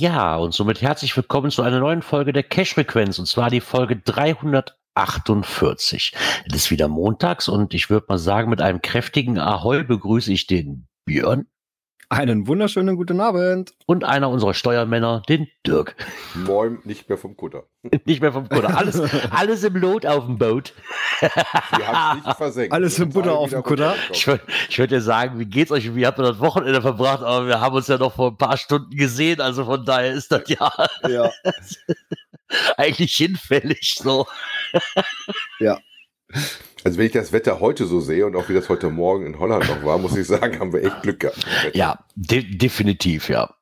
Ja, und somit herzlich willkommen zu einer neuen Folge der Cash-Frequenz, und zwar die Folge 348. Es ist wieder montags und ich würde mal sagen, mit einem kräftigen Ahoi begrüße ich den Björn. Einen wunderschönen guten Abend. Und einer unserer Steuermänner, den Dirk. Moin, nicht mehr vom Kutter. nicht mehr vom Kutter. Alles, alles im Lot auf dem Boot. Wir haben es nicht versenkt. Alles im Butter auf dem Kutter. Ich würde würd ja sagen, wie geht's euch? Wie habt ihr das Wochenende verbracht? Aber wir haben uns ja noch vor ein paar Stunden gesehen. Also von daher ist das ja, Ja, eigentlich hinfällig so. ja. Also wenn ich das Wetter heute so sehe und auch wie das heute Morgen in Holland noch war, muss ich sagen, haben wir echt Glück gehabt. Ja, de definitiv, ja.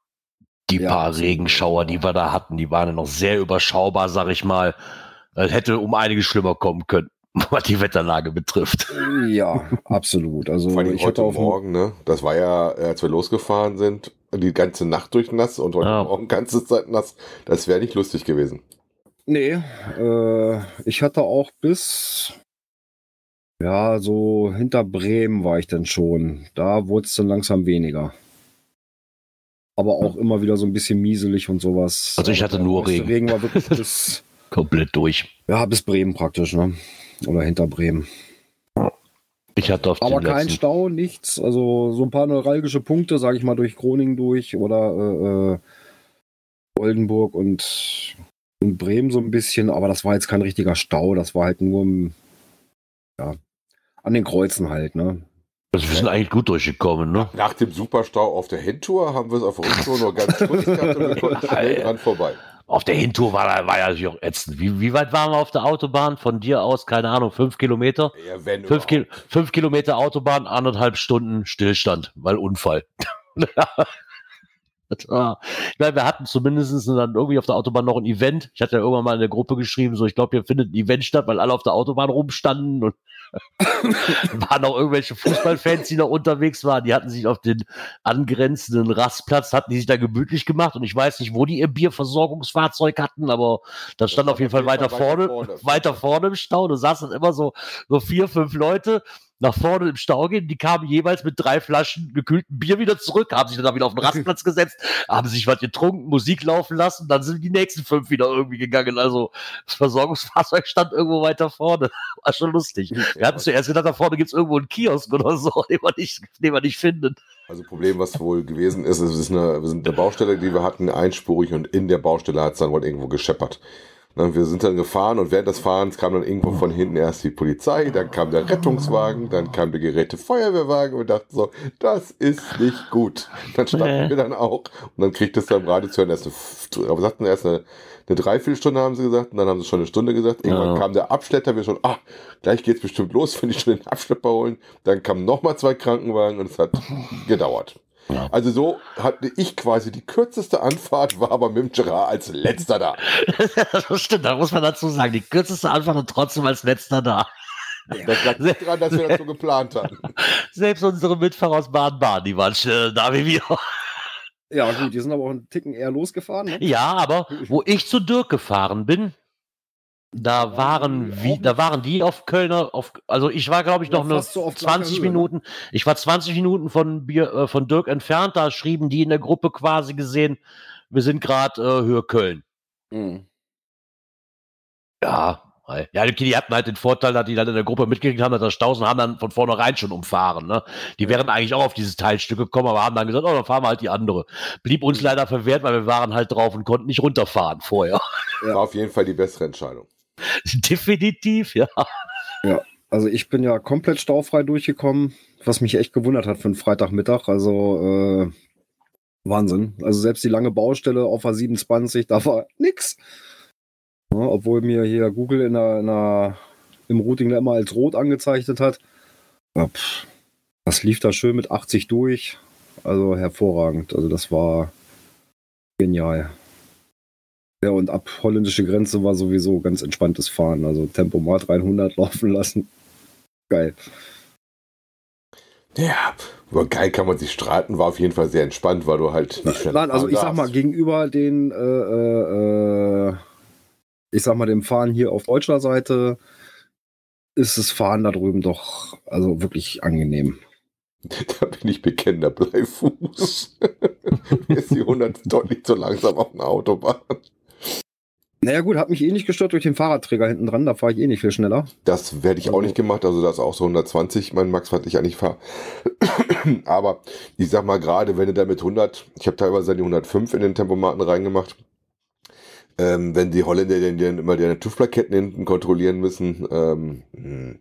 Die Ja, paar. Regenschauer, die wir da hatten, die waren ja noch sehr überschaubar, sag ich mal. Das hätte um einiges schlimmer kommen können, was die Wetterlage betrifft. Ja, absolut. Also Vor allem ich heute Morgen, ne? Das war ja, äh, als wir losgefahren sind, die ganze Nacht durch nass und heute Ja. Morgen ganze Zeit nass. Das wäre nicht lustig gewesen. Nee, äh, ich hatte auch bis ja, so hinter Bremen war ich dann schon. Da wurde es dann langsam weniger. Aber auch immer wieder so ein bisschen mieselig und sowas. Also ich hatte nur Regen. Regen war wirklich bis, Komplett durch. ja, bis Bremen praktisch, ne? Oder hinter Bremen. Ich hatte auf Aber kein letzten, Stau, nichts. Also so ein paar neuralgische Punkte, sage ich mal, durch Groningen durch oder äh, äh, Oldenburg und, und Bremen so ein bisschen. Aber das war jetzt kein richtiger Stau. Das war halt nur im, ja, an den Kreuzen halt, ne? also wir sind eigentlich gut durchgekommen, ne? Nach dem Superstau auf der Hintour haben wir es auf der Rücktour nur ganz kurz gehabt und wir konnten schnell dran vorbei. Auf der Hintour war, da- war ja natürlich auch ätzend. Wie, wie weit waren wir auf der Autobahn? Von dir aus, keine Ahnung, fünf Kilometer? Ja, wenn Fünf, überhaupt. fünf Kilometer Autobahn, anderthalb Stunden Stillstand, weil Unfall. War- Ich meine, wir hatten zumindest dann irgendwie auf der Autobahn noch ein Event. Ich hatte ja irgendwann mal in der Gruppe geschrieben, so ich glaube, hier findet ein Event statt, weil alle auf der Autobahn rumstanden und waren auch irgendwelche Fußballfans, die noch unterwegs waren. Die hatten sich auf den angrenzenden Rastplatz, hatten die sich da gemütlich gemacht und ich weiß nicht, wo die ihr Bierversorgungsfahrzeug hatten, aber das stand auf jeden Fall weiter vorne, weiter vorne im Stau. Du saßt dann immer so, so vier, fünf Leute nach vorne im Stau gehen. Die kamen jeweils mit drei Flaschen gekühlten Bier wieder zurück, haben sich dann da wieder auf den Rastplatz gesetzt, haben sich was getrunken, Musik laufen lassen, dann sind die nächsten fünf wieder irgendwie gegangen. Also das Versorgungsfahrzeug stand irgendwo weiter vorne. War schon lustig. Wir hatten zuerst gedacht, da vorne gibt's irgendwo einen Kiosk oder so, den wir nicht, den wir nicht finden. Also Problem, was wohl gewesen ist, es ist eine, wir sind eine Baustelle, die wir hatten, einspurig und in der Baustelle hat es dann wohl irgendwo gescheppert. Ne, Wir sind dann gefahren und während des Fahrens kam dann irgendwo von hinten erst die Polizei, dann kam der Rettungswagen, dann kam der geräte Feuerwehrwagen und wir dachten so, das ist nicht gut. Dann standen Nee. wir dann auch und dann kriegt es dann im Radio zu hören, erst eine, aber sagten erst eine, eine Dreiviertelstunde haben sie gesagt und dann haben sie schon eine Stunde gesagt. Irgendwann Ja. kam der Abschlepper, wir schon, ah, gleich geht's bestimmt los, wenn ich schon den Abschlepper holen. Dann kamen nochmal zwei Krankenwagen und es hat gedauert. Ja. Also so hatte ich quasi die kürzeste Anfahrt, war aber mit dem Gerard als letzter da. das stimmt, da muss man dazu sagen. Die kürzeste Antwort und trotzdem als letzter da. Das lag nicht dran, dass wir das so geplant hatten. Selbst unsere Mitfahrer aus Baden-Baden, die waren schneller da wie wir. Ja, gut, die sind aber auch einen Ticken eher losgefahren, ne? Ja, aber wo ich zu Dirk gefahren bin, da waren wie, da waren die auf Kölner, auf, also ich war glaube ich Ja, noch eine fast so auf gleicher 20 Höhe, ne? Minuten, ich war 20 Minuten von, Bier, äh, von Dirk entfernt, da schrieben die in der Gruppe quasi gesehen, wir sind gerade äh, Höhe Köln. Mhm. Ja, ja, okay, die hatten halt den Vorteil, dass die dann in der Gruppe mitgekriegt haben, dass das Stausen haben dann von vornherein schon umfahren. Ne? Die wären eigentlich auch auf dieses Teilstück gekommen, aber haben dann gesagt, oh, dann fahren wir halt die andere. Blieb uns leider verwehrt, weil wir waren halt drauf und konnten nicht runterfahren vorher. War auf jeden Fall die bessere Entscheidung. Definitiv, ja. Also ich bin ja komplett staufrei durchgekommen, was mich echt gewundert hat für einen Freitagmittag. Also äh, Wahnsinn. Also selbst die lange Baustelle auf A 27, da war nix. Ja, obwohl mir hier Google in der, in der, im Routing immer als rot angezeichnet hat. Ja, pff, Das lief da schön mit 80 durch. Also hervorragend. Also das war genial. Ja, und ab holländische Grenze war sowieso ganz entspanntes Fahren. Also Tempomat 300 laufen lassen. Geil. Ja, über geil kann man sich streiten, war auf jeden Fall sehr entspannt, weil du halt nicht schnell Nein, also ich sag mal, gegenüber den, äh, äh, äh, ich sag mal, dem Fahren hier auf deutscher Seite ist das Fahren da drüben doch also wirklich angenehm. Da bin ich bekennender Bleifuß. Mir ist die 100 deutlich zu langsam auf einer Autobahn. Naja gut, hat mich eh nicht gestört durch den Fahrradträger hinten dran, da fahre ich eh nicht viel schneller. Das werde ich auch nicht gemacht, also das ist auch so 120, mein Max, was ich eigentlich fahre. Aber ich sag mal, gerade wenn du da mit 100, ich habe teilweise die 105 in den Tempomaten reingemacht, ähm, wenn die Holländer denn, denn immer deine TÜV-Plaketten hinten kontrollieren müssen, ähm, mh.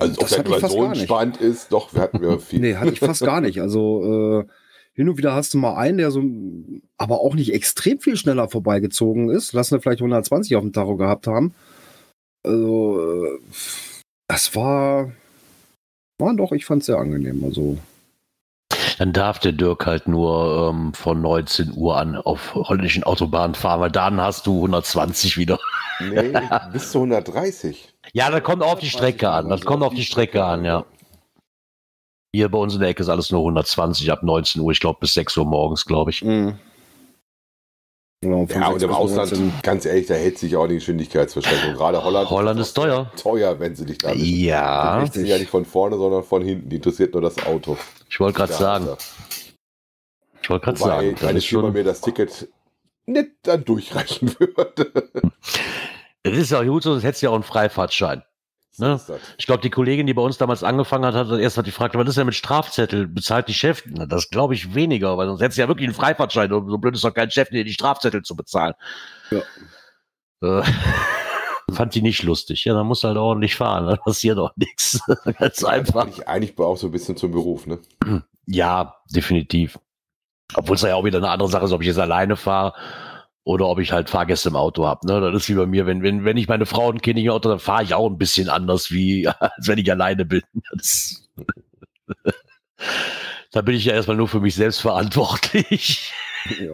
also Das ob ich fast so entspannt ist, doch, wir hatten wir viel. Nee, hatte ich fast gar nicht. Also äh, hin und wieder hast du mal einen, der so, aber auch nicht extrem viel schneller vorbeigezogen ist. Lass wir vielleicht 120 auf dem Tacho gehabt haben. Also, äh, das war, war doch, ich fand es sehr angenehm. Also, Dann darf der Dirk halt nur ähm, von 19 Uhr an auf holländischen Autobahnen fahren, weil dann hast du 120 wieder. Nee, bis zu 130. Ja, das kommt auf die Strecke an. Das kommt auf die Strecke an, ja. Hier bei uns in der Ecke ist alles nur 120 ab 19 Uhr, ich glaube bis 6 Uhr morgens, glaube ich. mh. Genau, von Ja, und im Ausland, 19. ganz ehrlich, da hält sich auch die Geschwindigkeitsbeschränkung. Gerade Holland. Holland ist teuer. Teuer, wenn sie dich da erwischen. Ja, Die richten ja nicht von vorne, sondern von hinten. Die interessiert nur das Auto. ich wollte gerade sagen, ich wollte gerade sagen, das ist Firma schon, mir das Ticket nicht dann durchreichen würde. es ist ja gut so, das hättest du ja auch einen Freifahrtschein. So Ne? Ich glaube, die Kollegin, die bei uns damals angefangen hat, hat erst die gefragt, was ist denn mit Strafzettel? Bezahlt die Chef? Na, das glaube ich weniger, weil sonst hättest du ja wirklich einen Freifahrtschein. Und So blöd ist doch kein Chef, dir die Strafzettel zu bezahlen. Ja. Äh, fand die nicht lustig. Ja, dann musst du halt ordentlich fahren. Da passiert auch nichts. Ganz einfach. Eigentlich, eigentlich auch so ein bisschen zum Beruf, ne? Ja, definitiv. Obwohl es ja auch wieder eine andere Sache ist, ob ich jetzt alleine fahre oder ob ich halt Fahrgäste im Auto habe. Ne? Das ist wie bei mir, wenn, wenn, wenn ich meine Frau und Kinder im Auto, dann fahre ich auch ein bisschen anders, wie als wenn ich alleine bin. Das, da bin ich ja erstmal nur für mich selbst verantwortlich. Ja.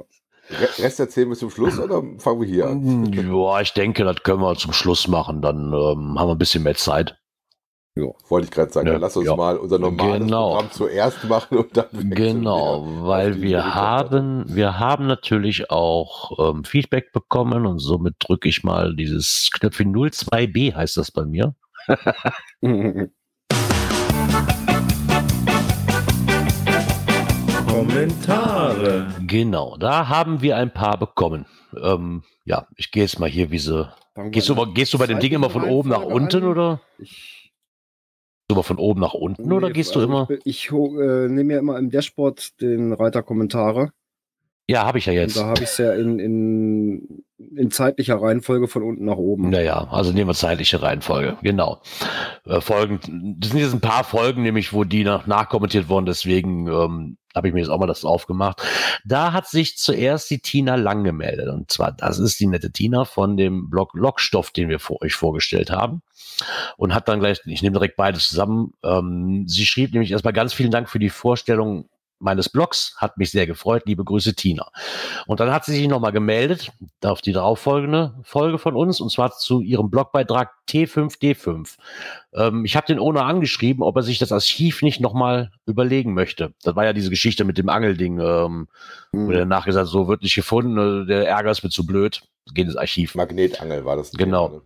Re- Rest erzählen wir zum Schluss oder fangen wir hier an? Ja, ich denke, das können wir zum Schluss machen. Dann ähm, haben wir ein bisschen mehr Zeit. Wollte ich gerade sagen, Ja, dann lass uns ja. mal unser normales Genau. Programm zuerst machen und dann Genau, wir weil wir haben, wir haben natürlich auch ähm, Feedback bekommen und somit drücke ich mal dieses Knöpfchen 02b heißt das bei mir. Kommentare. Genau, da haben wir ein paar bekommen. Ähm, ja, ich gehe jetzt mal hier, wie sie. Gehst du, gehst du bei dem Ding immer von oben nach unten an. oder? Ich, immer von oben nach unten oder Nee, gehst du also immer? Ich, ich äh, nehme ja immer im Dashboard den Reiter Kommentare. Ja, habe ich ja Und jetzt. da habe ich es ja in, in, in zeitlicher Reihenfolge von unten nach oben. Naja, also nehmen wir zeitliche Reihenfolge, genau. Äh, Folgen, das sind jetzt ein paar Folgen, nämlich, wo die nach, nachkommentiert wurden, deswegen ähm, habe ich mir jetzt auch mal das aufgemacht. Da hat sich zuerst die Tina Lang gemeldet. Und zwar, das ist die nette Tina von dem Blog Lockstoff, den wir vor euch vorgestellt haben. Und hat dann gleich, ich nehme direkt beides zusammen. Ähm, sie schrieb nämlich erstmal ganz vielen Dank für die Vorstellung meines Blogs. Hat mich sehr gefreut. Liebe Grüße, Tina. Und dann hat sie sich nochmal gemeldet auf die darauffolgende Folge von uns, und zwar zu ihrem Blogbeitrag T5D5. Ähm, ich habe den Owner angeschrieben, ob er sich das Archiv nicht nochmal überlegen möchte. Das war ja diese Geschichte mit dem Angelding, ähm, wo Hm. der nachgesagt so wird nicht gefunden, äh, der Ärger ist mir zu blöd, geht ins Archiv. Magnetangel war das. Genau. Thema, ne?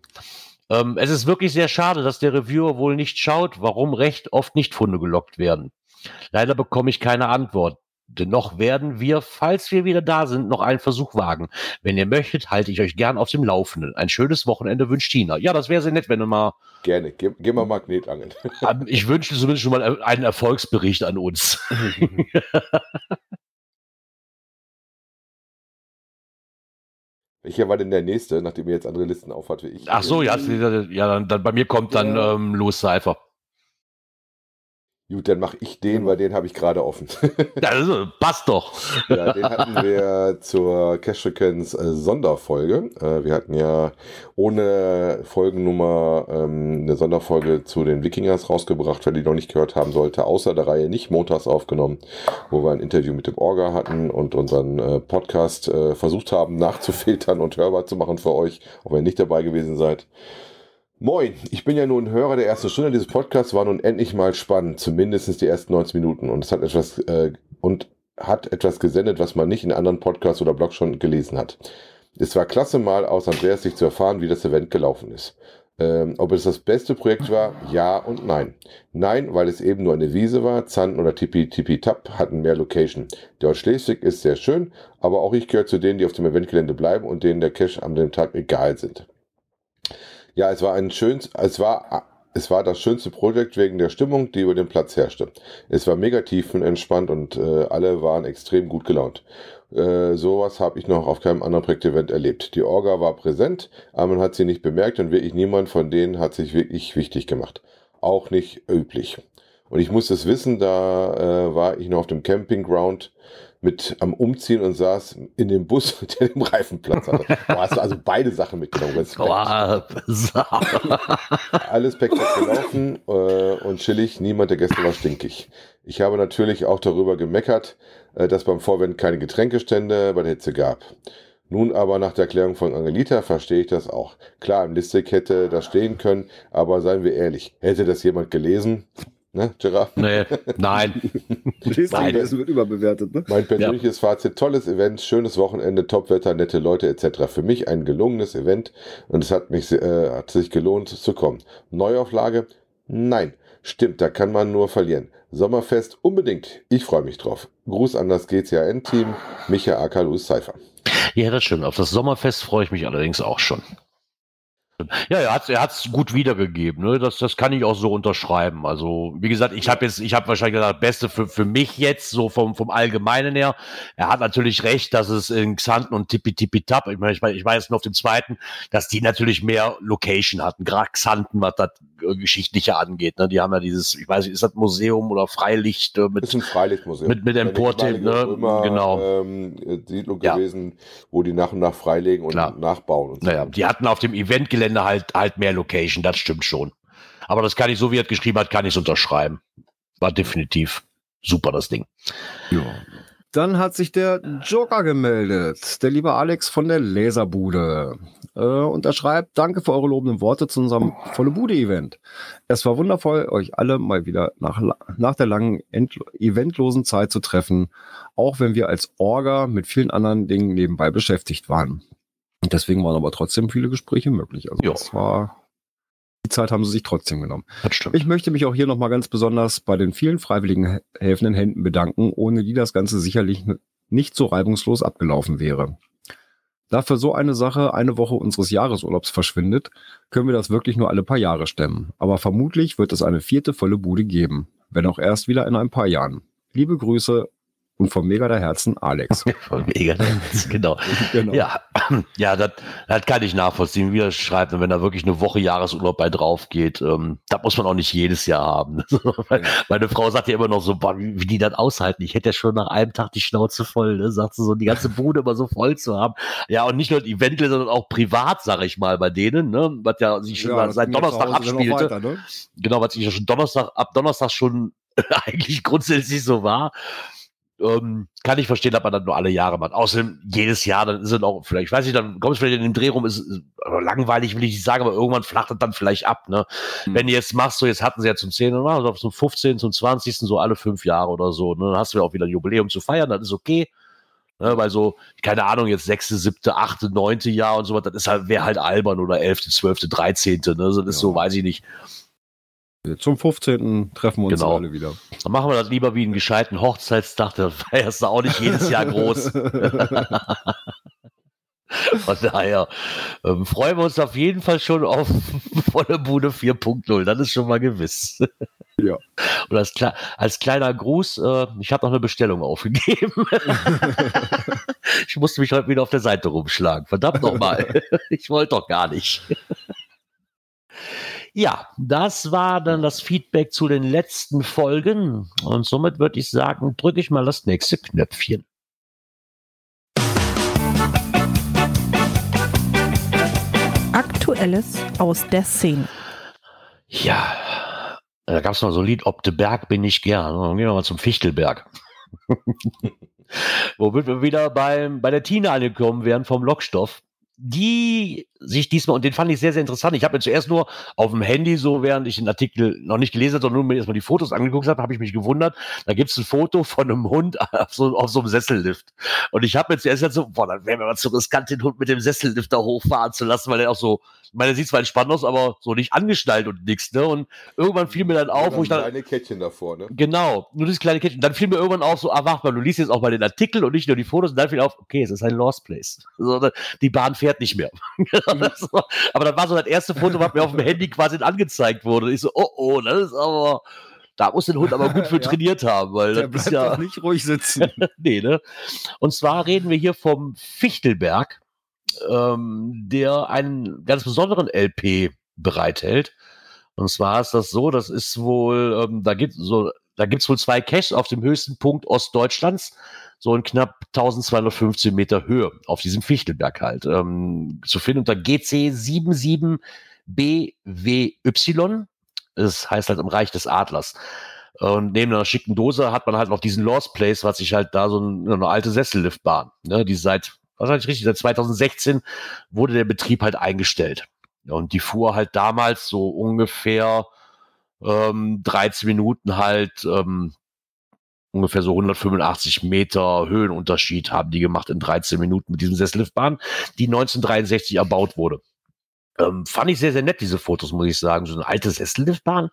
Ähm, es ist wirklich sehr schade, dass der Reviewer wohl nicht schaut, warum recht oft nicht Funde gelockt werden. Leider bekomme ich keine Antwort. Dennoch werden wir, falls wir wieder da sind, noch einen Versuch wagen. Wenn ihr möchtet, halte ich euch gern auf dem Laufenden. Ein schönes Wochenende wünscht Tina. Ja, das wäre sehr nett, wenn du mal. Gerne. Geh, geh mal Magnetangeln. Ich wünsche zumindest schon mal einen Erfolgsbericht an uns. Welcher war denn der nächste, nachdem ihr jetzt andere Listen aufhat wie ich? Ach so, ja, ja dann, dann bei mir kommt dann Ja. ähm, Louis Seifer. Gut, dann mache ich den, weil den habe ich gerade offen. Also, passt doch. ja, den hatten wir zur Cash Frequenz äh, Sonderfolge. Äh, wir hatten ja ohne Folgennummer ähm, eine Sonderfolge zu den Wikingers rausgebracht, wer die noch nicht gehört haben sollte, außer der Reihe nicht montags aufgenommen, wo wir ein Interview mit dem Orga hatten und unseren äh, Podcast äh, versucht haben nachzufiltern und hörbar zu machen für euch, auch wenn ihr nicht dabei gewesen seid. Moin, ich bin ja nun Hörer der ersten Stunde dieses Podcasts, war nun endlich mal spannend, zumindest die ersten 90 Minuten. Und es hat etwas äh, und hat etwas gesendet, was man nicht in anderen Podcasts oder Blogs schon gelesen hat. Es war klasse mal aus Andreas sich zu erfahren, wie das Event gelaufen ist. Ähm, ob es das beste Projekt war, ja und nein. Nein, weil es eben nur eine Wiese war, Zanten oder Tipi Tipi Tap hatten mehr Location. Der Ort Schleswig ist sehr schön, aber auch ich gehöre zu denen, die auf dem Eventgelände bleiben und denen der Cash am dem Tag egal sind. Ja, es war ein schönes, es war, es war das schönste Projekt wegen der Stimmung, die über den Platz herrschte. Es war mega tiefenentspannt und äh, alle waren extrem gut gelaunt. Äh, sowas habe ich noch auf keinem anderen Projektevent erlebt. Die Orga war präsent, aber man hat sie nicht bemerkt und wirklich niemand von denen hat sich wirklich wichtig gemacht. Auch nicht üblich. Und ich muss es wissen, da äh, war ich noch auf dem Campingground mit am Umziehen und saß in dem Bus, der den Reifenplatz hatte. Boah, hast du also beide Sachen mitgenommen. Respekt. Boah, Alles perfekt gelaufen äh, und chillig. Niemand der Gäste war stinkig. Ich habe natürlich auch darüber gemeckert, äh, dass beim Vorwend keine Getränkestände bei der Hitze gab. Nun aber nach der Erklärung von Angelita verstehe ich das auch. Klar, im Listek hätte das stehen können, aber seien wir ehrlich, hätte das jemand gelesen? Ne, Gerard? Nee, nein. Nein, das wird überbewertet, ne? Mein persönliches Fazit, tolles Event, schönes Wochenende, Topwetter, nette Leute etc. Für mich ein gelungenes Event und es hat, mich, äh, hat sich gelohnt zu kommen. Neuauflage? Nein. Stimmt, da kann man nur verlieren. Sommerfest unbedingt. Ich freue mich drauf. Gruß an das GCAN-Team, Micha Akalus Cypher. Ja, das stimmt. Auf das Sommerfest freue ich mich allerdings auch schon. Ja, er hat er hat's gut wiedergegeben. Ne? Das, das kann ich auch so unterschreiben. Also wie gesagt, ich habe jetzt, ich habe wahrscheinlich gesagt, Beste für, für mich jetzt so vom vom Allgemeinen her. Er hat natürlich recht, dass es in Xanten und Tippi ich meine, ich, weiß nur auf dem zweiten, dass die natürlich mehr Location hatten. Gerade Xanten, was das Geschichtliche angeht. Ne? Die haben ja dieses, ich weiß nicht, ist das Museum oder Freilicht äh, mit Das ist ein Freilichtmuseum. mit mit Emportim, ne? Römer, Genau. Ähm, Siedlung Ja. gewesen, wo die nach und nach freilegen und Klar. nachbauen. Und so. Naja, die hatten auf dem Eventgelände halt, halt mehr Location, das stimmt schon. Aber das kann ich, so wie er es geschrieben hat, kann ich es unterschreiben. War definitiv super, das Ding. Dann hat sich der Joker gemeldet, der liebe Alex von der Laserbude. Äh, und er schreibt, danke für eure lobenden Worte zu unserem Volle Bude-Event. Es war wundervoll, euch alle mal wieder nach, nach der langen, entlo- eventlosen Zeit zu treffen, auch wenn wir als Orga mit vielen anderen Dingen nebenbei beschäftigt waren. Und deswegen waren aber trotzdem viele Gespräche möglich. Also Jo. das war, die Zeit haben sie sich trotzdem genommen. Das stimmt. Ich möchte mich auch hier nochmal ganz besonders bei den vielen freiwilligen he- helfenden Händen bedanken, ohne die das Ganze sicherlich nicht so reibungslos abgelaufen wäre. Da für so eine Sache eine Woche unseres Jahresurlaubs verschwindet, können wir das wirklich nur alle paar Jahre stemmen. Aber vermutlich wird es eine vierte volle Bude geben, wenn auch erst wieder in ein paar Jahren. Liebe Grüße und vom Mega der Herzen Alex. Voll mega. genau. genau. Ja, ja, das, das kann ich nachvollziehen, wie er schreibt. Und wenn da wirklich eine Woche Jahresurlaub bei drauf geht, ähm, das muss man auch nicht jedes Jahr haben. Weil Meine Frau sagt ja immer noch so, boah, wie, die das aushalten. Ich hätte ja schon nach einem Tag die Schnauze voll, ne? sagt sie so, die ganze Bude immer so voll zu haben. Ja, und nicht nur Event, sondern auch privat, sag ich mal, bei denen, ne? was ja sich schon Ja, seit Donnerstag abspielte. weiter, ne? Genau, was ich ja schon Donnerstag, ab Donnerstag schon eigentlich grundsätzlich so war. Ähm, kann ich verstehen, dass man das nur alle Jahre macht. Außerdem jedes Jahr, dann ist es auch vielleicht, ich weiß nicht, dann kommst du vielleicht in den Dreh rum, ist, ist aber langweilig, will ich nicht sagen, aber irgendwann flacht es dann vielleicht ab. Ne? Hm. Wenn du jetzt machst, so jetzt hatten sie ja zum 10. oder also zum 15., zum 20. so alle fünf Jahre oder so. Ne? Dann hast du ja auch wieder ein Jubiläum zu feiern, das ist okay. Ne, weil so, keine Ahnung, jetzt sechste, siebte, achte, neunte Jahr und so was, das ist halt, wäre halt albern oder elfte, zwölfte, dreizehnte, ne? Das ist Ja. so, weiß ich nicht. Zum 15. treffen wir uns Genau. alle wieder. Dann machen wir das lieber wie einen gescheiten Hochzeitstag, da feierst du auch nicht jedes Jahr groß. Von daher ähm, freuen wir uns auf jeden Fall schon auf volle Bude 4.0, das ist schon mal gewiss. Ja. Und als, kle als kleiner Gruß, äh, ich habe noch eine Bestellung aufgegeben. ich musste mich heute wieder auf der Seite rumschlagen. Verdammt nochmal. ich wollte doch gar nicht. Ja, das war dann das Feedback zu den letzten Folgen. Und somit würde ich sagen, drücke ich mal das nächste Knöpfchen. Aktuelles aus der Szene. Ja, da gab es mal so ein Lied, ob de Berg bin ich gern. Dann gehen wir mal zum Fichtelberg. Womit wir wieder beim, bei der Tina angekommen wären vom Lockstoff die sich diesmal, und den fand ich sehr, sehr interessant. Ich habe mir zuerst nur auf dem Handy, so während ich den Artikel noch nicht gelesen habe, sondern nur mir erstmal die Fotos angeguckt habe, habe ich mich gewundert. Da gibt es ein Foto von einem Hund auf so, auf so einem Sessellift. Und ich habe mir zuerst gesagt, so, boah, dann wäre mir mal zu riskant, den Hund mit dem Sessellift da hochfahren zu lassen, weil er auch so, ich meine, der sieht zwar entspannt aus, aber so nicht angeschnallt und nichts, ne? Und irgendwann fiel mir dann auf, wo ich dann. Kleine Kettchen davor, ne? Genau, nur dieses kleine Kettchen. Dann fiel mir irgendwann auf, so, ah, wach mal, du liest jetzt auch mal den Artikel und nicht nur die Fotos. Und dann fiel auf, okay, es ist ein Lost Place. So, die Bahn fährt nicht mehr. aber dann war so das erste Foto, was mir auf dem Handy quasi angezeigt wurde. Und ich so, oh, oh, das ist aber. Da muss den Hund aber gut für ja. trainiert haben, weil Der das bleibt ja. nicht ruhig sitzen. nee, ne? Und zwar reden wir hier vom Fichtelberg, ähm, der einen ganz besonderen LP bereithält. Und zwar ist das so, das ist wohl, ähm, da gibt so, da gibt's wohl zwei Caches auf dem höchsten Punkt Ostdeutschlands, so in knapp 1215 Meter Höhe auf diesem Fichtelberg halt. Ähm, zu finden unter GC 77BWY. Das heißt halt im Reich des Adlers. Und neben einer schicken Dose hat man halt noch diesen Lost Place, was sich halt da so eine, eine alte Sesselliftbahn, ne, die seit, was sag ich richtig, seit 2016 wurde der Betrieb halt eingestellt. Und die fuhr halt damals so ungefähr ähm, 13 Minuten halt ähm, ungefähr so 185 Meter Höhenunterschied haben die gemacht in 13 Minuten mit diesem Sesselliftbahn, die 1963 erbaut wurde. Ähm, fand ich sehr, sehr nett, diese Fotos, muss ich sagen. So eine alte Sesselliftbahn.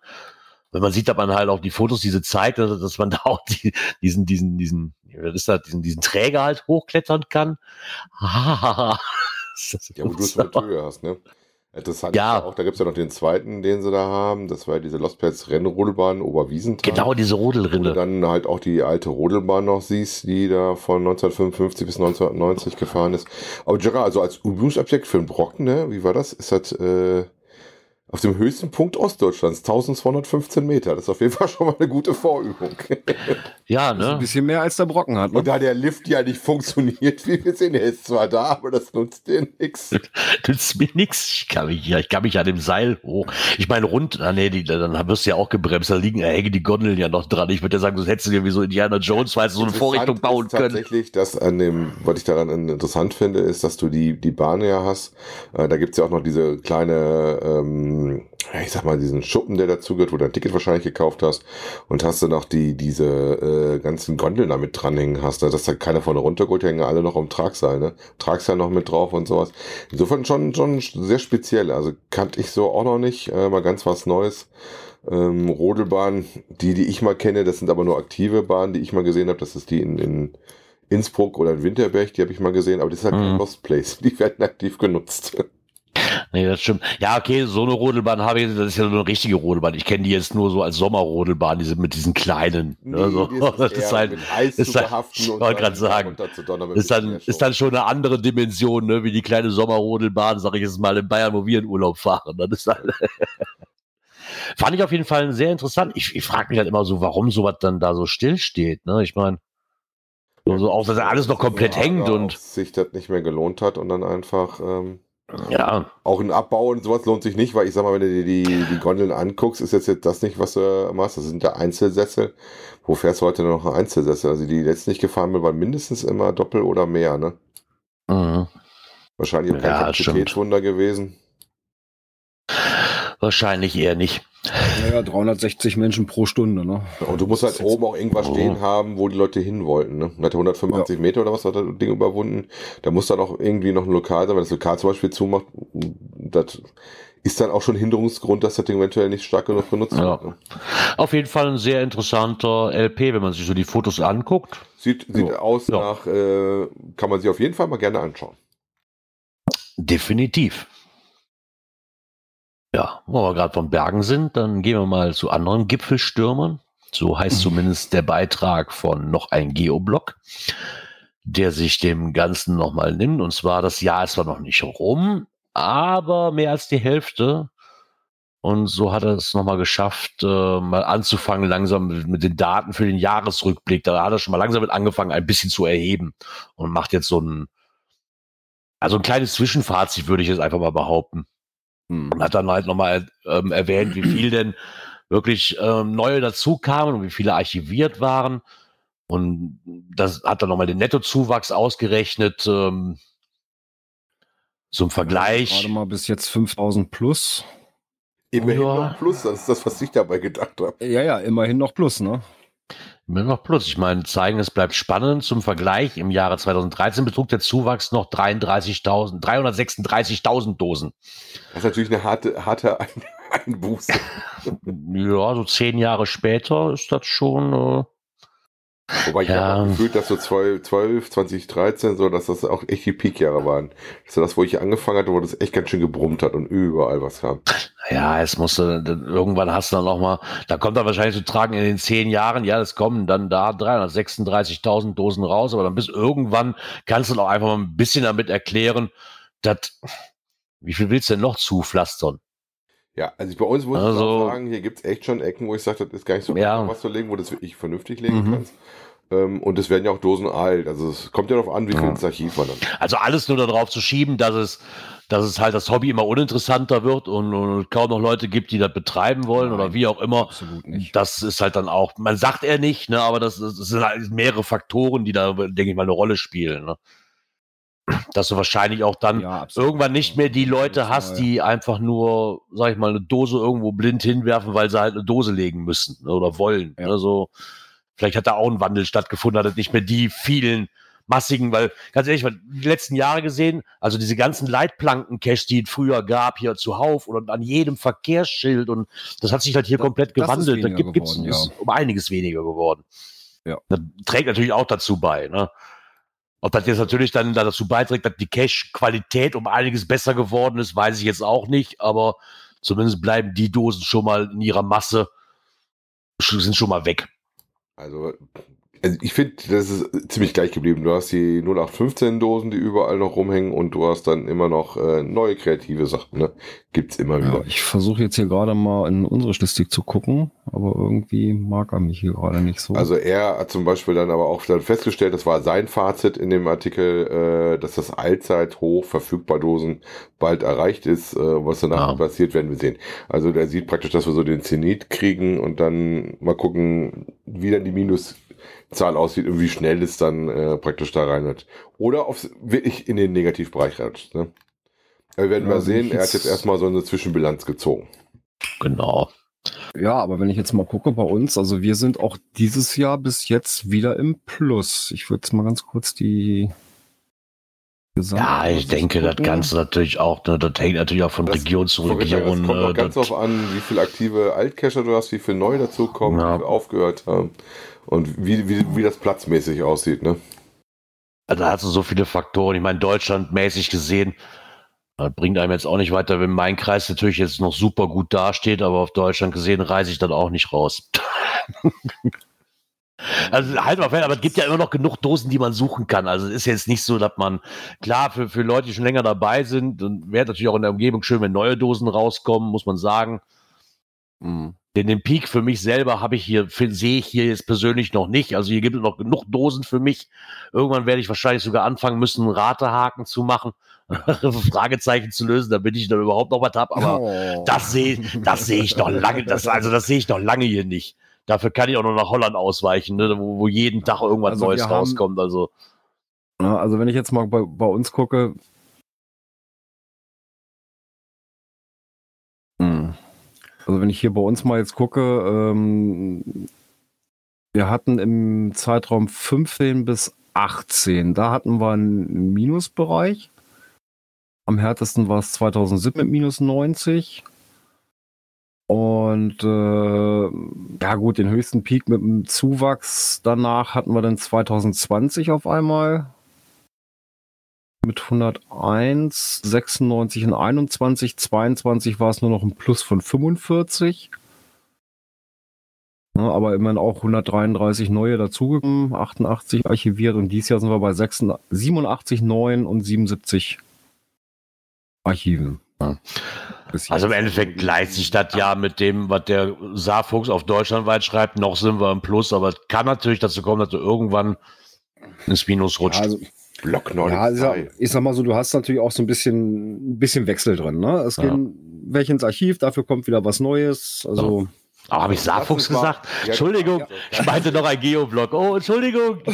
Wenn man sieht, dass man halt auch die Fotos, diese zeigt, dass man da auch die, diesen, diesen, diesen, was ist das, diesen, diesen Träger halt hochklettern kann. ja, wo du es mit Höhe hast, ne? Interessant Ja. auch, da gibt es ja noch den zweiten, den sie da haben. Das war ja diese Lost Pets Rennrodelbahn Oberwiesenthal. Genau, diese Wo du dann halt auch die alte Rodelbahn noch siehst, die da von 1955 bis 1990 gefahren ist. Aber Gerard, also als Übungsobjekt für einen Brocken, ne, wie war das? Ist das äh, auf dem höchsten Punkt Ostdeutschlands, 1215 Meter. Das ist auf jeden Fall schon mal eine gute Vorübung. Ja, Ein ne? bisschen mehr als der Brocken hat. Ne? Und da der Lift ja nicht funktioniert, wie wir sehen, der ist zwar da, aber das nutzt dir nichts. Nützt mir nix. Ich kann mich, ja, ich kann mich an dem Seil hoch. Ich meine, rund, ah, nee, die, dann wirst du ja auch gebremst. Da liegen, da hängen die Gondeln ja noch dran. Ich würde ja sagen, das hättest du dir wie so Indiana Jones, weißt du, so eine Vorrichtung bauen ist können. Tatsächlich, dass an dem, was ich daran interessant finde, ist, dass du die, die Bahn ja hast. Äh, da gibt's ja auch noch diese kleine, ähm, ja, ich sag mal, diesen Schuppen, der dazugehört, wo du ein Ticket wahrscheinlich gekauft hast. Und hast du noch die, diese äh, ganzen Gondeln da mit dranhängen hast. Ne? Dass da keiner vorne runtergeholt, die hängen alle noch am Tragseil, ne? Tragseil noch mit drauf und sowas. Insofern schon, schon sehr speziell. Also kannte ich so auch noch nicht. Äh, mal ganz was Neues. Ähm, Rodelbahn, die, die ich mal kenne, das sind aber nur aktive Bahnen, die ich mal gesehen habe. Das ist die in, in Innsbruck oder in Winterberg, die habe ich mal gesehen, aber das ist halt kein Mhm. Lost Place. Die werden aktiv genutzt. Nee, das stimmt. Ja, okay, so eine Rodelbahn habe ich, das ist ja so eine richtige Rodelbahn. Ich kenne die jetzt nur so als Sommerrodelbahn, diese mit diesen kleinen. Ne, so. die Das ist halt, ist halt- ich wollte dann gerade sagen, ist dann, ist dann schon eine andere Dimension, ne, wie die kleine Sommerrodelbahn, sag ich jetzt mal, in Bayern, wo wir in Urlaub fahren. Das ist halt Fand ich auf jeden Fall sehr interessant. Ich, ich frage mich halt immer so, warum sowas dann da so still steht. Ne? Ich meine, so, so auch, dass alles noch komplett hängt und sich das nicht mehr gelohnt hat und dann einfach ähm, ja, auch ein Abbau und sowas lohnt sich nicht, weil ich sag mal, wenn du dir die, die Gondeln anguckst, ist jetzt, jetzt das nicht, was du machst. Das sind ja Einzelsessel. Wo fährst du heute noch ein Einzelsessel? Also die, letzten nicht gefahren bin, waren mindestens immer Doppel oder mehr, ne? mhm. Wahrscheinlich auch kein Ja. Kapazitätswunder gewesen. Wahrscheinlich eher nicht. Naja, 360 Menschen pro Stunde. Ne? Und du musst halt oben auch irgendwas Oh. stehen haben, wo die Leute hin wollten. Ne? Und hat 185 Meter oder was hat das Ding überwunden. Da muss dann auch irgendwie noch ein Lokal sein, wenn das Lokal zum Beispiel zumacht. Das ist dann auch schon Hinderungsgrund, dass das Ding eventuell nicht stark genug benutzt Ja. wird. Ne? Auf jeden Fall ein sehr interessanter LP, wenn man sich so die Fotos anguckt. Sieht, sieht Ja. aus Ja. nach, äh, kann man sich auf jeden Fall mal gerne anschauen. Definitiv. Ja, wo wir gerade von Bergen sind, dann gehen wir mal zu anderen Gipfelstürmern. So heißt zumindest der Beitrag von noch ein Geoblog, der sich dem Ganzen nochmal nimmt. Und zwar, das Jahr ist zwar noch nicht rum, aber mehr als die Hälfte Und so hat er es nochmal geschafft, äh, mal anzufangen, langsam mit, mit, den Daten für den Jahresrückblick. Da hat er schon mal langsam mit angefangen, ein bisschen zu erheben und macht jetzt so ein, also ein kleines Zwischenfazit, würde ich jetzt einfach mal behaupten. Hm. Und hat dann halt nochmal ähm, erwähnt, wie viel denn wirklich ähm, neue dazu kamen und wie viele archiviert waren. Und das hat dann nochmal den Nettozuwachs ausgerechnet. Ähm, zum Vergleich. Gerade mal bis jetzt 5000 plus. Immerhin ja. noch plus, das ist das, was ich dabei gedacht habe. Ja, ja, immerhin noch plus, ne? Noch plus. Ich meine, zeigen, es bleibt spannend. Zum Vergleich, im Jahre 2013 betrug der Zuwachs noch 33.000, 336.000 Dosen. Das ist natürlich eine harte, harte Einbuße. ja, so zehn Jahre später ist das schon. Wobei ich ja. habe gefühlt, dass so 12, 12, 2013, so, dass das auch echt die Peak-Jahre waren. Das war das, wo ich angefangen hatte, wo das echt ganz schön gebrummt hat und überall was kam. Ja, es musste, irgendwann hast du dann noch mal, da kommt dann wahrscheinlich zu tragen in den zehn Jahren, ja, es kommen dann da 336.000 Dosen raus, aber dann bis irgendwann kannst du dann auch einfach mal ein bisschen damit erklären, dass, wie viel willst du denn noch zupflastern? Ja, also bei uns muss also, ich sagen, hier gibt es echt schon Ecken, wo ich sage, das ist gar nicht so ja. was zu legen, wo du das wirklich vernünftig legen mhm. kannst. Ähm, und es werden ja auch Dosen alt. Also es kommt ja darauf an, wie viel ins Archiv man dann. Also alles nur darauf zu schieben, dass es, dass es halt das Hobby immer uninteressanter wird und, und kaum noch Leute gibt, die das betreiben wollen Nein, oder wie auch immer. Absolut nicht. Das ist halt dann auch, man sagt er nicht, ne, aber das, das sind halt mehrere Faktoren, die da, denke ich mal, eine Rolle spielen. Ne? Dass du wahrscheinlich auch dann ja, irgendwann nicht mehr die Leute hast, die einfach nur, sag ich mal, eine Dose irgendwo blind hinwerfen, weil sie halt eine Dose legen müssen oder wollen. Ja. Also vielleicht hat da auch ein Wandel stattgefunden, hat nicht mehr die vielen massigen, weil ganz ehrlich, die letzten Jahre gesehen, also diese ganzen Leitplanken-Cache, die es früher gab, hier zuhauf oder an jedem Verkehrsschild und das hat sich halt hier das, komplett gewandelt. Da gibt es ja. um einiges weniger geworden. Ja. Das trägt natürlich auch dazu bei. Ne? Ob das jetzt natürlich dann dazu beiträgt, dass die Cache-Qualität um einiges besser geworden ist, weiß ich jetzt auch nicht, aber zumindest bleiben die Dosen schon mal in ihrer Masse, sind schon mal weg. Also also ich finde, das ist ziemlich gleich geblieben. Du hast die 0815-Dosen, die überall noch rumhängen und du hast dann immer noch äh, neue kreative Sachen. Ne? Gibt's immer wieder. Ja, ich versuche jetzt hier gerade mal in unsere Statistik zu gucken, aber irgendwie mag er mich hier gerade nicht so. Also er hat zum Beispiel dann aber auch dann festgestellt, das war sein Fazit in dem Artikel, äh, dass das Allzeithoch verfügbar Dosen bald erreicht ist. Äh, was danach ja. passiert, werden wir sehen. Also der sieht praktisch, dass wir so den Zenit kriegen und dann mal gucken, wie dann die Minus Zahl aussieht und wie schnell es dann äh, praktisch da rein wird. Oder ob es wirklich in den Negativbereich rutscht. Ne? Wir werden ja, mal sehen, er hat jetzt erstmal so eine Zwischenbilanz gezogen. Genau. Ja, aber wenn ich jetzt mal gucke bei uns, also wir sind auch dieses Jahr bis jetzt wieder im Plus. Ich würde jetzt mal ganz kurz die Gesamt ja, ich denke, das Ganze natürlich auch, ne, das hängt natürlich auch von das, Region zu Region. Es kommt auch ganz darauf an, wie viele aktive Altcacher du hast, wie viel neu dazu kommen, ja. wie viel aufgehört haben und wie, wie, wie das platzmäßig aussieht, ne? Also da hast du so viele Faktoren. Ich meine, deutschlandmäßig gesehen, das bringt einem jetzt auch nicht weiter, wenn mein Kreis natürlich jetzt noch super gut dasteht, aber auf Deutschland gesehen reise ich dann auch nicht raus. Also halt mal fest, aber es gibt ja immer noch genug Dosen, die man suchen kann. Also es ist jetzt nicht so, dass man, klar, für, für Leute, die schon länger dabei sind, und wäre natürlich auch in der Umgebung schön, wenn neue Dosen rauskommen, muss man sagen. Mhm. Den, den Peak für mich selber habe ich hier, sehe ich hier jetzt persönlich noch nicht. Also hier gibt es noch genug Dosen für mich. Irgendwann werde ich wahrscheinlich sogar anfangen müssen, einen Ratehaken zu machen, Fragezeichen zu lösen, damit ich dann überhaupt noch was habe. Aber oh. das sehe das sehe ich noch lange, das, also das sehe ich noch lange hier nicht. Dafür kann ich auch noch nach Holland ausweichen, ne, wo, wo, jeden Tag irgendwas also Neues rauskommt. Also. also wenn ich jetzt mal bei, bei uns gucke, hm. Also wenn ich hier bei uns mal jetzt gucke, ähm, wir hatten im Zeitraum 15 bis 18, da hatten wir einen Minusbereich. Am härtesten war es 2007 mit minus 90. Und äh, ja gut, den höchsten Peak mit dem Zuwachs danach hatten wir dann 2020 auf einmal. Mit 101, 96 und 21, 22 war es nur noch ein Plus von 45. Ja, aber immerhin auch 133 neue dazugekommen, 88 archiviert und dieses Jahr sind wir bei 86, 87 neuen und 77 Archiven. Bis Also im. Endeffekt gleicht sich das ja mit dem, was der Saarfuchs auf deutschlandweit schreibt. Noch sind wir im Plus, aber es kann natürlich dazu kommen, dass du irgendwann ins Minus rutscht. Ja, also, Block ja, ich, sag, 92. ich sag mal so, du hast natürlich auch so ein bisschen, ein bisschen Wechsel drin. Ne? Es Ja. gehen welche ins Archiv, dafür kommt wieder was Neues. Also, Aber habe ich Saarfuchs gesagt? Ja, Entschuldigung, ja. ich meinte noch ein Geoblock. Oh, Entschuldigung.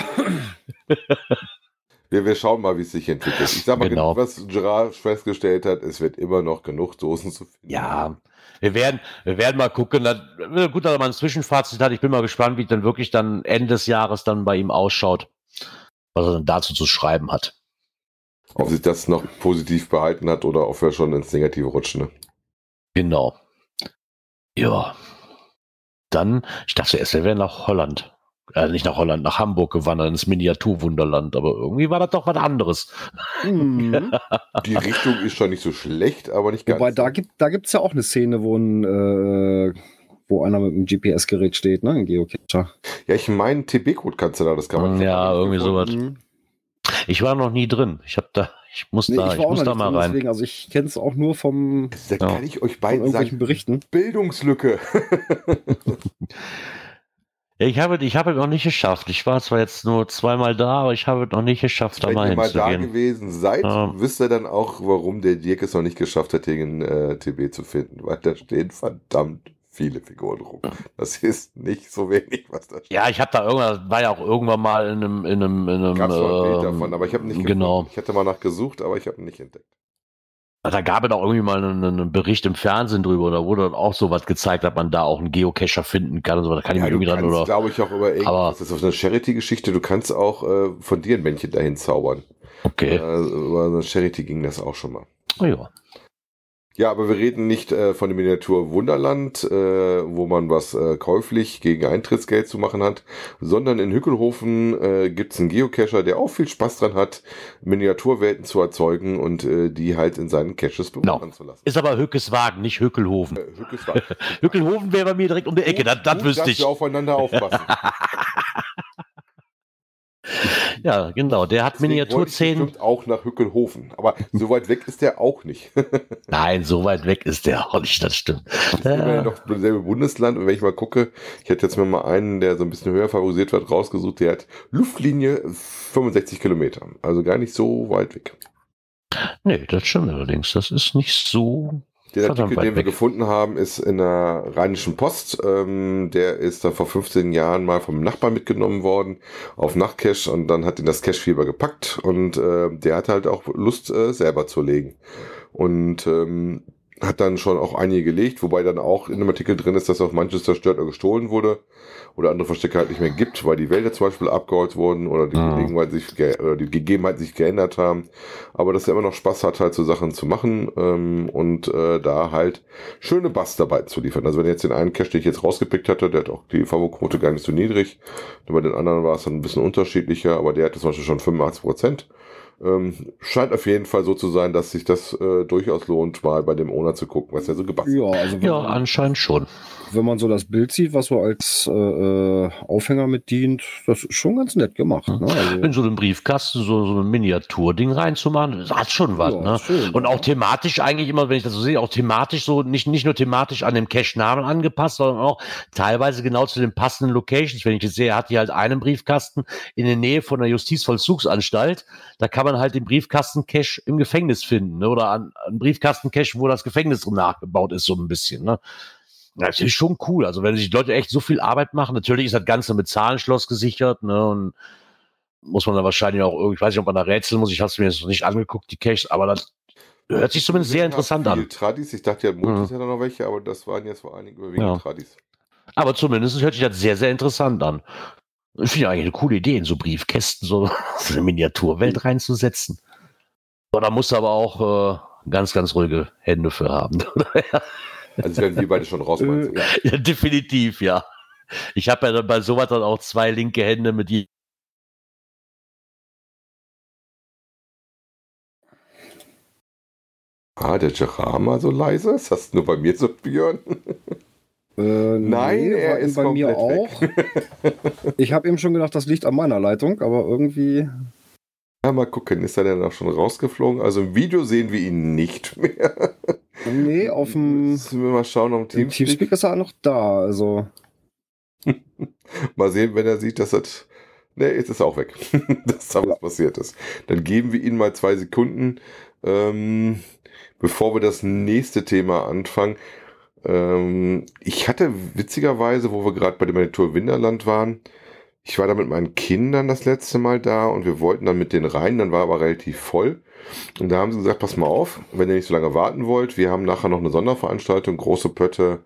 Wir, wir schauen mal, wie es sich entwickelt. Ich sag mal, Genau. was Gerard festgestellt hat, es wird immer noch genug Dosen zu finden. Ja, wir werden, wir werden mal gucken. Dann, gut, dass er mal ein Zwischenfazit hat. Ich bin mal gespannt, wie es dann wirklich dann Ende des Jahres dann bei ihm ausschaut, was er dann dazu zu schreiben hat. Ob sich das noch positiv behalten hat oder ob wir schon ins Negative rutschen. Ne? Genau. Ja. Dann, ich dachte erst, er wäre nach Holland. Äh, nicht nach Holland, nach Hamburg gewandert, ins Miniaturwunderland. Aber irgendwie war das doch was anderes. mhm. Die Richtung ist schon nicht so schlecht, aber nicht ganz. Wobei, da gibt da gibt's ja auch eine Szene, wo ein, äh, wo einer mit einem GPS-Gerät steht, ne? Ein Geocacher. ja, ich meine, TB-Code kannst du da, das kann man. Ja, irgendwie sowas. Mhm. Ich war noch nie drin. Ich hab da, ich muss Nee, da, ich ich, muss da mal drin, rein. deswegen, also ich kenne es auch nur vom, Da Ja. kann ich euch von beiden sagen, Berichten. Bildungslücke. Ich habe, ich habe es noch nicht geschafft. Ich war zwar jetzt nur zweimal da, aber ich habe es noch nicht geschafft, da Wenn mal ihr mal da hinzugehen. gewesen seid, Ja. wisst ihr dann auch, warum der Dirk es noch nicht geschafft hat, den äh, TB zu finden. Weil da stehen verdammt viele Figuren rum. Das ist nicht so wenig, was da steht. Ja, ich habe da irgendwann, war ja auch irgendwann mal in einem, in einem, in einem Bild ähm, davon, aber ich habe nicht Genau. gefunden. Ich hatte mal nachgesucht, aber ich habe ihn nicht entdeckt. Da gab es auch irgendwie mal einen, einen Bericht im Fernsehen drüber, da wurde dann auch so was gezeigt, dass man da auch einen Geocacher finden kann und so. Da kann ich Ja, mich du irgendwie dran kannst, oder. glaube ich, auch über irgendwas, Aber- das ist auf eine Charity-Geschichte, du kannst auch äh, von dir ein Männchen dahin zaubern. Okay. Äh, über eine Charity ging das auch schon mal. Oh, ja. Ja, aber wir reden nicht äh, von dem Miniatur Wunderland, äh, wo man was äh, käuflich gegen Eintrittsgeld zu machen hat, sondern in Hückelhofen äh, gibt's einen Geocacher, der auch viel Spaß dran hat, Miniaturwelten zu erzeugen und äh, die halt in seinen Caches bewahren zu lassen. Ist aber Hückeswagen, nicht Hückelhofen. Äh, Hückes war. Hückelhofen wäre bei mir direkt um die Ecke, das, das Gut, wüsste dass ich. wir aufeinander aufpassen. Ja, genau. Der hat Deswegen Miniatur wollte ich 10. bestimmt auch nach Hückelhofen. Aber so weit weg ist der auch nicht. Nein, so weit weg ist der auch nicht, das stimmt. Immer Ja. noch dasselbe Bundesland. Und wenn ich mal gucke, ich hätte jetzt mir mal einen, der so ein bisschen höher favorisiert wird, rausgesucht. Der hat Luftlinie 65 Kilometer. Also gar nicht so weit weg. Nee, das stimmt allerdings. Das ist nicht so. Der Verdammt Artikel, den wir gefunden haben, ist in der Rheinischen Post. Ähm, der ist dann vor 15 Jahren mal vom Nachbarn mitgenommen worden auf Nachtcash und dann hat ihn das Cashfieber gepackt und äh, der hat halt auch Lust, äh, selber zu legen. Und ähm, hat dann schon auch einige gelegt, wobei dann auch in dem Artikel drin ist, dass auch manches zerstört oder gestohlen wurde oder andere Verstecke halt nicht mehr gibt, weil die Wälder zum Beispiel abgeholt wurden oder die, Mhm. Gelegenheit sich oder die Gegebenheiten sich geändert haben. Aber dass er immer noch Spaß hat, halt so Sachen zu machen ähm, und äh, da halt schöne Bastarbeiten zu liefern. Also wenn jetzt den einen Cache, den ich jetzt rausgepickt hatte, der hat auch die Favo-Quote gar nicht so niedrig. Und bei den anderen war es dann ein bisschen unterschiedlicher, aber der hatte zum Beispiel schon 85 Prozent. Ähm, scheint auf jeden Fall so zu sein, dass sich das äh, durchaus lohnt, mal bei dem Owner zu gucken, was er so gebastelt Ja, also Ja, anscheinend schon. Wenn man so das Bild sieht, was so als äh, äh, Aufhänger mit dient, das ist schon ganz nett gemacht. Ne? Also, In so einem Briefkasten so, so ein Miniaturding reinzumachen, das hat schon was, Ja, ne? schön, Und auch thematisch eigentlich immer, wenn ich das so sehe, auch thematisch so, nicht, nicht nur thematisch an dem Cache-Namen angepasst, sondern auch teilweise genau zu den passenden Locations. Wenn ich jetzt sehe, er hat hier halt einen Briefkasten in der Nähe von der Justizvollzugsanstalt, da kann man halt den Briefkasten-Cache im Gefängnis finden, ne? Oder an, einen Briefkasten-Cache, wo das Gefängnis drin nachgebaut ist, so ein bisschen, ne? Das ist schon cool. Also wenn sich Leute echt so viel Arbeit machen, natürlich ist das Ganze mit Zahlenschloss gesichert, ne? Und muss man da wahrscheinlich auch irgendwie, ich weiß nicht, ob man da rätseln muss, ich habe es mir jetzt noch nicht angeguckt, die Caches, aber das hört sich zumindest sehr interessant an. Tradis. Ich dachte ja, Multis Mhm. ja noch welche, aber das waren jetzt vor allen Dingen überwiegend Ja. Tradis. Aber zumindest hört sich das sehr, sehr interessant an. Ich finde eigentlich eine coole Idee, in so Briefkästen so, so eine Miniaturwelt reinzusetzen. Aber da musst du aber auch äh, ganz, ganz ruhige Hände für haben. Also werden wir beide schon raus. meinst du? äh, ja. ja, definitiv, ja. Ich habe ja dann bei sowas dann auch zwei linke Hände mit die. Ah, der mal so leise? Ist das nur bei mir so, Björn? Äh, Nein, er war ist bei mir auch. ich habe eben schon gedacht, das liegt an meiner Leitung, aber irgendwie. Ja, mal gucken, ist er denn auch schon rausgeflogen? Also im Video sehen wir ihn nicht mehr. Nee, auf dem Müssen wir mal schauen auf dem Teamspeak, Teamspeak. Ist er noch da. Also, Mal sehen, wenn er sieht, dass das. Ne, jetzt ist er auch weg. dass da was passiert ist. Dann geben wir ihm mal zwei Sekunden, ähm, bevor wir das nächste Thema anfangen. Ähm, ich hatte witzigerweise, wo wir gerade bei dem Monitor Winterland waren, ich war da mit meinen Kindern das letzte Mal da und wir wollten dann mit denen rein, dann war aber relativ voll. Und da haben sie gesagt, pass mal auf, wenn ihr nicht so lange warten wollt, wir haben nachher noch eine Sonderveranstaltung, große Pötte,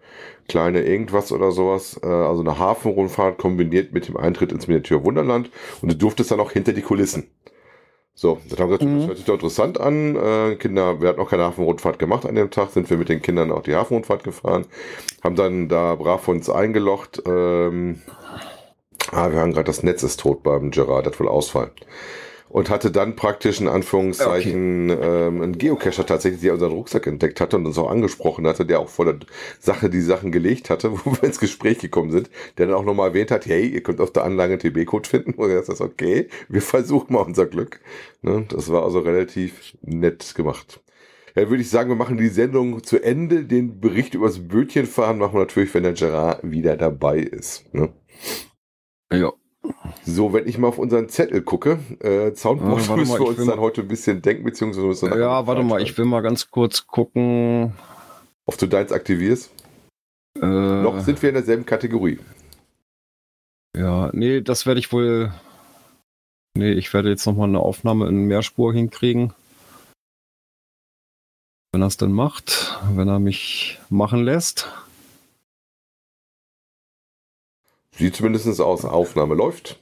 kleine irgendwas oder sowas, äh, also eine Hafenrundfahrt kombiniert mit dem Eintritt ins Miniatur Wunderland und du durftest dann auch hinter die Kulissen. So, dann haben gesagt, Mhm. das hört sich doch interessant an. Äh, Kinder, wir hatten auch keine Hafenrundfahrt gemacht an dem Tag, sind wir mit den Kindern auch die Hafenrundfahrt gefahren, haben dann da brav uns eingelocht. Ähm, ah, wir haben gerade das Netz ist tot beim Gerard, das will ausfallen. Und hatte dann praktisch in Anführungszeichen ähm, einen Geocacher tatsächlich, der unseren Rucksack entdeckt hatte und uns auch angesprochen hatte, der auch vor der Sache die Sachen gelegt hatte, wo wir ins Gespräch gekommen sind, der dann auch nochmal erwähnt hat, hey, ihr könnt auf der Anlage einen TB-Code finden. Und er sagt, okay, wir versuchen mal unser Glück. Ne? Das war also relativ nett gemacht. Ja, würde ich sagen, wir machen die Sendung zu Ende. Den Bericht übers Bötchenfahren machen wir natürlich, wenn der Gerard wieder dabei ist. Ne? Ja. So, wenn ich mal auf unseren Zettel gucke, äh, Soundboard warte müssen wir uns dann heute ein bisschen denken, beziehungsweise müssen wir Ja, warte mal, ich will mal ganz kurz gucken. Ob du deins aktivierst? Äh, Noch sind wir in derselben Kategorie. Ja, nee, das werde ich wohl. Nee, ich werde jetzt nochmal eine Aufnahme in Mehrspur hinkriegen. Wenn er es denn macht, wenn er mich machen lässt. Sieht zumindest aus, Aufnahme läuft.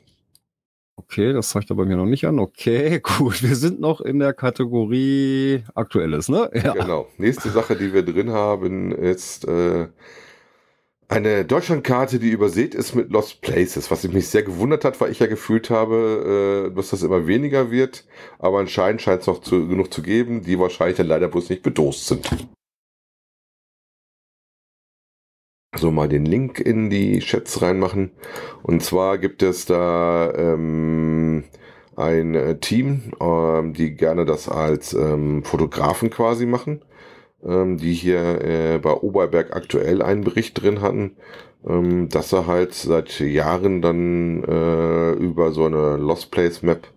Okay, das zeigt er bei mir noch nicht an. Okay, gut. Wir sind noch in der Kategorie Aktuelles, ne? Ja. Genau. Nächste Sache, die wir drin haben, ist äh, eine Deutschlandkarte, die übersät ist mit Lost Places. Was mich sehr gewundert hat, weil ich ja gefühlt habe, äh, dass das immer weniger wird. Aber anscheinend scheint es noch zu, genug zu geben, die wahrscheinlich dann leider bloß nicht bedost sind. So, mal den Link in die Chats reinmachen. Und zwar gibt es da ähm, ein äh, Team, ähm, die gerne das als ähm, Fotografen quasi machen, ähm, die hier äh, bei Oberberg aktuell einen Bericht drin hatten, ähm, dass sie halt seit Jahren dann äh, über so eine Lost Place Map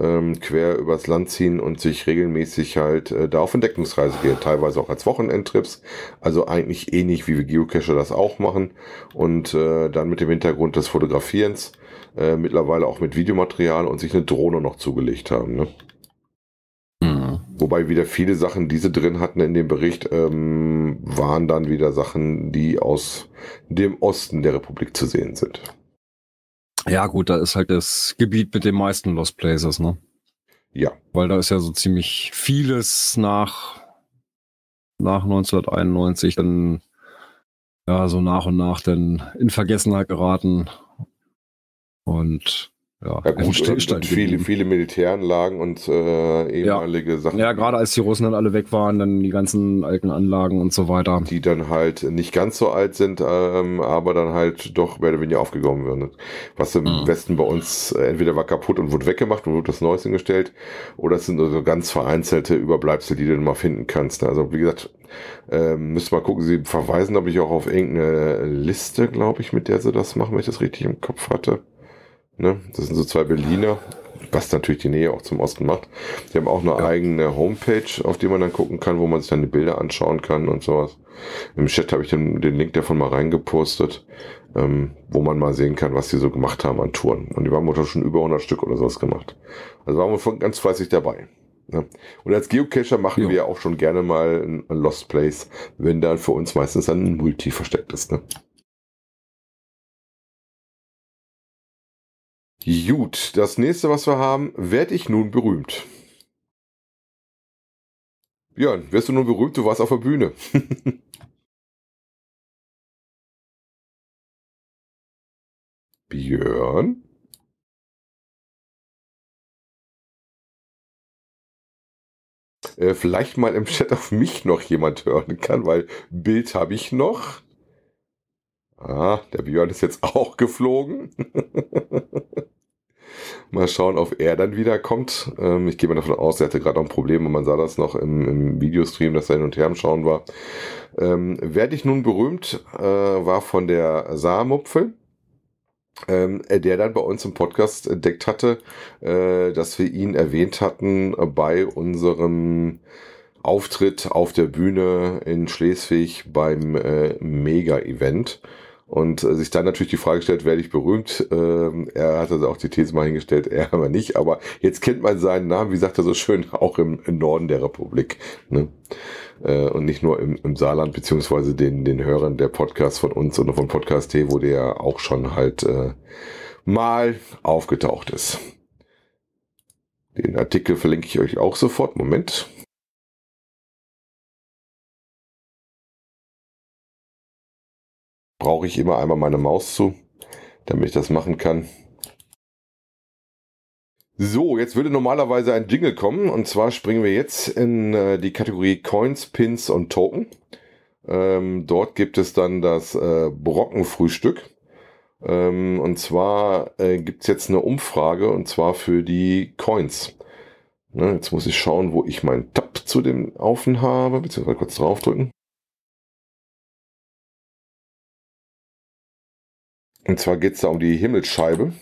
ähm, quer übers Land ziehen und sich regelmäßig halt äh, da auf Entdeckungsreise gehen, teilweise auch als Wochenendtrips, also eigentlich ähnlich wie wir Geocacher das auch machen und äh, dann mit dem Hintergrund des Fotografierens, äh, mittlerweile auch mit Videomaterial und sich eine Drohne noch zugelegt haben. Ne? Hm. Wobei wieder viele Sachen, die sie drin hatten in dem Bericht, ähm, waren dann wieder Sachen, die aus dem Osten der Republik zu sehen sind. Ja, gut, da ist halt das Gebiet mit den meisten Lost Places, ne? Ja, Weil da ist ja so ziemlich vieles nach, nach 1991 dann ja so nach und nach dann in Vergessenheit geraten. Und ja, ja gut, und, Stillstand und viele, geblieben. viele Militäranlagen und äh, ehemalige Sachen. Ja, gerade als die Russen dann alle weg waren, dann die ganzen alten Anlagen und so weiter. die dann halt nicht ganz so alt sind, ähm, aber dann halt doch mehr oder weniger aufgekommen werden. Was im Mhm. Westen bei uns äh, entweder war kaputt und wurde weggemacht und wurde das Neues hingestellt, oder es sind nur so ganz vereinzelte Überbleibsel, die du dann mal finden kannst. Also wie gesagt, ähm, müsst mal gucken, sie verweisen, glaube ich, auch auf irgendeine Liste, glaube ich, mit der sie das machen, wenn ich das richtig im Kopf hatte. Ne? Das sind so zwei Berliner, was natürlich die Nähe auch zum Osten macht. Die haben auch eine Ja. eigene Homepage, auf die man dann gucken kann, wo man sich dann die Bilder anschauen kann und sowas. Im Chat habe ich den, den Link davon mal reingepostet, ähm, wo man mal sehen kann, was die so gemacht haben an Touren. Und die haben wohl schon über 100 Stück oder sowas gemacht. Also waren wir von ganz fleißig dabei. Ne? Und als Geocacher machen Jo. wir auch schon gerne mal ein Lost Place, wenn dann für uns meistens ein Multi versteckt ist. Ne? Gut, das nächste, was wir haben, werde ich nun berühmt. Björn, wirst du nun berühmt? Du warst auf der Bühne. Björn? Äh, vielleicht mal im Chat auf mich noch jemand hören kann, weil Bild habe ich noch. Ah, der Björn ist jetzt auch geflogen. Mal schauen, ob er dann wiederkommt. Ähm, ich gehe mal davon aus, er hatte gerade noch ein Problem und man sah das noch im, im Videostream, dass er hin und her am Schauen war. Ähm, Werde ich nun berühmt, äh, war von der Saarmupfel. Ähm, der dann bei uns im Podcast entdeckt hatte, äh, dass wir ihn erwähnt hatten bei unserem Auftritt auf der Bühne in Schleswig beim äh, Mega-Event und äh, sich dann natürlich die Frage stellt, werde ich berühmt? Ähm, er hatte auch die These mal hingestellt, er aber nicht, aber jetzt kennt man seinen Namen, wie sagt er so schön, auch im, im Norden der Republik. Ne? Äh, und nicht nur im, im Saarland, beziehungsweise den, den Hörern der Podcasts von uns und von Podcast T, wo der auch schon halt äh, mal aufgetaucht ist. Den Artikel verlinke ich euch auch sofort. Moment. Brauche ich immer einmal meine Maus zu, damit ich das machen kann. So, jetzt würde normalerweise ein Jingle kommen und zwar springen wir jetzt in äh, die Kategorie Coins, Pins und Token. Ähm, dort gibt es dann das äh, Brockenfrühstück. Ähm, und zwar äh, gibt es jetzt eine Umfrage und zwar für die Coins. Ne, jetzt muss ich schauen, wo ich meinen Tab zu dem Aufen habe, beziehungsweise kurz draufdrücken. Und zwar geht es da um die Himmelsscheibe.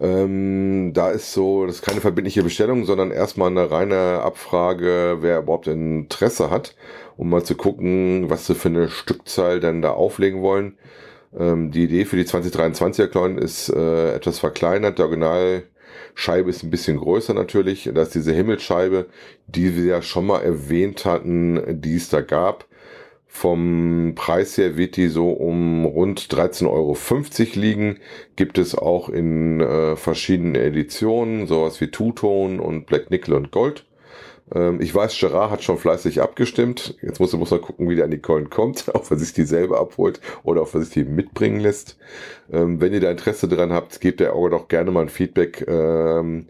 Ähm, da ist so, das ist keine verbindliche Bestellung, sondern erstmal eine reine Abfrage, wer überhaupt Interesse hat, um mal zu gucken, was sie für eine Stückzahl denn da auflegen wollen. Ähm, die Idee für die 2023er Coin ist äh, etwas verkleinert. Der Originalscheibe ist ein bisschen größer natürlich. Da ist diese Himmelsscheibe, die wir ja schon mal erwähnt hatten, die es da gab. Vom Preis her wird die so um rund 13,50 Euro liegen. Gibt es auch in äh, verschiedenen Editionen, sowas wie Two-Tone und Black Nickel und Gold. Ähm, ich weiß, Gerard hat schon fleißig abgestimmt. Jetzt muss, muss er gucken, wie der an die Coin kommt, ob er sich die selber abholt oder ob er sich die mitbringen lässt. Ähm, wenn ihr da Interesse dran habt, gebt der Auge doch gerne mal ein Feedback, ähm,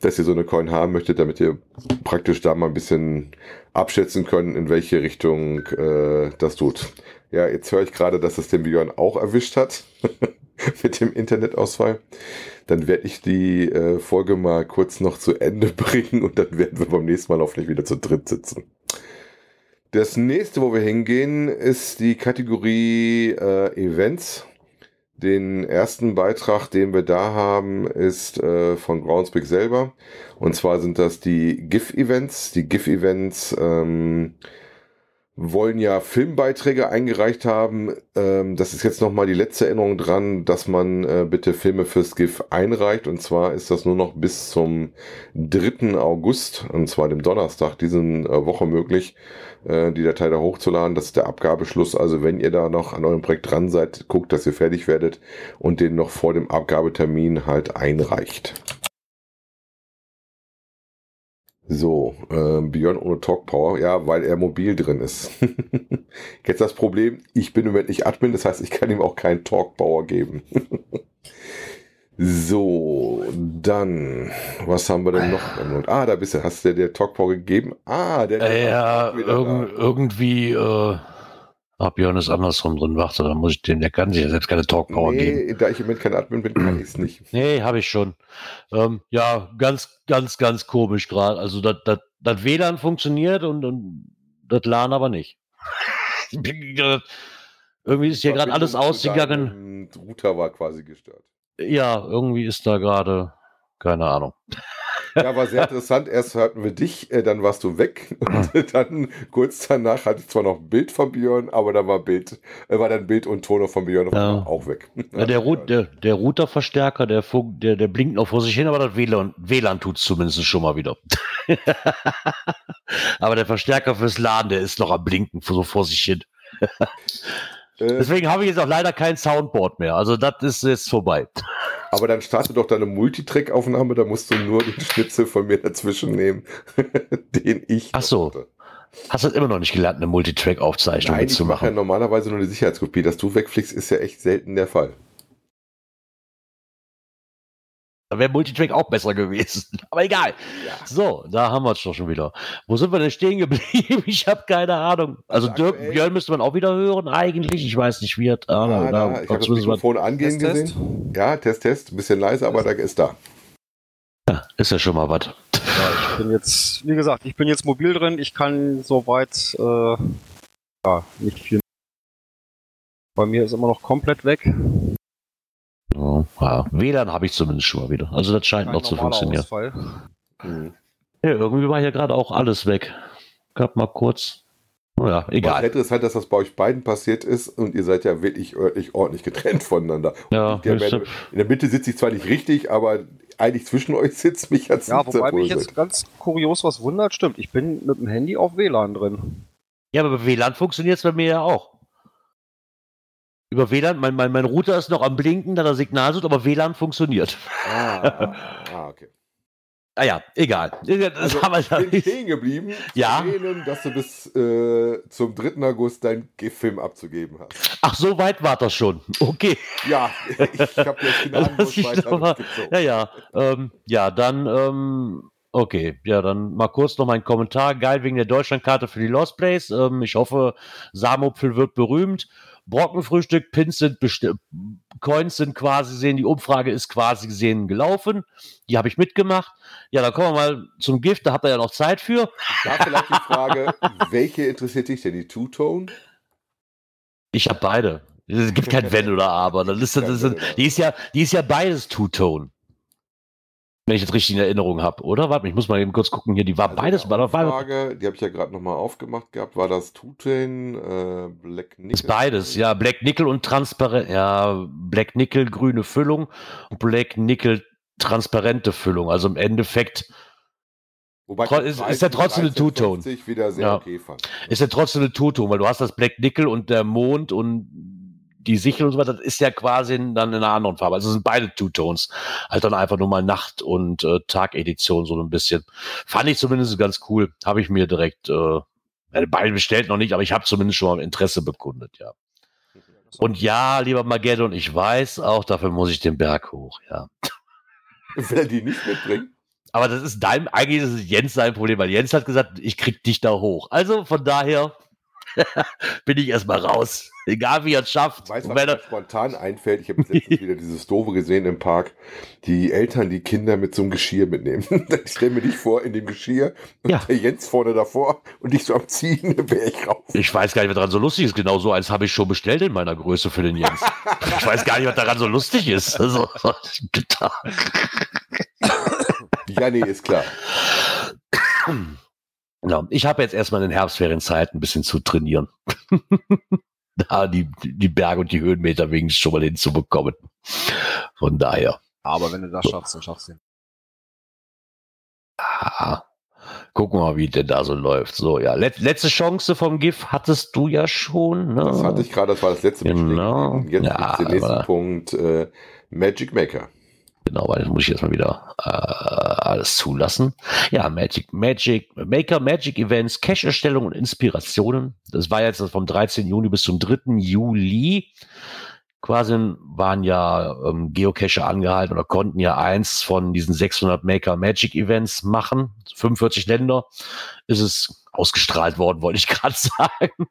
dass ihr so eine Coin haben möchtet, damit ihr praktisch da mal ein bisschen abschätzen könnt, in welche Richtung äh, das tut. Ja, jetzt höre ich gerade, dass es den Björn auch erwischt hat mit dem Internetausfall dann werde ich die äh, Folge mal kurz noch zu Ende bringen und dann werden wir beim nächsten Mal hoffentlich wieder zu dritt sitzen. Das nächste, wo wir hingehen, ist die Kategorie äh, Events. Den ersten Beitrag, den wir da haben, ist äh, von Groundspeak selber. Und zwar sind das die GIF-Events. Die GIF-Events ähm, wollen ja Filmbeiträge eingereicht haben. Ähm, das ist jetzt nochmal die letzte Erinnerung dran, dass man äh, bitte Filme fürs GIF einreicht. Und zwar ist das nur noch bis zum 3. August, und zwar dem Donnerstag diesen äh, Woche möglich, äh, die Datei da hochzuladen. Das ist der Abgabeschluss. Also wenn ihr da noch an eurem Projekt dran seid, guckt, dass ihr fertig werdet und den noch vor dem Abgabetermin halt einreicht. So, äh, Björn ohne Talk Power, ja, weil er mobil drin ist. Jetzt das Problem, ich bin im Moment nicht Admin, das heißt, ich kann ihm auch keinen Talk Power geben. so, dann, was haben wir denn noch? Ah, da bist du, hast du dir Talk Power gegeben? Ah, der. Äh, ja, irg irgendwie, äh, Ah, Björn ist andersrum drin. Warte, dann muss ich dem, der kann sich ja selbst keine Talkpower nee, geben. Da ich im Moment kein Admin bin, kann ich es nicht. Nee, habe ich schon. Ähm, ja, ganz, ganz, ganz komisch gerade. Also das, WLAN funktioniert und, und das LAN aber nicht. irgendwie ist hier gerade alles ausgegangen. Router war quasi gestört. Ja, irgendwie ist da gerade, keine Ahnung. Ja, war sehr interessant. Erst hörten wir dich, äh, dann warst du weg. Und dann kurz danach hatte ich zwar noch ein Bild von Björn, aber da war Bild, äh, war dann Bild und Ton von Björn ja. auch weg. Ja, der, Ru der, der Routerverstärker, der, der, der blinkt noch vor sich hin, aber das WLAN, WLAN tut es zumindest schon mal wieder. aber der Verstärker fürs Laden, der ist noch am Blinken so vor sich hin. Äh. Deswegen habe ich jetzt auch leider kein Soundboard mehr. Also das ist jetzt vorbei. Aber dann starte doch deine Multitrack-Aufnahme, da musst du nur den Schnitzel von mir dazwischen nehmen, den ich. Ach so. Hatte. Hast du immer noch nicht gelernt, eine Multitrack-Aufzeichnung Nein, zu machen? Ich mache ja normalerweise nur eine Sicherheitskopie. Dass du wegfliegst, ist ja echt selten der Fall. Da wäre Multitrack auch besser gewesen. Aber egal. So, da haben wir es doch schon wieder. Wo sind wir denn stehen geblieben? Ich habe keine Ahnung. Also, Also Dirk aktuell- Björn müsste man auch wieder hören, eigentlich. Ich weiß nicht, wie er. Ah, Ah, da, da, ich habe das Mikrofon angehen Test, Test. gesehen. Ja, Test, Test. Ein bisschen leise, aber da ist da. ja, ist ja schon mal was. Ja, ich bin jetzt, wie gesagt, ich bin jetzt mobil drin. Ich kann soweit äh, ja, nicht viel. Bei mir ist immer noch komplett weg. Ja, ja. WLAN habe ich zumindest schon mal wieder. Also, das scheint Kein noch zu funktionieren. Ausfall. Hm. Ja, irgendwie war hier gerade auch alles weg. Gab mal kurz. Naja, egal. interessant, dass das bei euch beiden passiert ist und ihr seid ja wirklich örtlich ordentlich getrennt voneinander. Ja, Der, ist- in der Mitte sitze ich zwar nicht richtig, aber eigentlich zwischen euch sitzt mich als Ja, wobei mich jetzt ganz kurios was wundert. Stimmt, ich bin mit dem Handy auf WLAN drin. Ja, aber bei WLAN funktioniert es bei mir ja auch. Über WLAN, mein, mein, mein Router ist noch am Blinken, da der Signal sucht, aber WLAN funktioniert. Ah, ah, okay. Ah ja, egal. Das Also, ich bin stehen geblieben, Ja. erwähnen, dass du bis äh, zum 3. August deinen GIF-Film abzugeben hast. Ach, so weit war das schon. Okay. Ja, ich habe jetzt mal- gezogen. Ja, ja. Ähm, ja, dann, ähm, okay. Ja, dann mal kurz noch mein Kommentar. Geil wegen der Deutschlandkarte für die Lost Place. Ähm, ich hoffe, Samopfel wird berühmt. Brockenfrühstück, Pins sind Coins sind quasi gesehen, die Umfrage ist quasi gesehen gelaufen. Die habe ich mitgemacht. Ja, dann kommen wir mal zum Gift, da habt ihr ja noch Zeit für. Da vielleicht die Frage, welche interessiert dich denn? Die Two-Tone? Ich habe beide. Es gibt kein Wenn oder Aber. Das ist, das ist, die, ist ja, die ist ja beides Two-Tone. Wenn ich das richtig in Erinnerung habe, oder? Warte, ich muss mal eben kurz gucken. Hier, die war Also beides. die War, Frage, die habe ich ja gerade nochmal aufgemacht gehabt. War das Two-Tone, äh, Black Nickel? ist beides, ja. Black Nickel und transparent. Ja, Black Nickel, grüne Füllung und Black Nickel, transparente Füllung. Also im Endeffekt Wobei ist- ist ja Preis trotzdem eine Two-Tone. 13,50 wieder sehr Ja. okay ist ja trotzdem eine Two-Tone, weil du hast das Black Nickel und der Mond und die Sichel und so weiter, das ist ja quasi dann in einer anderen Farbe. Also es sind beide Two-Tones. Halt dann einfach nur mal Nacht- und äh, Tag-Edition so ein bisschen. Fand ich zumindest ganz cool. Habe ich mir direkt äh, äh, beide bestellt noch nicht, aber ich habe zumindest schon mal Interesse bekundet, ja. Und ja, lieber Mageddon, ich weiß auch, dafür muss ich den Berg hoch, ja. Will er die nicht mitbringen? Aber das ist dein, eigentlich ist es Jens sein Problem, weil Jens hat gesagt, ich krieg dich da hoch. Also von daher bin ich erstmal raus. Egal wie er es schafft. Weißt du, was wenn mir er, spontan einfällt? Ich habe jetzt letztens wieder dieses Doofe gesehen im Park. Die Eltern, die Kinder mit so einem Geschirr mitnehmen. ich stelle mir dich vor in dem Geschirr und Ja. der Jens vorne davor und dich so am Ziehen, da wäre ich raus. ich weiß gar nicht, was daran so lustig ist. Genau so eins habe ich schon bestellt in meiner Größe für den Jens. ich weiß gar nicht, was daran so lustig ist. Also, Ja, nee, ist klar. Genau. Ich habe jetzt erstmal in den Herbstferienzeit ein bisschen zu trainieren. da die, die Berge und die Höhenmeter wenigstens schon mal hinzubekommen. Von daher. Aber wenn du das schaffst, dann schaffst du ihn. Ah, gucken wir mal, wie denn da so läuft. So, ja. Let, letzte Chance vom GIF hattest du ja schon. Ne? Das hatte ich gerade, das war das letzte Genau. Jetzt Ja, den nächsten aber- Punkt. Äh, Magic Maker. Genau, weil das muss ich erstmal wieder äh, alles zulassen. Ja, Magic, Magic, Maker, Magic Events, Cache-Erstellung und Inspirationen. Das war jetzt vom 13. Juni bis zum 3. Juli. Quasi waren ja ähm, Geocacher angehalten oder konnten ja eins von diesen 600 Maker Magic Events machen. 45 Länder ist es ausgestrahlt worden, wollte ich gerade sagen.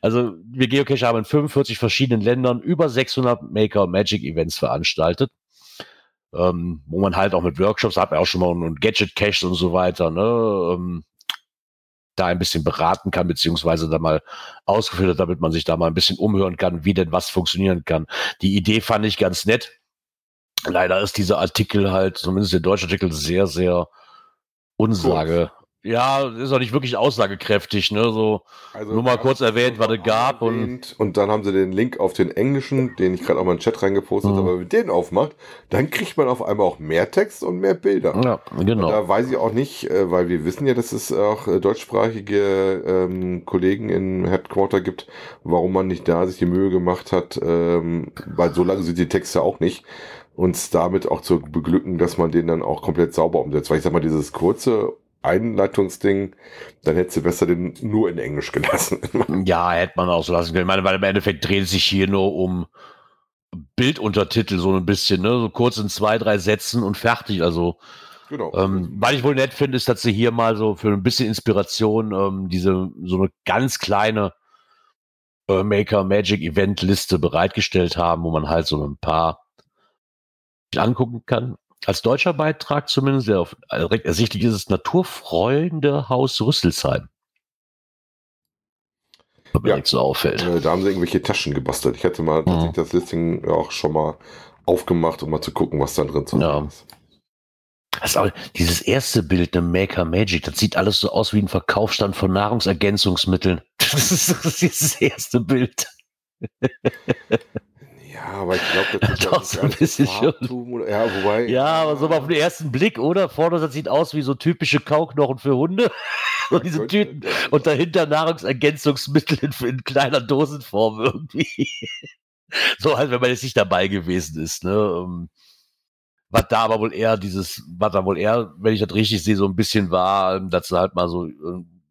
also wir Geocacher haben in 45 verschiedenen Ländern über 600 Maker Magic Events veranstaltet ähm, wo man halt auch mit Workshops hat, man auch schon mal und Gadget Caches und so weiter, ne, ähm, da ein bisschen beraten kann, beziehungsweise da mal ausgeführt hat, damit man sich da mal ein bisschen umhören kann, wie denn was funktionieren kann. Die Idee fand ich ganz nett. Leider ist dieser Artikel halt, zumindest der deutsche Artikel, sehr, sehr Unsage. Ja, ist auch nicht wirklich aussagekräftig, ne? So, Also, Nur mal kurz erwähnt, was es gab und- und dann haben sie den Link auf den englischen, den ich gerade auch mal in den Chat reingepostet Mhm. habe, wenn man den aufmacht, dann kriegt man auf einmal auch mehr Text und mehr Bilder. ja, genau. Da weiß ich auch nicht, äh, weil wir wissen ja, dass es auch äh, deutschsprachige ähm, Kollegen im Headquarter gibt, warum man nicht da sich die Mühe gemacht hat, ähm, weil so lange sind die Texte auch nicht, uns damit auch zu beglücken, dass man den dann auch komplett sauber umsetzt. Weil ich sag mal, dieses kurze Einleitungsding, dann hättest du besser den nur in Englisch gelassen. Ja, hätte man auch so lassen können. Ich meine, weil im Endeffekt dreht es sich hier nur um Bilduntertitel so ein bisschen, ne? So kurz in zwei, drei Sätzen und fertig. Also, Genau. ähm, was ich wohl nett finde, ist, dass sie hier mal so für ein bisschen Inspiration ähm, diese so eine ganz kleine äh, Maker Magic Event Liste bereitgestellt haben, wo man halt so ein paar angucken kann. Als deutscher Beitrag zumindest, der auf, also direkt ersichtlich ist es Naturfreunde Haus Rüsselsheim. Mir Ja. direkt so auffällt. Äh, da haben sie irgendwelche Taschen gebastelt. Ich hatte mal tatsächlich das Listing auch schon mal aufgemacht, um mal zu gucken, was da drin zu Ja. ist. Das ist auch, dieses erste Bild, ne Maker Magic, das sieht alles so aus wie ein Verkaufsstand von Nahrungsergänzungsmitteln. Das ist so dieses erste Bild. Ja, aber ich glaube, das ist Doch, ja so ein bisschen Farbtum Oder, ja, wobei. Ja, aber so mal auf den ersten Blick, oder? Vorne, das sieht aus wie so typische Kauknochen für Hunde. So diese Könnte- Tüten. Und dahinter Nahrungsergänzungsmittel in, in kleiner Dosenform irgendwie. So halt, wenn man jetzt nicht dabei gewesen ist, ne? Ähm, Was da aber wohl eher dieses, was da wohl eher, wenn ich das richtig sehe, so ein bisschen war, ähm, dass sie halt mal so ähm,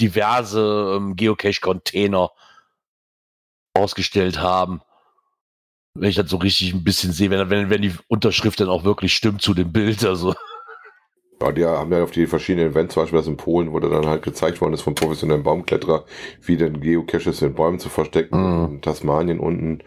diverse Geocache-Container ausgestellt haben. Wenn ich das so richtig ein bisschen sehe, wenn, wenn, wenn die Unterschrift dann auch wirklich stimmt zu dem Bild, also. Ja, die haben ja auf die verschiedenen Events, zum Beispiel das in Polen, wurde dann halt gezeigt worden ist von professionellen Baumkletterer, wie denn Geocaches in Bäumen zu verstecken. Mhm. In Tasmanien unten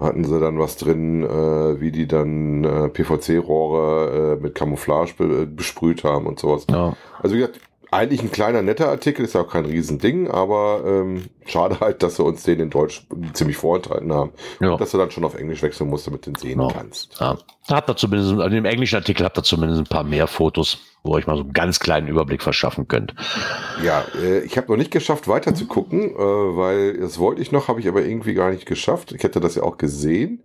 hatten sie dann was drin, äh, wie die dann äh, PVC-Rohre äh, mit Camouflage be besprüht haben und sowas. Ja. Also wie gesagt, eigentlich ein kleiner netter Artikel, ist ja auch kein Riesending, aber ähm, schade halt, dass sie uns den in Deutsch ziemlich vorenthalten haben. ja. Dass du dann schon auf Englisch wechseln musst, damit du den sehen Genau. kannst. Ja, habt ihr zumindest, also im englischen Artikel habt ihr zumindest ein paar mehr Fotos, wo ihr euch mal so einen ganz kleinen Überblick verschaffen könnt. Ja, äh, ich habe noch nicht geschafft, weiter zu gucken, äh, weil das wollte ich noch, habe ich aber irgendwie gar nicht geschafft. Ich hätte das ja auch gesehen.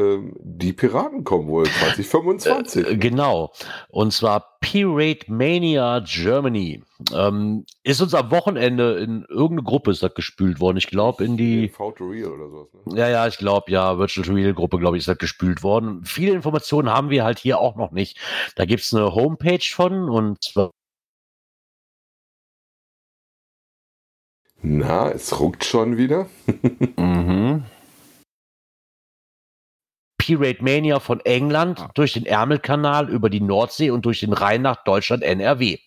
Ähm, die Piraten kommen wohl 2025. Äh, genau. Und zwar Pirate Mania Germany. Ähm, ist uns am Wochenende in irgendeine Gruppe ist das gespült worden. Ich glaube in die, V to Real oder sowas. Ne? ja, ja, ich glaube, ja, Virtual Real Gruppe, glaube ich, ist das gespült worden. Viele Informationen haben wir halt hier auch noch nicht. Da gibt's eine Homepage von und Na, es ruckt schon wieder. Mhm. Pirate Mania von England durch den Ärmelkanal über die Nordsee und durch den Rhein nach Deutschland NRW.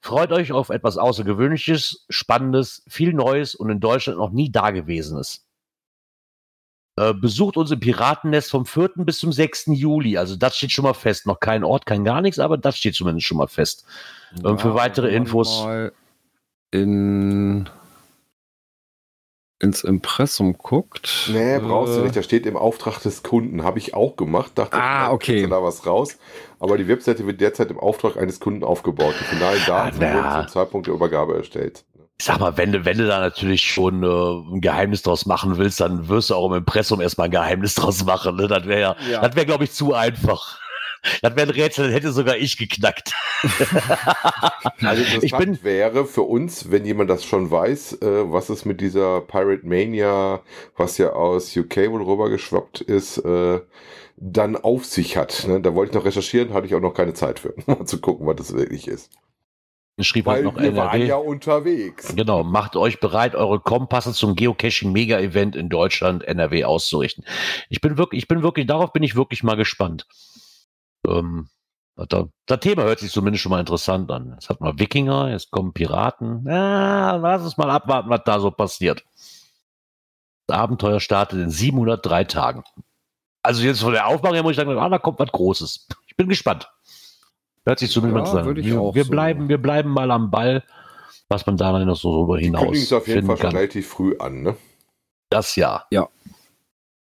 Freut euch auf etwas Außergewöhnliches, Spannendes, viel Neues und in Deutschland noch nie Dagewesenes. Äh, besucht uns im Piratennest vom 4. bis zum 6. Juli. Also das steht schon mal fest. Noch kein Ort, kein gar nichts, aber das steht zumindest schon mal fest. Ähm, für weitere Infos- In, ins Impressum guckt. Nee, brauchst du äh, nicht. Da steht im Auftrag des Kunden. Habe ich auch gemacht. Dachte, Ah, vielleicht okay. du da was raus. Aber die Webseite wird derzeit im Auftrag eines Kunden aufgebaut. Die finalen Daten na. wurden zum Zeitpunkt der Übergabe erstellt. Ich sag mal, wenn du, wenn du da natürlich schon äh, ein Geheimnis draus machen willst, dann wirst du auch im Impressum erstmal ein Geheimnis draus machen. Ne? Das wäre ja, Ja. das wäre, glaube ich, zu einfach. Das wäre ein Rätsel, das hätte sogar ich geknackt. Also Ich bin- wäre für uns, wenn jemand das schon weiß, äh, was es mit dieser Pirate Mania, was ja aus UK wohl rübergeschwappt ist, äh, dann auf sich hat. Ne? Da wollte ich noch recherchieren, hatte ich auch noch keine Zeit für, mal zu gucken, was das wirklich ist. Schrieb Weil halt noch wir waren NRW. ja unterwegs. Genau, macht euch bereit, eure Kompasse zum Geocaching-Mega-Event in Deutschland, NRW auszurichten. Ich bin wirklich, ich bin wirklich, darauf bin ich wirklich mal gespannt. Ähm, da, das Thema hört sich zumindest schon mal interessant an. Jetzt hat man Wikinger, jetzt kommen Piraten. Ja, lass uns mal abwarten, was da so passiert. Das Abenteuer startet in 703 Tagen. Also jetzt von der Aufmachung her muss ich sagen, ah, da kommt was Großes. Ich bin gespannt. Hört sich zumindest Ja, mal interessant an. Wir, so. bleiben, wir bleiben mal am Ball, was man da noch so darüber hinaus Kündigen es auf jeden Fall relativ früh an, ne? Das Jahr.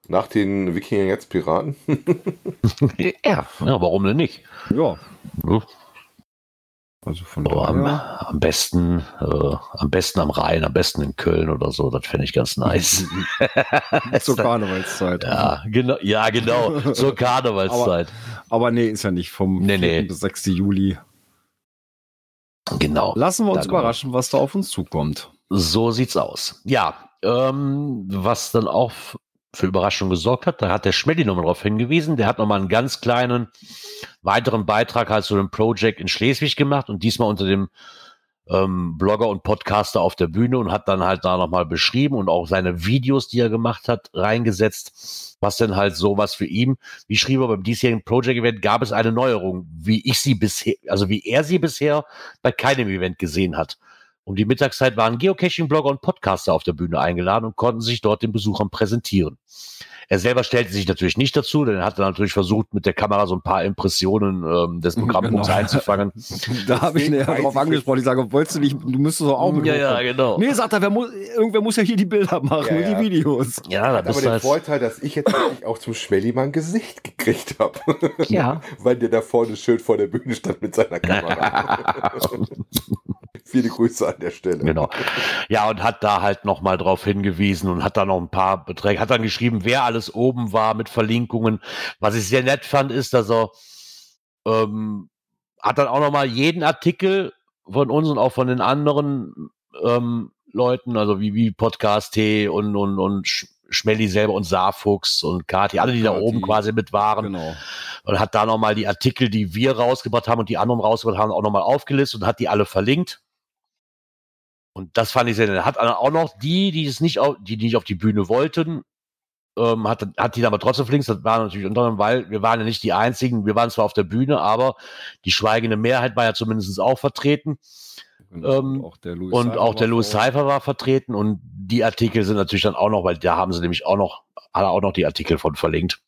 Nach den Wikinger jetzt Piraten. ja, ja, warum denn nicht? Ja, also von aber am, am besten, äh, am besten am Rhein, am besten in Köln oder so. Das fände ich ganz nice. Zur Karnevalszeit. ja, genau, ja, genau. Zur Karnevalszeit. Aber nee, ist ja nicht vom Nee, 4. nee. bis 6. Juli. genau. Lassen wir uns Genau. überraschen, was da auf uns zukommt. So sieht's aus. Ja, ähm, was dann auch für Überraschung gesorgt hat, da hat der Schmelly nochmal darauf hingewiesen. Der hat nochmal einen ganz kleinen weiteren Beitrag halt zu dem Project in Schleswig gemacht und diesmal unter dem ähm, Blogger und Podcaster auf der Bühne und hat dann halt da nochmal beschrieben und auch seine Videos, die er gemacht hat, reingesetzt, was denn halt sowas für ihn, wie schrieb er beim diesjährigen Project Event, gab es eine Neuerung, wie ich sie bisher, also wie er sie bisher bei keinem Event gesehen hat. Um die Mittagszeit waren Geocaching-Blogger und Podcaster auf der Bühne eingeladen und konnten sich dort den Besuchern präsentieren. Er selber stellte sich natürlich nicht dazu, denn er hatte natürlich versucht, mit der Kamera so ein paar Impressionen ähm, des Programmpunkts Genau. einzufangen. Da habe ich ihn ja ich angesprochen. Ich sage, wolltest du nicht, du müsstest doch auch mit ja, ja, genau. Nee, sagt er, wer muss, irgendwer muss ja hier die Bilder machen Ja, und ja. die Videos. Ja, da Hat aber bist du den Vorteil, dass ich jetzt auch zum Schmelly mal ein Gesicht gekriegt habe. ja. Weil der da vorne schön vor der Bühne stand mit seiner Kamera. Viele Grüße an der Stelle. Genau. Ja, und hat da halt nochmal drauf hingewiesen und hat da noch ein paar Beträge, hat dann geschrieben, wer alles oben war mit Verlinkungen. Was ich sehr nett fand, ist, dass er ähm, hat dann auch nochmal jeden Artikel von uns und auch von den anderen ähm, Leuten, also wie, wie Podcast T und, und, und Sch- Schmelly selber und Saarfuchs und Kati, alle, die da Kati. oben quasi mit waren Genau. und hat da nochmal die Artikel, die wir rausgebracht haben und die anderen rausgebracht haben, auch nochmal aufgelistet und hat die alle verlinkt. Und das fand ich sehr nett. Hat dann auch noch die, die es nicht auf, die, die nicht auf die Bühne wollten, ähm, hat, hat die dann aber trotzdem verlinkt. Das war natürlich unter anderem, weil wir waren ja nicht die einzigen. Wir waren zwar auf der Bühne, aber die schweigende Mehrheit war ja zumindest auch vertreten. genau. Ähm, und auch der Louis Und Seifer auch der war Louis. Cypher war vertreten und die Artikel sind natürlich dann auch noch, weil da haben sie nämlich auch noch, hat er auch noch die Artikel von verlinkt.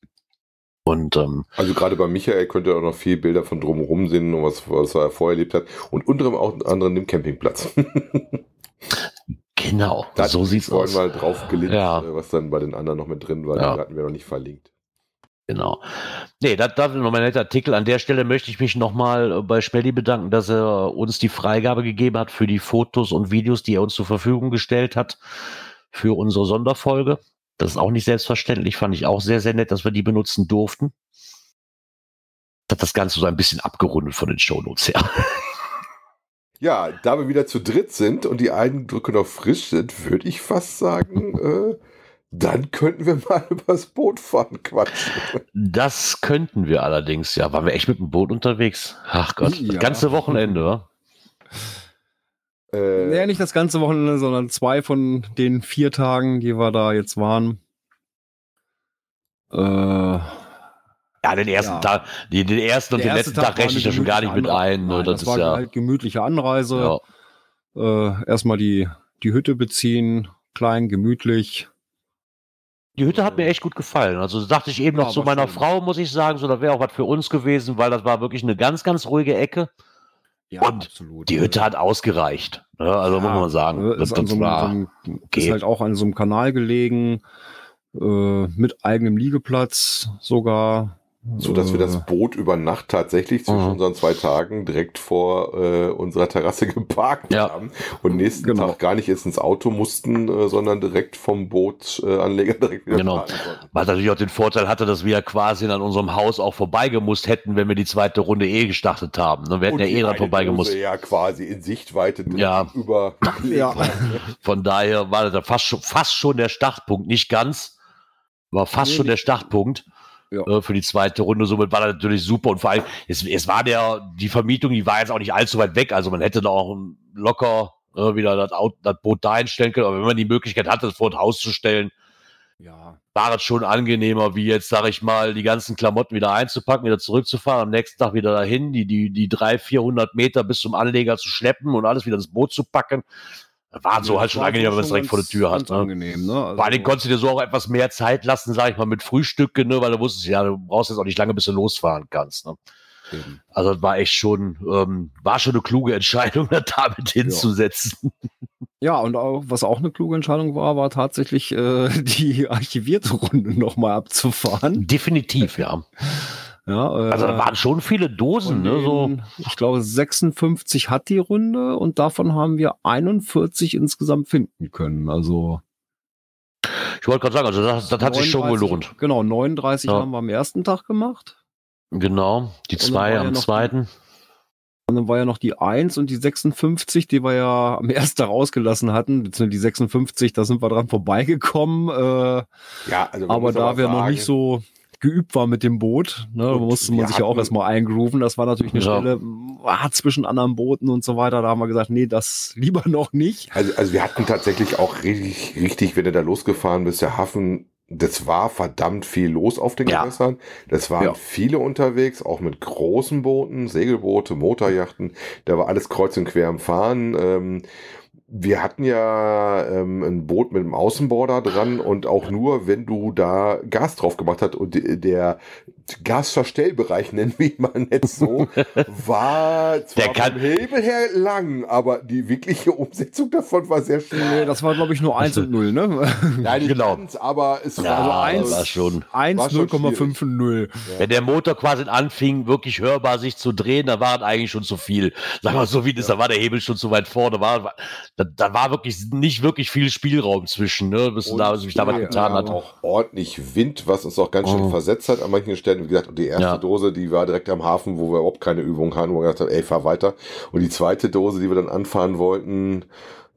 Und ähm, Also gerade bei Michael könnt ihr auch noch viel Bilder von drumherum sehen und was, was er vorher erlebt hat. Und unter anderem auch anderen dem Campingplatz. genau, Da so sieht's vorhin aus. mal drauf gelinst, Ja. äh, was dann bei den anderen noch mit drin war. Ja. Die hatten wir noch nicht verlinkt. Genau. Nee, das, das ist nochmal ein netter Artikel. An der Stelle möchte ich mich nochmal bei Schmelly bedanken, dass er uns die Freigabe gegeben hat für die Fotos und Videos, die er uns zur Verfügung gestellt hat für unsere Sonderfolge. Das ist auch nicht selbstverständlich, fand ich auch sehr, sehr nett, dass wir die benutzen durften. Das hat das Ganze so ein bisschen abgerundet von den Shownotes her. Ja, da wir wieder zu dritt sind und die Eindrücke noch frisch sind, würde ich fast sagen, äh, dann könnten wir mal übers Boot fahren quatschen. Das könnten wir allerdings, ja. Waren wir echt mit dem Boot unterwegs? Ach Gott, Ja. das ganze Wochenende, wa? Äh, Nee, nicht das ganze Wochenende, sondern zwei von den vier Tagen, die wir da jetzt waren. Äh, Ja, den ersten Ja. Tag, die, den ersten und der den erste letzten Tag, war rechne ich da schon gar nicht mit ein. Ne? Nein, Das, das, ist war ja, halt gemütliche Anreise. ja. Äh, erstmal die, die Hütte beziehen, klein, gemütlich. Die Hütte hat mir echt gut gefallen. Also dachte ich eben Ja, noch zu meiner schön. Frau, muss ich sagen, so, das wäre auch was für uns gewesen, weil das war wirklich eine ganz, ganz ruhige Ecke. Ja, Und absolut. Die Hütte hat ausgereicht. Ne? Also muss man sagen. Das, Ist, an das so einem, ist halt auch an so einem Kanal gelegen, äh, mit eigenem Liegeplatz sogar. So dass wir Äh, das Boot über Nacht tatsächlich zwischen Mhm. unseren zwei Tagen direkt vor äh, unserer Terrasse geparkt Ja. haben und nächsten Genau. Tag gar nicht jetzt ins Auto mussten, äh, sondern direkt vom Bootanleger äh, Anleger direkt wieder Genau. was natürlich auch den Vorteil hatte, dass wir ja quasi an unserem Haus auch vorbeigemusst hätten, wenn wir die zweite Runde eh gestartet haben. Ne? Wir hätten Und ja eh dran vorbeigemusst. Ja, quasi in Sichtweite Ja. über. Ja. Von daher war das fast schon, fast schon der Startpunkt, nicht ganz, war fast Nee, schon der nicht. Startpunkt Ja. äh, für die zweite Runde. Somit war das natürlich super und vor allem, es, es war der, die Vermietung, die war jetzt auch nicht allzu weit weg, also man hätte da auch locker äh, wieder das, das Boot da einstellen können, aber wenn man die Möglichkeit hatte, das vor das Haus zu stellen, ja. war es schon angenehmer, wie jetzt, sag ich mal, die ganzen Klamotten wieder einzupacken, wieder zurückzufahren, am nächsten Tag wieder dahin, die, die, die 300, 400 Meter bis zum Anleger zu schleppen und alles wieder ins Boot zu packen. War so Ja, halt schon war angenehmer, wenn man es direkt vor der Tür hat. Ne? angenehm, ne? Also, Vor Dingen konntest du dir so auch etwas mehr Zeit lassen, sag ich mal, mit Frühstücken, ne? weil du wusstest, ja, du brauchst jetzt auch nicht lange, bis du losfahren kannst. Ne? eben. Also das war echt schon, ähm, war schon eine kluge Entscheidung, das damit hinzusetzen. Ja, und auch, was auch eine kluge Entscheidung war, war tatsächlich äh, die archivierte Runde nochmal abzufahren. Definitiv, ja. Ja, äh, Also da waren schon viele Dosen, ne? So. Ich glaube, 56 hat die Runde und davon haben wir 41 insgesamt finden können. Also Ich wollte gerade sagen, also das, das hat sich schon 39 gelohnt. Genau, 39 Ja. haben wir am ersten Tag gemacht. Genau, die zwei ja am die- zweiten. Und dann war ja noch die 1 und die 56, die wir ja am ersten Tag rausgelassen hatten. Beziehungsweise Die 56, da sind wir dran vorbeigekommen. Äh, Ja, also aber da wir noch nicht so geübt war mit dem Boot. Ne? Da musste man sich ja auch erstmal eingrooven. Das war natürlich eine Ja. Stelle ah, zwischen anderen Booten und so weiter. Da haben wir gesagt, nee, das lieber noch nicht. Also, also wir hatten tatsächlich auch richtig, richtig, wenn du da losgefahren bist, der Hafen, das war verdammt viel los auf den Ja. Gewässern. Das waren Ja. viele unterwegs, auch mit großen Booten, Segelboote, Motorjachten. Da war alles kreuz und quer am Fahren. Ähm, wir hatten ja ähm, ein Boot mit einem Außenborder dran und auch nur, wenn du da Gas drauf gemacht hast und der Gasverstellbereich, nennen wir ihn mal jetzt so, war zwar Der kann- vom Hebel her lang, aber die wirkliche Umsetzung davon war sehr schwer. Nee, das war, glaube ich, nur 1 und 0, ne? Nein, nicht Genau. ganz, aber es Ja, war Also das eins, war schon- 1, war schon 0,5 und 0. Wenn der Motor quasi anfing, wirklich hörbar sich zu drehen, da war es eigentlich schon zu viel. Sag mal, so wie das, da war der Hebel schon zu weit vorne. War, da, da war wirklich nicht wirklich viel Spielraum zwischen, ne, bis Und da sich da was ja, getan wir hat. ordentlich Wind, was uns auch ganz schön Oh. versetzt hat an manchen Stellen. Wie gesagt, und die erste Ja. Dose, die war direkt am Hafen, wo wir überhaupt keine Übung hatten, wo wir gesagt haben, ey, fahr weiter. Und die zweite Dose, die wir dann anfahren wollten,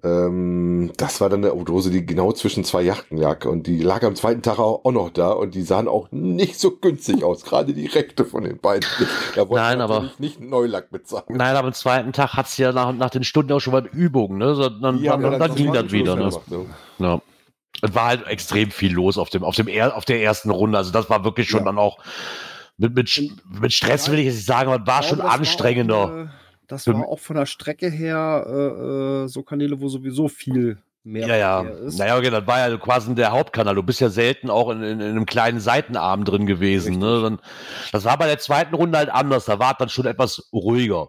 ähm, das war dann eine Dose, die genau zwischen zwei Yachten lag. Und die lag am zweiten Tag auch, noch da und die sahen auch nicht so günstig aus. Gerade die rechte von den beiden. Da wollte Nein, aber- nicht Neulack bezahlen. Nein, aber am zweiten Tag hat's ja nach, nach den Stunden auch schon mal Übungen, ne? So, dann, haben dann, ja dann, das ging das wieder, ne? gemacht, ne? Ja. Es war halt extrem viel los auf dem, auf dem er, auf der ersten Runde. Also das war wirklich schon Ja. dann auch mit, mit, mit Stress will ich jetzt nicht sagen, aber war schon das war anstrengender. auch, äh, Das war auch von der Strecke her äh, äh, so Kanäle, wo sowieso viel mehr Ja, ja. Ist. Naja, okay, das war ja quasi der Hauptkanal. Du bist ja selten auch in, in, in einem kleinen Seitenarm drin gewesen. Ne? Dann, das war bei der zweiten Runde halt anders. Da war es dann schon etwas ruhiger.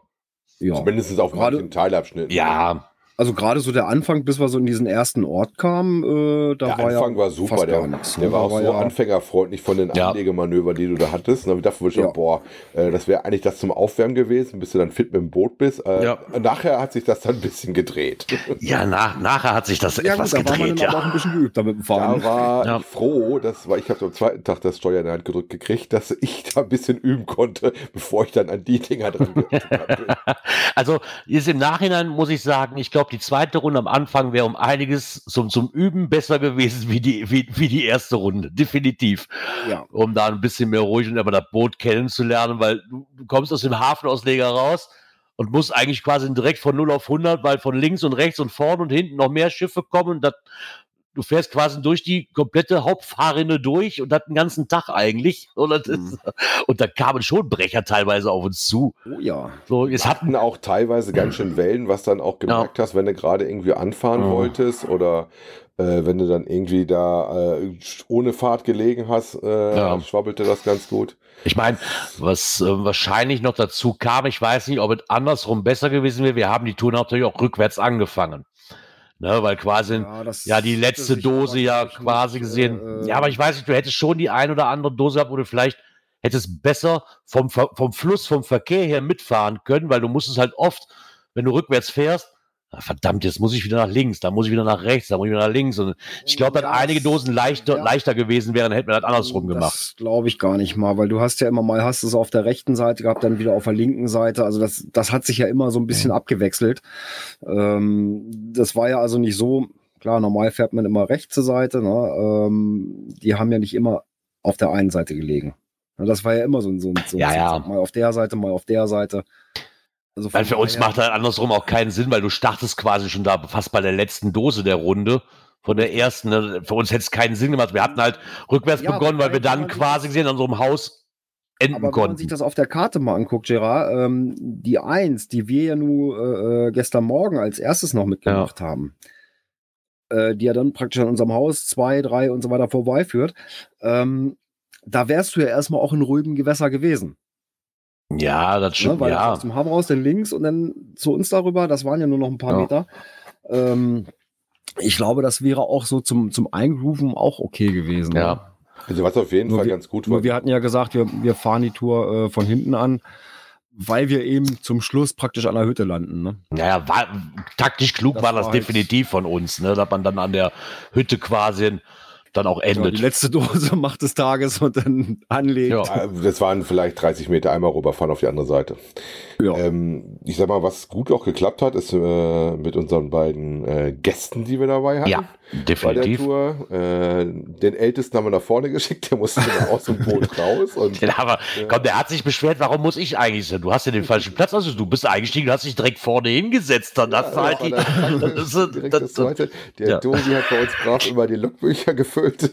ja. Zumindest auf Gerade- manchen Teilabschnitten. Ja, Also gerade so der Anfang, bis wir so in diesen ersten Ort kamen, äh, da Der war Anfang ja war super, fast der, gar nichts, ne? der war auch so ja- anfängerfreundlich von den Ja. Anlegemanövern, die du da hattest. Und da dachte ich schon, Ja. boah, äh, das wäre eigentlich das zum Aufwärmen gewesen, bis du dann fit mit dem Boot bist. Äh, Ja. Nachher hat sich das dann ein bisschen gedreht. ja nach, nachher hat sich das Ja, etwas gut, da war man gedreht. dann aber auch Ja. ein bisschen geübt damit dem Fahren. Da war Ja. ich froh, dass, weil ich habe am zweiten Tag das Steuer in die Hand gedrückt gekriegt, dass ich da ein bisschen üben konnte, bevor ich dann an die Dinger dran bin. Also jetzt im Nachhinein muss ich sagen, ich glaube, die zweite Runde am Anfang wäre um einiges zum, zum Üben besser gewesen wie die, wie, wie die erste Runde. Definitiv. Ja. um da ein bisschen mehr ruhig und aber das Boot kennenzulernen, weil du, du kommst aus dem Hafenausleger raus und musst eigentlich quasi direkt von 0 auf 100, weil von links und rechts und vorn und hinten noch mehr Schiffe kommen und das, du fährst quasi durch die komplette Hauptfahrrinne durch und das den ganzen Tag eigentlich und, das Mhm. und da kamen schon Brecher teilweise auf uns zu. Oh ja. So, jetzt hatten auch teilweise ganz schön Wellen, was dann auch gemerkt hast, wenn du gerade irgendwie anfahren Ja. wolltest oder äh, wenn du dann irgendwie da äh, ohne Fahrt gelegen hast, äh, Ja. schwabbelte das ganz gut. Ich meine, was äh, wahrscheinlich noch dazu kam, ich weiß nicht, ob es andersrum besser gewesen wäre. Wir haben die Tour natürlich auch rückwärts angefangen. Ne, weil quasi, ja, das die letzte Dose ja quasi gesehen. äh, ja, aber ich weiß nicht, du hättest schon die ein oder andere Dose gehabt, wo du vielleicht hättest besser vom, vom Fluss, vom Verkehr her mitfahren können, weil du musstest halt oft, wenn du rückwärts fährst, verdammt, jetzt muss ich wieder nach links, da muss ich wieder nach rechts, da muss ich wieder nach links. Und ich glaube, dass einige Dosen leichter, ja. leichter gewesen wären, hätten wir das andersrum gemacht. Das glaube ich gar nicht mal, weil du hast ja immer mal, hast es auf der rechten Seite gehabt, dann wieder auf der linken Seite. Also das, das hat sich ja immer so ein bisschen abgewechselt. Ähm, das war ja also nicht so, klar, normal fährt man immer rechts zur Seite. Ne? Ähm, die haben ja nicht immer auf der einen Seite gelegen. Ja, Das war ja immer so ein, so ein, so ein Ja, ja. Mal auf der Seite, mal auf der Seite. Also Weil für uns macht das andersrum auch keinen Sinn, weil du startest quasi schon da fast bei der letzten Dose der Runde. Von der ersten, ne? für uns hätte es keinen Sinn gemacht. Wir hatten halt rückwärts Ja, begonnen, weil wir dann quasi gesehen an unserem Haus enden Aber wenn man sich konnten. das auf der Karte mal anguckt, Gerard, ähm, die Eins, die wir ja nur äh, äh, gestern Morgen als erstes noch mitgemacht haben, äh, die ja dann praktisch an unserem Haus zwei, drei und so weiter vorbeiführt, ähm, da wärst du ja erstmal auch in ruhigem Gewässer gewesen. Ja, das Ne? stimmt, Weil ja. aus dem Hafen raus, dann links und dann zu uns darüber, das waren ja nur noch ein paar Ja. Meter. Ähm, ich glaube, das wäre auch so zum, zum Eingrooven auch okay gewesen. ne? Ja. Also was auf jeden Nur Fall wir- ganz gut war. Wir hatten ja gesagt, wir, wir fahren die Tour äh, von hinten an, weil wir eben zum Schluss praktisch an der Hütte landen. Ne? Naja, war, taktisch klug Das war das war halt- definitiv von uns, ne? dass man dann an der Hütte quasi dann auch Ja, die endet. letzte Dose macht des Tages und dann anlegt. Ja. Äh, Das waren vielleicht 30 Meter einmal rüberfahren auf die andere Seite. Ja. Ähm, ich sag mal, was gut auch geklappt hat, ist äh, mit unseren beiden äh, Gästen, die wir dabei hatten. Ja, Bei der definitiv. Tour. Äh, den Ältesten haben wir nach vorne geschickt, der musste dann aus dem Boot raus. Und Den haben wir, komm, der hat sich beschwert, warum muss ich eigentlich sein? Du hast ja den falschen Platz, also du bist eingestiegen, du hast dich direkt vorne hingesetzt, dann hast du halt die, das das, das. Der ja. Dosi hat bei uns brav immer die Logbücher gefüllt,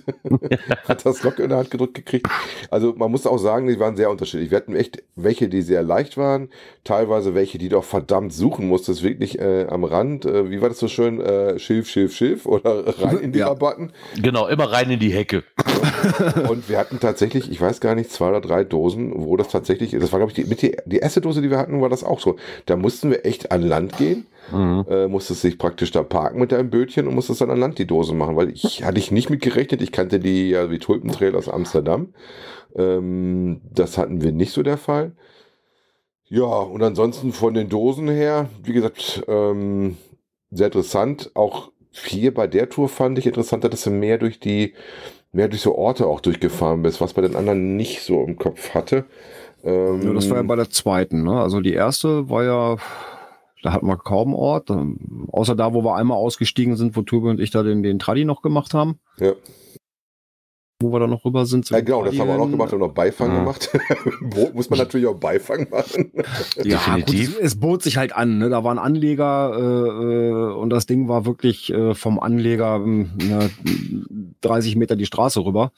hat das Log in der Hand gedrückt gekriegt. Also man muss auch sagen, die waren sehr unterschiedlich. Wir hatten echt welche, die sehr leicht waren, teilweise welche, die doch verdammt suchen musstest, wirklich äh, am Rand. Äh, wie war das so schön? Äh, Schilf, Schilf, Schilf oder rein in die Ja. Rabatten. genau, immer rein in die Hecke. Und wir hatten tatsächlich, ich weiß gar nicht, zwei oder drei Dosen, wo das tatsächlich, das war glaube ich die, mit die, die erste Dose, die wir hatten, war das auch so. Da mussten wir echt an Land gehen, Mhm. äh, musstest dich praktisch da parken mit deinem Bötchen und musstest dann an Land die Dose machen, weil ich hatte ich nicht mit gerechnet. Ich kannte die ja wie Tulpentrail aus Amsterdam. Ähm, das hatten wir nicht so der Fall. Ja, und ansonsten von den Dosen her, wie gesagt, ähm, sehr interessant. Auch hier bei der Tour fand ich interessanter, dass du mehr durch die, mehr durch so Orte auch durchgefahren bist, was bei den anderen nicht so im Kopf hatte. Ähm, Ja, das war ja bei der zweiten. Ne? Also die erste war ja, da hatten wir kaum Ort. ähm, Außer da, wo wir einmal ausgestiegen sind, wo Tobi und ich da den, den Tradi noch gemacht haben. Ja. Wo wir da noch rüber sind. zu ja, genau, das haben wir auch gemacht und noch Beifang Mhm. gemacht. Boot muss man natürlich auch Beifang machen. Ja, Definitiv. Gut, es, es bot sich halt an. Ne? Da waren Anleger äh, äh, und das Ding war wirklich äh, vom Anleger ja, 30 Meter die Straße rüber.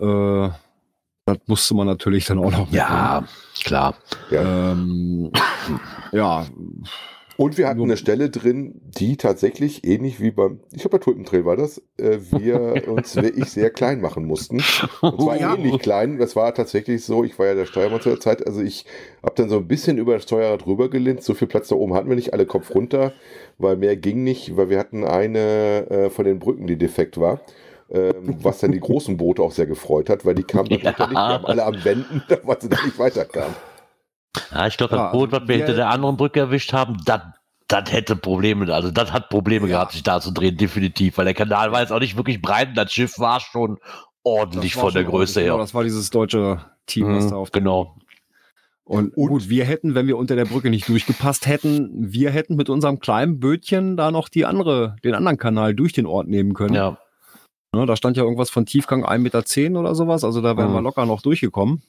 Äh, das musste man natürlich dann auch noch Ja, klar. Ähm, ja, Und wir hatten eine Stelle drin, die tatsächlich ähnlich wie beim, ich glaube bei Tulpentrail war das, äh, wir uns wirklich sehr klein machen mussten. Und zwar Ja. ähnlich klein. Das war tatsächlich so, ich war ja der Steuermann zu der Zeit, also ich habe dann so ein bisschen über das Steuerrad rübergelehnt. So viel Platz da oben hatten wir nicht, alle Kopf runter, weil mehr ging nicht, weil wir hatten eine äh, von den Brücken, die defekt war. Ähm, was dann die großen Boote auch sehr gefreut hat, weil die kamen dann Ja. nicht, die haben alle am Wenden, weil sie da nicht weiterkamen. Ja, ich glaube, Ja, das Boot, was wir hinter der anderen Brücke erwischt haben, das das hätte Probleme, also das hat Probleme gehabt, sich da zu drehen, definitiv, weil der Kanal war jetzt auch nicht wirklich breit und das Schiff war schon ordentlich das war von der schon Größe ordentlich. Genau, her. das war dieses deutsche Team, was Mhm, da auf genau. Und, gut, wir hätten, wenn wir unter der Brücke nicht durchgepasst hätten, wir hätten mit unserem kleinen Bötchen da noch die andere, den anderen Kanal durch den Ort nehmen können. Ja, Ne, da stand ja irgendwas von Tiefgang 1,10 Meter oder sowas, also da wären Mhm. wir locker noch durchgekommen.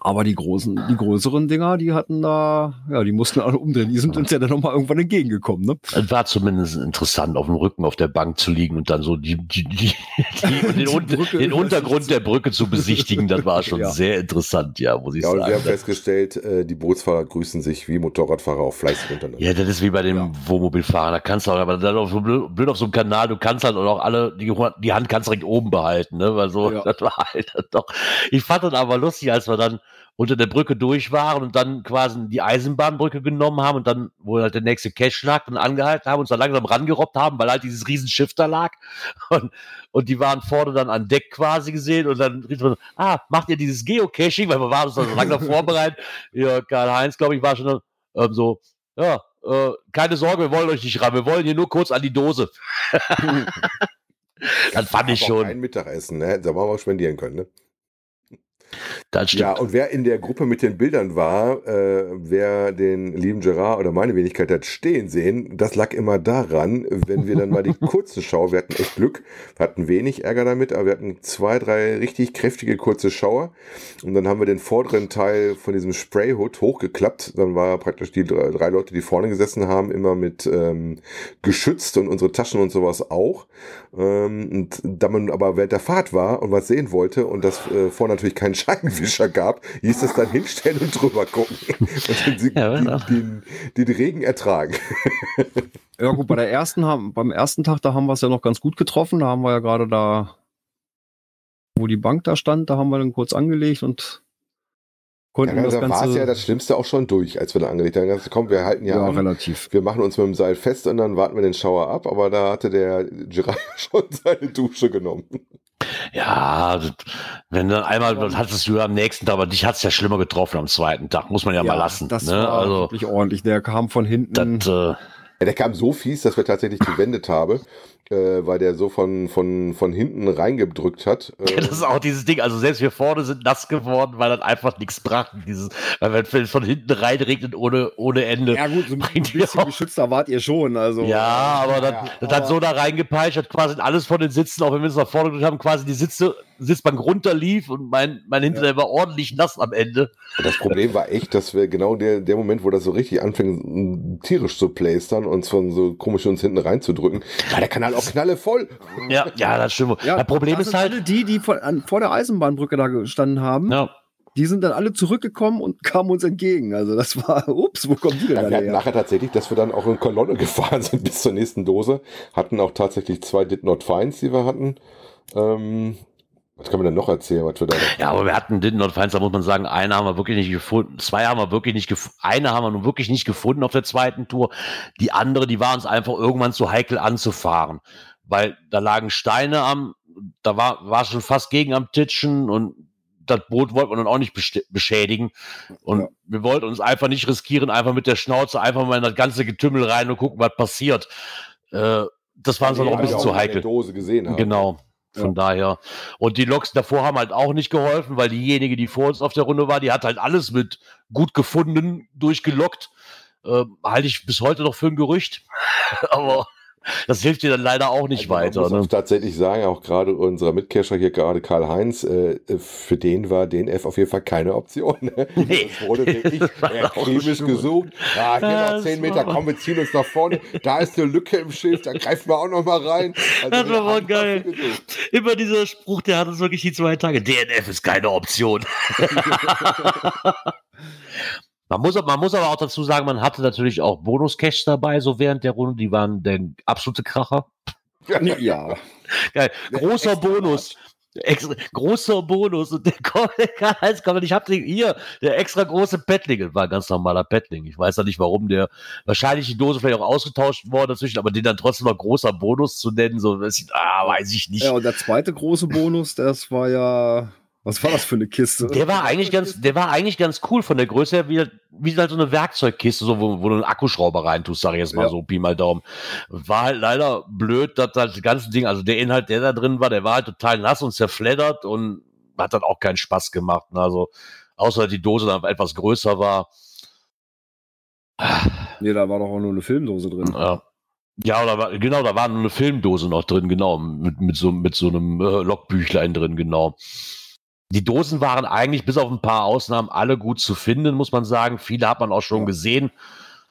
Aber die großen, die größeren Dinger, die hatten da, ja, die mussten alle umdrehen. Die sind uns ja dann nochmal irgendwann entgegengekommen, ne? es war zumindest interessant, auf dem Rücken auf der Bank zu liegen und dann so die, die, die, die, den, Brücke den Untergrund der Brücke zu besichtigen, das war schon Ja. sehr interessant, ja, muss ich Ja, und wir haben sagen. festgestellt, äh, die Bootsfahrer grüßen sich wie Motorradfahrer auch fleißig untereinander. Ja, das ist wie bei dem Ja. Wohnmobilfahrer. Da kannst du auch, aber dann auf so blöd blöd auf so einem Kanal, du kannst halt auch alle, die, die Hand kannst direkt oben behalten, ne? Weil so, Ja. das war halt doch. Ich fand das aber lustig, als wir dann unter der Brücke durch waren und dann quasi die Eisenbahnbrücke genommen haben und dann, wo halt der nächste Cache lag und angehalten haben, uns da langsam rangerobbt haben, weil halt dieses Riesenschiff da lag. Und, und die waren vorne dann an Deck quasi gesehen und dann rief man, ah, macht ihr dieses Geocaching? Weil wir waren uns dann so langsam vorbereitet. Ja, Karl-Heinz, glaube ich, war schon ähm, so, ja, äh, keine Sorge, wir wollen euch nicht ran, wir wollen hier nur kurz an die Dose. das fand ich schon. Ein Mittagessen, ne? Da haben wir auch spendieren können, ne? Das stimmt. Ja, und wer in der Gruppe mit den Bildern war, äh, wer den lieben Gerard oder meine Wenigkeit hat stehen sehen, das lag immer daran, wenn wir dann mal die kurzen Schauer, wir hatten echt Glück, wir hatten wenig Ärger damit, aber wir hatten zwei, drei richtig kräftige kurze Schauer und dann haben wir den vorderen Teil von diesem Sprayhood hochgeklappt, dann war praktisch die drei, Leute, die vorne gesessen haben, immer mit ähm, geschützt und unsere Taschen und sowas auch. Ähm, und da man aber während der Fahrt war und was sehen wollte und das äh, vorne natürlich keinen Scheibenwischer gab, hieß es dann hinstellen und drüber gucken und den, Ja, den, genau. den, den Regen ertragen. Ja gut, bei der ersten haben, beim ersten Tag, da haben wir es ja noch ganz gut getroffen. Da haben wir ja gerade da, wo die Bank da stand, da haben wir dann kurz angelegt und konnten Ja, das da war es ja das Schlimmste auch schon durch, als wir da angelegt haben. Gesagt, Komm, wir halten ja, ja, an. relativ. Wir machen uns mit dem Seil fest und dann warten wir den Schauer ab, aber da hatte der Gerard schon seine Dusche genommen. Ja, wenn dann einmal, das hattest du ja am nächsten Tag, aber dich hat's ja schlimmer getroffen am zweiten Tag, muss man ja, mal lassen. Das ne? war Also, wirklich ordentlich. Der kam von hinten. das, äh, Ja, der kam so fies, dass wir tatsächlich gewendet haben. Äh, weil der so von, von, von hinten reingedrückt hat. Äh, Das ist auch dieses Ding, also selbst wir vorne sind nass geworden, weil dann einfach nichts brachten. Dieses, weil wenn es von hinten reinregnet ohne, ohne Ende. Ja gut, so ein bisschen ja geschützter wart ihr schon. Also, Ja, aber dann, ja, das hat so da reingepeitscht, hat quasi alles von den Sitzen, auch wenn wir es nach vorne gedrückt haben, quasi die Sitze, Sitzbank runterlief und mein, mein Hinterteil war ordentlich nass am Ende. Das Problem war echt, dass wir genau der, der Moment, wo das so richtig anfängt, tierisch zu playstern und von so komisch uns hinten reinzudrücken, war der Kanal auch knallevoll. Ja, ja, das stimmt. Ja, das Problem das ist halt, alle die, die vor, an, vor der Eisenbahnbrücke da gestanden haben, ja, die sind dann alle zurückgekommen und kamen uns entgegen. Also das war, ups, wo kommen die denn Ja, wir hatten her? nachher tatsächlich, dass wir dann auch in Kolonne gefahren sind bis zur nächsten Dose. Hatten auch tatsächlich zwei Did Not Finds, die wir hatten. Ähm, was kann man denn noch erzählen, was wir da ja, aber wir hatten Didden und Feinds, da muss man sagen, eine haben wir wirklich nicht gefunden, zwei haben wir wirklich nicht gefunden, eine haben wir nun wirklich nicht gefunden auf der zweiten Tour. Die andere, die war uns einfach irgendwann zu heikel anzufahren, weil da lagen Steine am, da war, war schon fast gegen am Titschen und das Boot wollten wir dann auch nicht beschädigen. Und Ja. wir wollten uns einfach nicht riskieren, einfach mit der Schnauze einfach mal in das ganze Getümmel rein und gucken, was passiert. Äh, das war uns dann noch ein bisschen auch zu heikel. Dose gesehen haben. Genau. Von daher. Und die Loks davor haben halt auch nicht geholfen, weil diejenige, die vor uns auf der Runde war, die hat halt alles mit gut gefunden durchgelockt. Ähm, halte ich bis heute noch für ein Gerücht. Aber das hilft dir dann leider auch nicht Also man weiter. muss Ne? tatsächlich sagen, auch gerade unser Mitcacher hier, gerade Karl-Heinz, äh, für den war DNF auf jeden Fall keine Option. Ne? Nee. Das wurde wirklich gesucht. Ja, hier Ja, noch das 10 Meter, komm, wir ziehen uns nach vorne. Da ist eine Lücke im Schild, da greifen wir auch noch mal rein. Also Das war haben geil. Immer dieser Spruch, der hat uns wirklich die zwei Tage. DNF ist keine Option. man, muss, man muss aber auch dazu sagen, man hatte natürlich auch Bonus-Cash dabei, so während der Runde. Die waren der absolute Kracher. Ja, Geil. Großer Bonus. Extra, großer Bonus. Und der Hals kommt, ich hab den hier, der extra große Paddling, das war ein ganz normaler Paddling. Ich weiß ja nicht, warum der, wahrscheinlich die Dose vielleicht auch ausgetauscht worden dazwischen, aber den dann trotzdem noch großer Bonus zu nennen, so, das, ah, weiß ich nicht. ja, und der zweite große Bonus, das war ja, was war das für eine Kiste? Der war eigentlich ganz, der war eigentlich ganz cool von der Größe her, wie, wie halt so eine Werkzeugkiste, so, wo, wo du einen Akkuschrauber reintust, sag ich jetzt mal Ja. so, Pi mal Daumen. War halt leider blöd, dass das ganze Ding, also der Inhalt, der da drin war, der war halt total nass und zerfleddert und hat dann auch keinen Spaß gemacht. ne. Also, außer dass die Dose dann etwas größer war. Nee, da war doch auch nur eine Filmdose drin. Ja. Ja, oder war, genau, da war nur eine Filmdose noch drin, genau, mit, mit, so, mit so einem äh, Logbüchlein drin, genau. Die Dosen waren eigentlich bis auf ein paar Ausnahmen alle gut zu finden, muss man sagen. Viele hat man auch schon Ja. gesehen.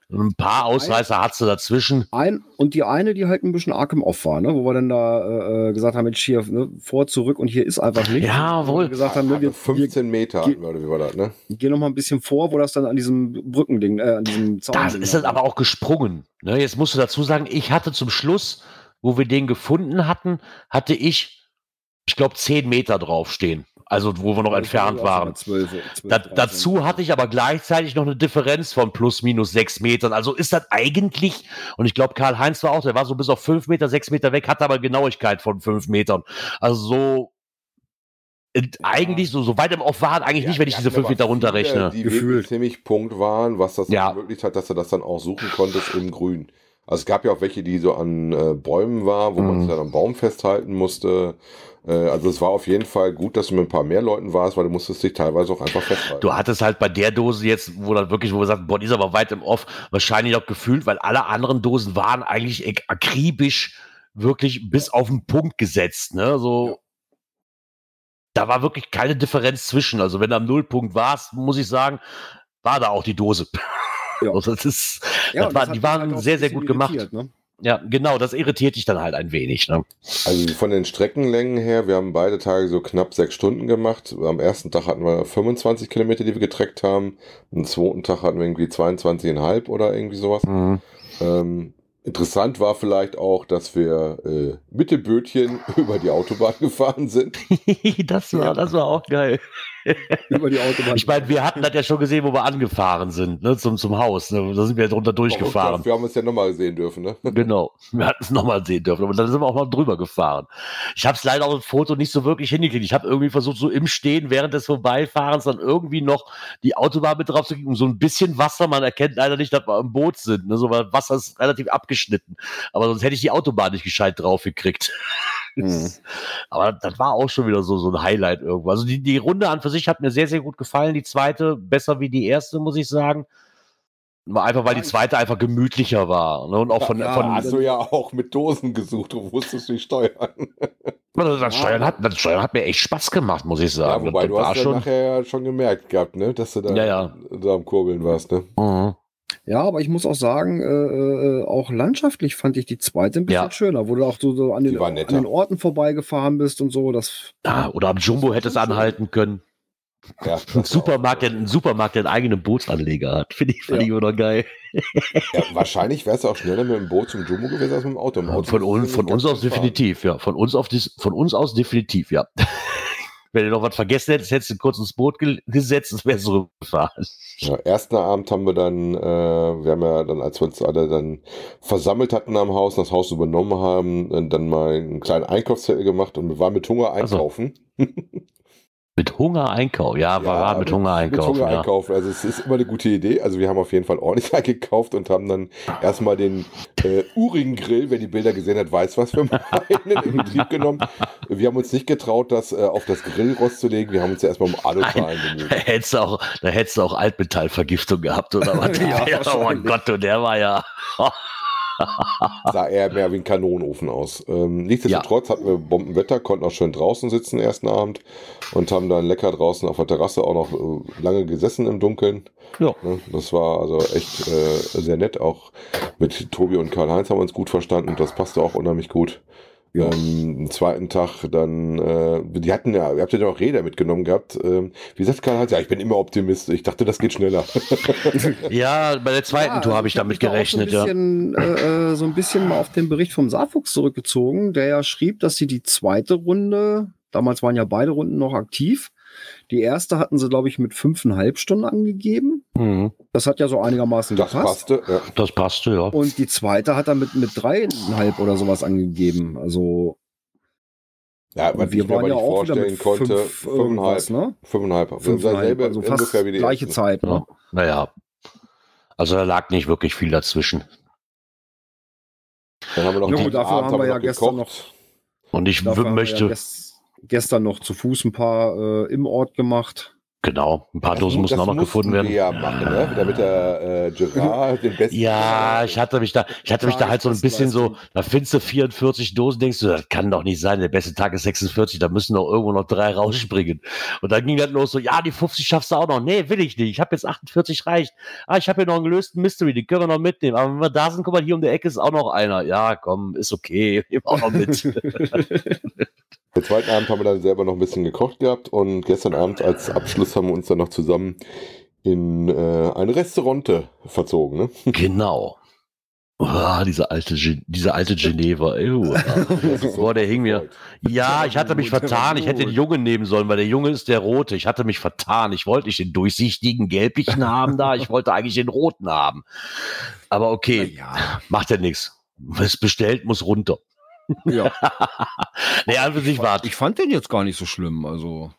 Ein paar Ausreißer hat sie dazwischen. Ein, und die eine, die halt ein bisschen arg im Off war, ne? wo wir dann da äh, gesagt haben, Mensch, hier ne, vor, zurück und hier ist einfach nichts. Ja, Wo wohl. wir gesagt haben, ne, wir, wir 15 Meter hatten wir, oder wie war das, ne? gehen noch mal ein bisschen vor, wo das dann an diesem Brückending, äh, an diesem Zaun Da ist das aber auch gesprungen. Ne, jetzt musst du dazu sagen, ich hatte zum Schluss, wo wir den gefunden hatten, hatte ich, ich glaube, 10 Meter draufstehen. Also, wo wir noch entfernt waren. Zwölf, Da, dazu hatte ich aber gleichzeitig noch eine Differenz von plus minus sechs Metern. Also ist das eigentlich, und ich glaube, Karl-Heinz war auch, der war so bis auf fünf Meter, sechs Meter weg, hatte aber Genauigkeit von fünf Metern. Also so äh, eigentlich so, so weit im Off waren eigentlich nicht, wenn ich diese fünf Meter runterrechne. Die Gefühlt. ziemlich Punkt waren, was das Ja. ermöglicht hat, dass du das dann auch suchen konntest im Grün. Also es gab ja auch welche, die so an äh, Bäumen war, wo man Mhm. sich dann am Baum festhalten musste. Äh, also es war auf jeden Fall gut, dass du mit ein paar mehr Leuten warst, weil du musstest dich teilweise auch einfach festhalten. Du hattest halt bei der Dose jetzt, wo dann wirklich, wo wir sagten, boah, die ist aber weit im Off, wahrscheinlich auch gefühlt, weil alle anderen Dosen waren eigentlich ak- akribisch wirklich bis auf den Punkt gesetzt, ne, so. Ja. Da war wirklich keine Differenz zwischen. Also wenn du am Nullpunkt warst, muss ich sagen, war da auch die Dose. Ja. Also das ist, Ja, das war, hat die waren halt sehr, sehr gut gemacht. Ne? Ja, genau, das irritiert dich dann halt ein wenig, ne. Also von den Streckenlängen her, wir haben beide Tage so knapp sechs Stunden gemacht. Am ersten Tag hatten wir 25 Kilometer, die wir getreckt haben. Am zweiten Tag hatten wir irgendwie 22,5 oder irgendwie sowas. Mhm. Ähm, interessant war vielleicht auch, dass wir äh, mit dem Bötchen über die Autobahn gefahren sind. das war, das war auch geil. Über die Autobahn. Ich meine, wir hatten das ja schon gesehen, wo wir angefahren sind, ne, zum, zum Haus. Ne? Da sind wir drunter durchgefahren. Wir haben es ja nochmal sehen dürfen, ne? Genau, wir hatten es nochmal sehen dürfen. Aber dann sind wir auch mal drüber gefahren. Ich habe es leider auf dem Foto nicht so wirklich hingekriegt. Ich habe irgendwie versucht, so im Stehen während des Vorbeifahrens dann irgendwie noch die Autobahn mit drauf zu kriegen. So ein bisschen Wasser, man erkennt leider nicht, dass wir im Boot sind. Ne? So, weil Wasser ist relativ abgeschnitten. Aber sonst hätte ich die Autobahn nicht gescheit drauf gekriegt. Mhm. Aber das war auch schon wieder so, so ein Highlight irgendwo. Also die, die Runde an für sich hat mir sehr, sehr gut gefallen. Die zweite besser wie die erste, muss ich sagen. Einfach weil die zweite einfach gemütlicher war. Ne? Und auch von, Ja, von Hast du ja auch mit Dosen gesucht, du wusstest nicht steuern. Also das, Steuern hat, das Steuern hat mir echt Spaß gemacht, muss ich Ja, sagen. wobei das du war hast ja schon. nachher ja schon gemerkt gehabt, ne, dass du da, Ja, ja. da am Kurbeln warst, ne? Mhm. Ja, aber ich muss auch sagen, äh, äh, auch landschaftlich fand ich die zweite ein bisschen Ja. schöner, wo du auch so, so an, den, an den Orten vorbeigefahren bist und so. Das, Ja, oder am Jumbo Das hätte es war schon anhalten können. Ja, Ein Supermarkt, der, ein Supermarkt, der einen eigenen Bootsanleger hat. Finde ich, fand Ja. ich immer noch geil. ja, wahrscheinlich wärst du auch schneller mit dem Boot zum Jumbo gewesen als mit dem Auto. Im Auto Von, es von uns aus fahren. definitiv, ja. Von uns, auf von uns aus definitiv, ja. Wenn du noch was vergessen hättest, hättest du kurz ins Boot ge gesetzt und wärst zurückgefahren. Ja, ersten Abend haben wir dann, äh, wir haben ja dann, als wir uns alle dann versammelt hatten am Haus, das Haus übernommen haben, dann- mal einen kleinen Einkaufszettel gemacht und wir waren mit Hunger Ach so. Mit Hunger einkaufen. Ja, war, war mit, Hunger einkaufen. Mit Hunger ja. einkaufen. Also es ist immer eine gute Idee. Also wir haben auf jeden Fall ordentlich eingekauft und haben dann erstmal den äh, urigen Grill, wer die Bilder gesehen hat, weiß, was wir meinen, in Betrieb genommen. Wir haben uns nicht getraut, das äh, auf das Grillrost zu legen. Wir haben uns ja erstmal um Da bemüht. hättest du auch, da hättest du auch Altmetallvergiftung gehabt, oder was? Ja, oh wahrscheinlich. Gott, und der war ja. Sah eher mehr wie ein Kanonenofen aus. Ähm, nichtsdestotrotz hatten wir Bombenwetter, konnten auch schön draußen sitzen ersten Abend und haben dann lecker draußen auf der Terrasse auch noch äh, lange gesessen im Dunkeln. Ja. Ne, Das war also echt äh, sehr nett. Auch mit Tobi und Karl-Heinz haben wir uns gut verstanden. Das passte auch unheimlich gut. Ja. Ähm, am zweiten Tag dann, äh, die hatten ja, ihr habt ja auch Räder mitgenommen gehabt. Ähm, wie sagt Karl-Heinz? Ja, ich bin immer Optimist. Ich dachte, das geht schneller. Ja, bei der zweiten Ja, Tour habe ich damit gerechnet, so ja. ein bisschen, äh, äh, so ein bisschen mal auf den Bericht vom Saarfuchs zurückgezogen, der ja schrieb, dass sie die zweite Runde, damals waren ja beide Runden noch aktiv, die erste hatten sie, glaube ich, mit fünfeinhalb Stunden angegeben. Mhm. Das hat ja so einigermaßen Das gepasst. passte. Ja. Das passte, ja. Und die zweite hat er mit, mit dreieinhalb oder sowas angegeben. Also Ja, was wir ich mir waren aber ja nicht auch wieder vorstellen mit konnte, fünf fünfeinhalb. ne? Fünfeinhalb. Fünfeinhalb, dasselbe also fast ungefähr wie die gleiche. Zeit. Ne? ja. Naja. Also da lag nicht wirklich viel dazwischen. Dann haben wir noch Ja, gut, dafür Abend haben wir ja noch gestern gekocht. Und ich möchte, ja gestern noch zu Fuß ein paar äh, im Ort gemacht. Genau, ein paar Das Dosen das auch noch gefunden werden. ja machen, ne? damit der äh, Gerard den besten. Ja, ich hatte mich da, ich hatte mich da halt so ein bisschen so, da findest du 44 Dosen, denkst du, das kann doch nicht sein, der beste Tag ist 46, da müssen doch irgendwo noch drei rausspringen. Und dann ging das los so, ja, die 50 schaffst du auch noch. Nee, will ich nicht. Ich habe jetzt 48 reicht. Ah, ich habe hier noch einen gelösten Mystery, den können wir noch mitnehmen. Aber wenn wir da sind, guck mal, hier um die Ecke ist auch noch einer. Ja, komm, ist okay, nehmen auch noch mit. Den zweiten Abend haben wir dann selber noch ein bisschen gekocht gehabt und gestern Abend als Abschluss haben wir uns dann noch zusammen in äh, eine Restaurante verzogen. Ne? genau. Ah, diese alte, diese alte Geneva. Ew. Boah, der hing mir. Ja, ich hatte mich vertan. Ich hätte den. Jungen nehmen sollen, weil der Junge ist der rote. Ich hatte mich vertan. Ich wollte nicht den durchsichtigen gelblichen haben da. Ich wollte eigentlich den roten haben. Aber okay, Ja. macht ja nichts. Was bestellt, muss runter. ja. Nee, an für sich war Ich fand den jetzt gar nicht so schlimm. Also.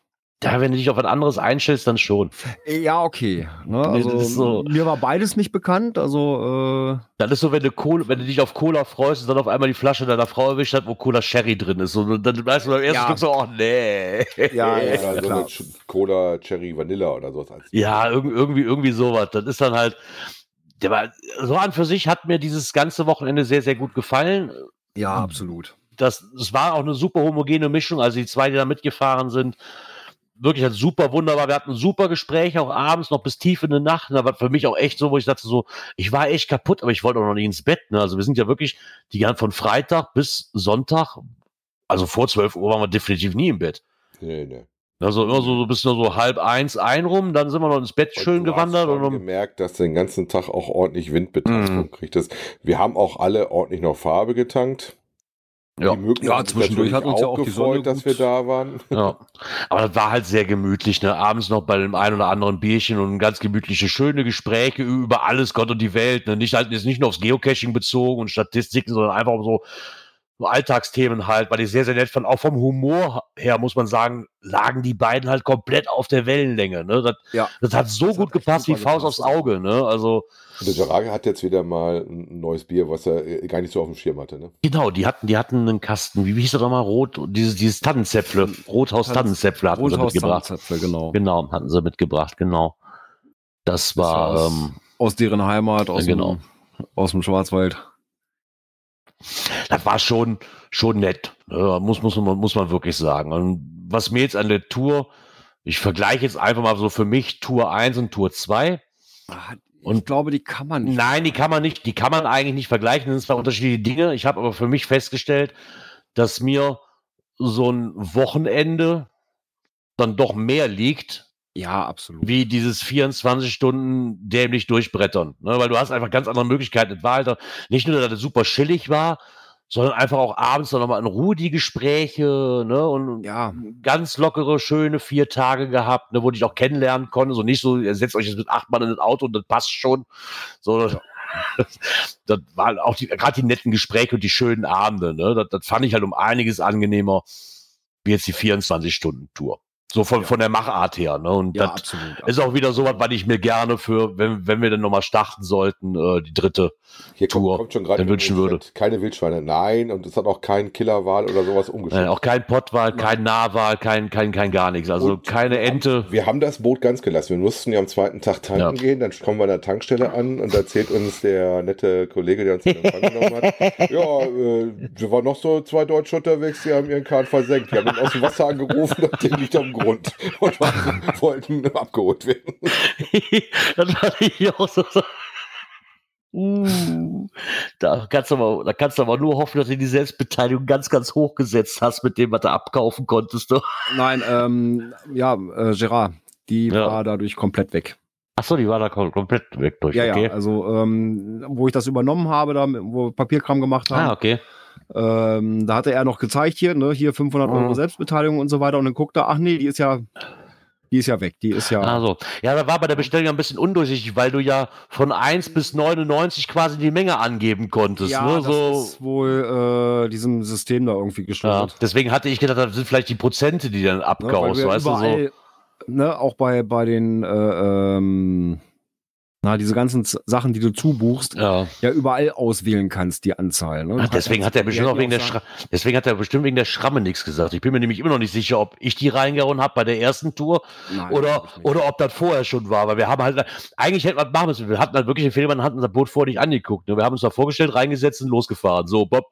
Ja, wenn du dich auf was anderes einstellst, dann schon. Ja, okay. Ne, also, das so- Mir war beides nicht bekannt. Also, äh, Das ist so, wenn du, Cola, wenn du dich auf Cola freust und dann auf einmal die Flasche deiner Frau erwischt hat, wo Cola Sherry drin ist. Und dann weißt du beim ersten Ja. Stück so, oh nee. ja, Oder ja, so eine Cola Cherry Vanilla oder sowas. Als Ja, irg irgendwie, irgendwie sowas. Das ist dann halt, der war, so an für sich hat mir dieses ganze Wochenende sehr, sehr gut gefallen. ja, absolut. Das, es war auch eine super homogene Mischung. Also die zwei, die da mitgefahren sind, wirklich hat super wunderbar. Wir hatten ein super Gespräch, auch abends noch bis tief in die Nacht. Da war für mich auch echt so, wo ich dachte so, ich war echt kaputt, aber ich wollte auch noch nicht ins Bett. Ne? Also wir sind ja wirklich die ganze von Freitag bis Sonntag, also vor 12 Uhr waren wir definitiv nie im Bett. nee, nee. Also immer so, so bis nur so halb eins ein rum, dann sind wir noch ins Bett schön Und du gewandert und gemerkt, dass du den ganzen Tag auch ordentlich Windbetastung Mhm. kriegtest. Wir haben auch alle ordentlich noch Farbe getankt. Ja. Ja, zwischendurch hat uns ja auch die Sonne gefreut, dass wir da waren. Ja. Aber das war halt sehr gemütlich, ne? Abends noch bei dem einen oder anderen Bierchen und ganz gemütliche, schöne Gespräche über alles, Gott und die Welt. Ne? Nicht halt jetzt nicht nur aufs Geocaching bezogen und Statistiken, sondern einfach um so, so Alltagsthemen halt, weil ich sehr, sehr nett fand. Auch vom Humor her, muss man sagen, lagen die beiden halt komplett auf der Wellenlänge. Ne? Das, Ja. das hat so Das hat gut echt gepasst wie Faust aufs gepasst. Auge. Ne? Also, Und der Gerage hat jetzt wieder mal ein neues Bier, was er äh, gar nicht so auf dem Schirm hatte. Ne? genau, die hatten, die hatten einen Kasten, wie hieß das nochmal? Rot, dieses, dieses Tannenzäpfle, Rothaus Tannenzäpfle hatten sie Rothaus mitgebracht. Zahnzäpfle, genau. Genau, hatten sie mitgebracht, genau. Das war, aus, ähm, aus deren Heimat, aus, Genau. dem, aus dem Schwarzwald. Das war schon, schon nett. Ja, muss, muss, man, muss man wirklich sagen. Und was mir jetzt an der Tour, ich vergleiche jetzt einfach mal so für mich Tour 1 und Tour 2. Und ich glaube, die kann man nicht. Nein, die kann man nicht, die kann man eigentlich nicht vergleichen. Das sind zwar unterschiedliche Dinge. Ich habe aber für mich festgestellt, dass mir so ein Wochenende dann doch mehr liegt, Ja, absolut. wie dieses 24 Stunden dämlich durchbrettern. Ne? Weil du hast einfach ganz andere Möglichkeiten. Es war halt nicht nur, dass es super chillig war, sondern einfach auch abends dann nochmal in Ruhe die Gespräche ne? und Ja, ganz lockere, schöne vier Tage gehabt, ne? wo ich auch kennenlernen konnte. So nicht so, ihr setzt euch jetzt mit acht Mann in das Auto und das passt schon. So, das, das waren auch die, gerade die netten Gespräche und die schönen Abende. Ne? Das, das fand ich halt um einiges angenehmer wie jetzt die 24-Stunden-Tour. So von, Ja. von der Machart her. Ne? Und ja, das absolut. ist auch wieder so was, was ich mir gerne für, wenn, wenn wir dann nochmal starten sollten, äh, die dritte. Hier Tour kommt, kommt schon gerade dann wünschen würde. keine Wildschweine. Nein, und es hat auch keinen Killerwahl oder sowas Äh, umgeschrieben. auch kein Pottwahl, kein Nahwahl, kein, kein, kein gar nichts. Also Und keine Ente. Wir haben das Boot ganz gelassen. Wir mussten ja am zweiten Tag tanken Ja. gehen. Dann kommen wir an der Tankstelle an und da erzählt uns der nette Kollege, der uns in Empfang genommen hat. Ja, äh, wir waren noch so zwei Deutsche unterwegs, die haben ihren Kahn versenkt. Die haben ihn aus dem Wasser angerufen und der liegt am Grund und wollten abgeholt werden. das war ich auch so. Uh, da kannst du aber, da kannst du aber nur hoffen, dass du die Selbstbeteiligung ganz, ganz hoch gesetzt hast mit dem, was du abkaufen konntest. Du. Nein, ähm, ja, äh, Gerard, die Ja. war dadurch komplett weg. Achso, die war da kom komplett weg durch. Ja, okay. ja, also ähm, wo ich das übernommen habe, da, wo wir Papierkram gemacht haben, Ah, okay. Ähm, da hatte er noch gezeigt hier, ne, hier 500 Euro Mhm. Selbstbeteiligung und so weiter und dann guckt er, ach nee, die ist ja, die ist ja weg, die ist ja, Also, ja, da war bei der Bestellung ein bisschen undurchsichtig, weil du ja von 1 bis 99 quasi die Menge angeben konntest. ja, ne? das so, ist wohl äh, diesem System da irgendwie ja. geschuldet. Deswegen hatte ich gedacht, das sind vielleicht die Prozente, die dann Ne, weil abkaust, du ja weißt du so. überall, ne, auch bei, bei den, äh, ähm, na, diese ganzen Z Sachen, die du zubuchst, Ja. ja überall auswählen kannst, die Anzahl. Ne? Ach, deswegen hat er bestimmt auch wegen der Schra deswegen hat er bestimmt wegen der Schramme nichts gesagt. Ich bin mir nämlich immer noch nicht sicher, ob ich die reingehauen habe bei der ersten Tour oder, oder ob das vorher schon war. Weil wir haben halt, eigentlich hätten wir machen müssen. Wir hatten halt wirklich den Fehler, man hat unser Boot vorher nicht angeguckt. Ne? Wir haben uns da vorgestellt, reingesetzt und losgefahren. So, Bob,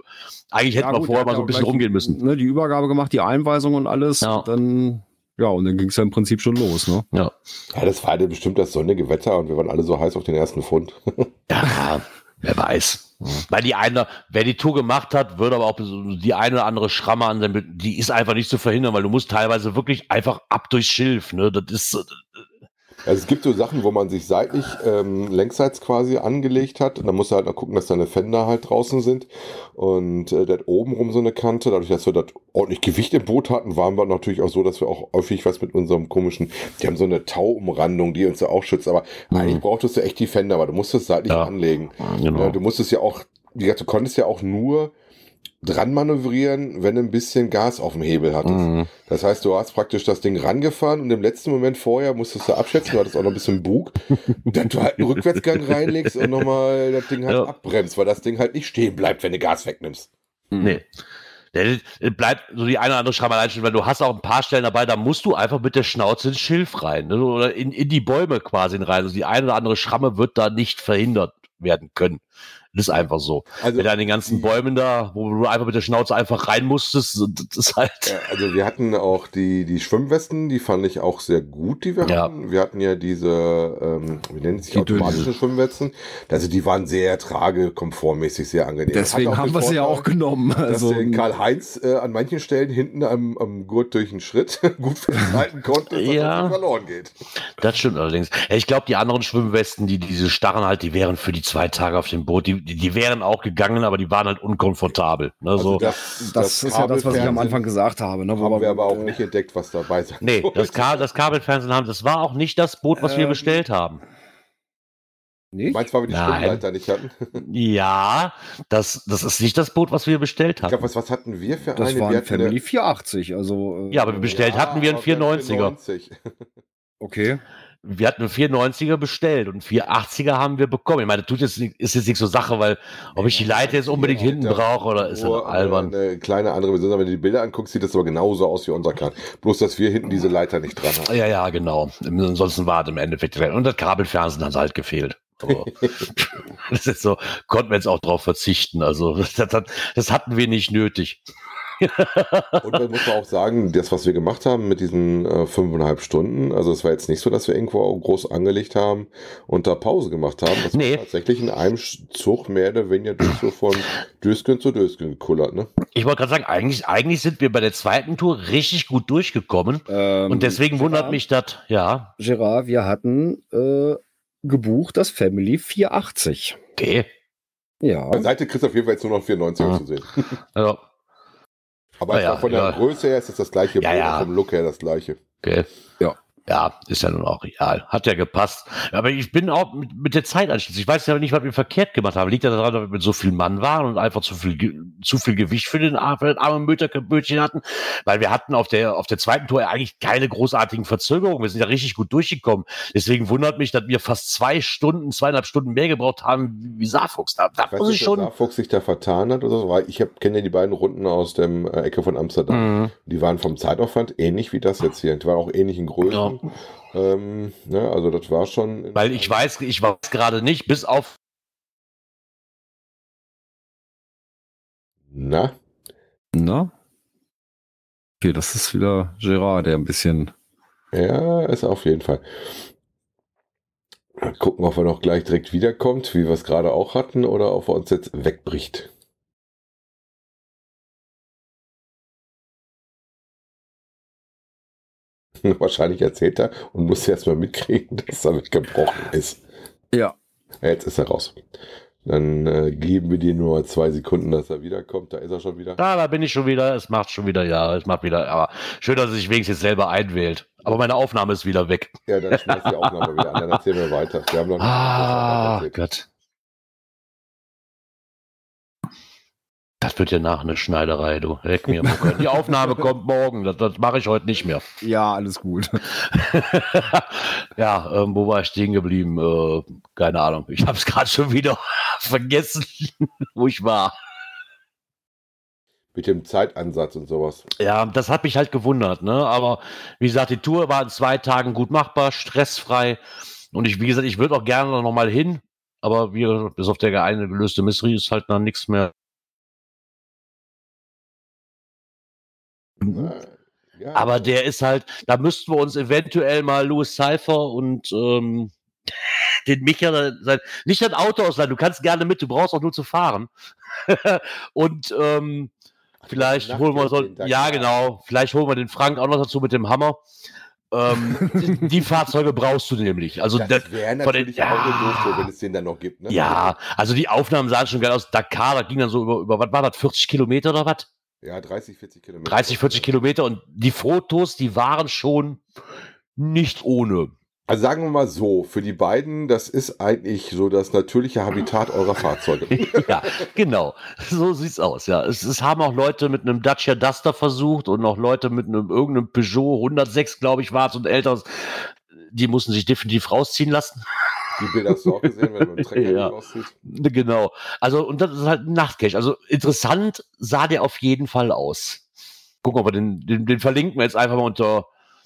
eigentlich hätten wir vorher mal so ein bisschen rumgehen müssen. Ne, die Übergabe gemacht, die Einweisung und alles. Ja. Dann, ja, und dann ging es ja im Prinzip schon los. Ne? Ja. Ja, das war ja bestimmt das sonnige Wetter und wir waren alle so heiß auf den ersten Fund. Ja, wer weiß. Weil die eine, wer die Tour gemacht hat, würde aber auch die eine oder andere Schramme an sein, die ist einfach nicht zu verhindern, weil du musst teilweise wirklich einfach ab durchs Schilf, ne? Das ist, Also es gibt so Sachen, wo man sich seitlich ähm, längsseits quasi angelegt hat. Und dann musst du halt noch gucken, dass deine Fender halt draußen sind. Und äh, der hat obenrum so eine Kante. Dadurch, dass wir das ordentlich Gewicht im Boot hatten, waren wir natürlich auch so, dass wir auch häufig was mit unserem komischen, die haben so eine Tauumrandung, die uns ja auch schützt. Aber eigentlich brauchtest du echt die Fender, aber du musstest seitlich Ja. anlegen. genau. Ja, du musstest ja auch, wie gesagt, du konntest ja auch nur dran manövrieren, wenn du ein bisschen Gas auf dem Hebel hattest. Mhm. Das heißt, du hast praktisch das Ding rangefahren und im letzten Moment vorher musstest du abschätzen, du hattest auch noch ein bisschen Bug, dass du halt einen Rückwärtsgang reinlegst und nochmal das Ding halt Ja. abbremst, weil das Ding halt nicht stehen bleibt, wenn du Gas wegnimmst. Nee. Der, der bleibt so die eine oder andere Schramme allein stehen, weil du hast auch ein paar Stellen dabei, da musst du einfach mit der Schnauze ins Schilf rein ne? oder in, in die Bäume quasi rein. Also die eine oder andere Schramme wird da nicht verhindert werden können. Das ist einfach so. Also, Mit an den ganzen Bäumen da, wo du einfach mit der Schnauze einfach rein musstest, das ist halt. Also wir hatten auch die, die Schwimmwesten, die fand ich auch sehr gut, die wir Ja. hatten. Wir hatten ja diese, ähm, wie nennen sich Die automatischen Schwimmwesten. Also die waren sehr tragekomfortmäßig, sehr angenehm. Deswegen haben wir sie ja auch genommen. Dass Also, der Karl-Heinz äh, an manchen Stellen hinten am, am Gurt durch den Schritt gut festhalten konnte, dass Ja. verloren geht. Das stimmt allerdings. Ich glaube, die anderen Schwimmwesten, die diese starren halt, die wären für die zwei Tage auf dem Boot, die, die, die, wären auch gegangen, aber die waren halt unkomfortabel. Ne, Also so. Das, ist ja das, was ich am Anfang gesagt habe. Ne, wo Haben wir aber auch äh, nicht entdeckt, was dabei sein nee, das, Ka das Kabelfernsehen haben, das war auch nicht das Boot, was wir Ähm, bestellt haben. Nicht? Meinst du, weil wir die Nein. Stundenleiter nicht hatten? Ja, das, das ist nicht das Boot, was wir bestellt Ich haben. glaube, was, was hatten wir für Das eine? war Wir ein Family 480. Also, äh, Ja, aber wir bestellt hatten wir einen aber wir hatten 490er. 90. Okay. Wir hatten einen 490er bestellt und einen 480er haben wir bekommen. Ich meine, das tut jetzt, nicht- ist jetzt nicht so Sache, weil ob ich die Leiter jetzt unbedingt hinten brauche oder ist doch albern. Eine kleine andere Version. Wenn du die Bilder anguckst, sieht das aber genauso aus wie unser Kran. Bloß, dass wir hinten diese Leiter nicht dran haben. Ja, ja, genau. Ansonsten war es im Endeffekt. Und das Kabelfernsehen hat halt gefehlt. Das ist so, konnten wir jetzt auch drauf verzichten. Also das, das, das hatten wir nicht nötig. Und dann muss man auch sagen, das, was wir gemacht haben mit diesen äh, fünfeinhalb Stunden, also es war jetzt nicht so, dass wir irgendwo groß angelegt haben und da Pause gemacht haben. Das Nee. war tatsächlich in einem Zug mehr oder weniger durch so von Dösken zu Dösken gekullert, ne? Ich wollte gerade sagen, eigentlich, eigentlich sind wir bei der zweiten Tour richtig gut durchgekommen. Ähm, Und deswegen wundert Gerard, mich das, ja, Gerard, wir hatten äh, gebucht das Family 480. okay. Ja. Bei Seite kriegst du auf jeden Fall jetzt nur noch 94 Ah. zu sehen. Also, Aber Na ja, es war von der ja. Größe her ist es das gleiche, Ja, ja. vom Look her das gleiche. okay. Ja. Ja, ist ja nun auch real. Hat ja gepasst. Aber ich bin auch mit, mit der Zeit anschließend. Ich weiß ja nicht, was wir verkehrt gemacht haben. Liegt ja daran, dass wir mit so viel Mann waren und einfach zu viel, zu viel Gewicht für den, ar- für den armen Mütter- Bötchen hatten. Weil wir hatten auf der, auf der zweiten Tour eigentlich keine großartigen Verzögerungen. Wir sind ja richtig gut durchgekommen. Deswegen wundert mich, dass wir fast zwei Stunden, zweieinhalb Stunden mehr gebraucht haben wie, Saarfuchs. Da, da Ich muss ich schon. der Fuchs sich da vertan hat oder so, weil ich kenne ja die beiden Runden aus dem äh, Ecke von Amsterdam. Mhm. Die waren vom Zeitaufwand ähnlich wie das jetzt hier. Die waren auch ähnlich in Ähm, ne, also das war schon. Weil ich weiß, ich weiß gerade nicht, bis auf Na, Na? Okay, das ist wieder Gerard, der ein bisschen. ja, ist auf jeden Fall. Mal gucken, ob er noch gleich direkt wiederkommt, wie wir es gerade auch hatten, oder ob er uns jetzt wegbricht. Wahrscheinlich erzählt er und muss erstmal mitkriegen, dass er weggebrochen ist. Ja. Jetzt ist er raus. Dann äh, geben wir dir nur zwei Sekunden, dass er wiederkommt. Da ist er schon wieder. Da, da bin ich schon wieder. Es macht schon wieder, ja, es macht wieder. Aber schön, dass er sich wenigstens selber einwählt. Aber meine Aufnahme ist wieder weg. Ja, dann schmeißt die Aufnahme wieder an. Dann erzählen wir weiter. Wir haben noch nicht Ah. Gott. Das wird ja nach eine Schneiderei, du. Leck mir. Die Aufnahme kommt morgen. Das, das mache ich heute nicht mehr. Ja, alles gut. ja, ähm, wo war ich stehen geblieben? Äh, keine Ahnung. Ich habe es gerade schon wieder vergessen, wo ich war. Mit dem Zeitansatz und sowas. Ja, das hat mich halt gewundert, ne? Aber wie gesagt, die Tour war in zwei Tagen gut machbar, stressfrei. Und ich, wie gesagt, ich würde auch gerne noch mal hin. Aber wie, bis auf der eine gelöste Mystery ist halt noch nichts mehr. Äh, Ja, Aber der ist halt, da müssten wir uns eventuell mal Louis Cypher und ähm, den Micha, sein, nicht dein Auto ausleihen, du kannst gerne mit, du brauchst auch nur zu fahren. und ähm, vielleicht Nacht holen wir so, ja genau, vielleicht holen wir den Frank auch noch dazu mit dem Hammer. Ähm, die, die Fahrzeuge brauchst du nämlich. Also das das, wäre von den- natürlich auch eine ja. Dooftour, wenn es den dann noch gibt. Ne? ja, also die Aufnahmen sahen schon geil aus. Dakar, da ging dann so über, über was war das, 40 Kilometer oder was? Ja, 30, 40 Kilometer. 30, 40 Kilometer und die Fotos, die waren schon nicht ohne. Also sagen wir mal so, für die beiden, das ist eigentlich so das natürliche Habitat eurer Fahrzeuge. ja, genau. So sieht's aus, ja. Es, es haben auch Leute mit einem Dacia Duster versucht und auch Leute mit einem irgendeinem Peugeot 106, glaube ich, war es und älteres. Die mussten sich definitiv rausziehen lassen. Die Bilder hast du auch gesehen, wenn man den Trecker Ja. rauszieht. Genau. Also, und das ist halt ein Nachtcache. Also interessant sah der auf jeden Fall aus. Gucken, ob wir den, den, den verlinken wir jetzt einfach mal unter,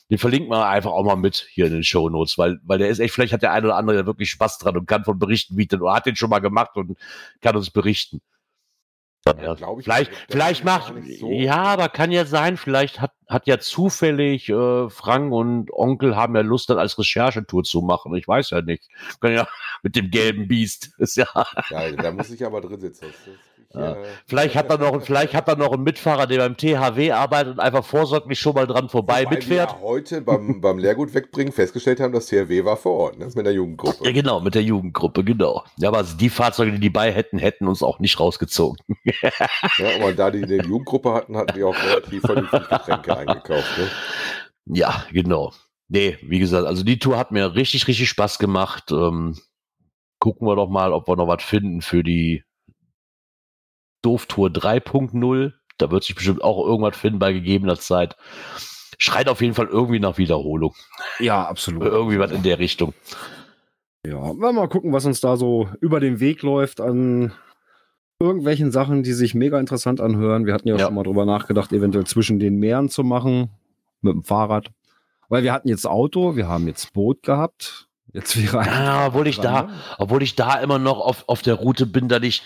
den verlinken wir einfach auch mal mit hier in den Show Notes, weil, weil der ist echt, vielleicht hat der eine oder andere ja wirklich Spaß dran und kann von berichten, wie denn, oder hat den schon mal gemacht und kann uns berichten. Ja, glaub ich, vielleicht, vielleicht macht, so. ja, aber kann ja sein, vielleicht hat, hat ja zufällig äh, Frank und Onkel haben ja Lust, dann als Recherchetour zu machen. Ich weiß ja nicht. Können ja mit dem gelben Biest. Ist ja. Ja, da muss ich aber drin sitzen. Das, das Ja. Vielleicht hat er noch, vielleicht hat er noch einen Mitfahrer, der beim THW arbeitet und einfach vorsorglich schon mal dran vorbei wobei mitfährt. Wir heute beim, beim Lehrgut wegbringen festgestellt haben, dass THW war vor Ort, ne? mit der Ja, Jugendgruppe. genau, mit der Jugendgruppe, genau. Ja, aber die Fahrzeuge, die die bei hätten, hätten uns auch nicht rausgezogen. Ja, und weil da die eine Jugendgruppe hatten, hatten wir auch relativ vernünftig Getränke eingekauft. Ne? Ja, genau. Nee, wie gesagt, also die Tour hat mir richtig, richtig Spaß gemacht. Ähm, gucken wir doch mal, ob wir noch was finden für die Doof-Tour 3.0. Da wird sich bestimmt auch irgendwas finden bei gegebener Zeit. Schreit auf jeden Fall irgendwie nach Wiederholung. Ja, absolut. Irgendwie was in der Richtung. Ja, mal gucken, was uns da so über den Weg läuft an irgendwelchen Sachen, die sich mega interessant anhören. Wir hatten ja, Ja. schon mal drüber nachgedacht, eventuell zwischen den Meeren zu machen mit dem Fahrrad. Weil wir hatten jetzt Auto, wir haben jetzt Boot gehabt. Jetzt wäre Ja, obwohl ich dran, da, ne? obwohl ich da immer noch auf, auf der Route bin, dass ich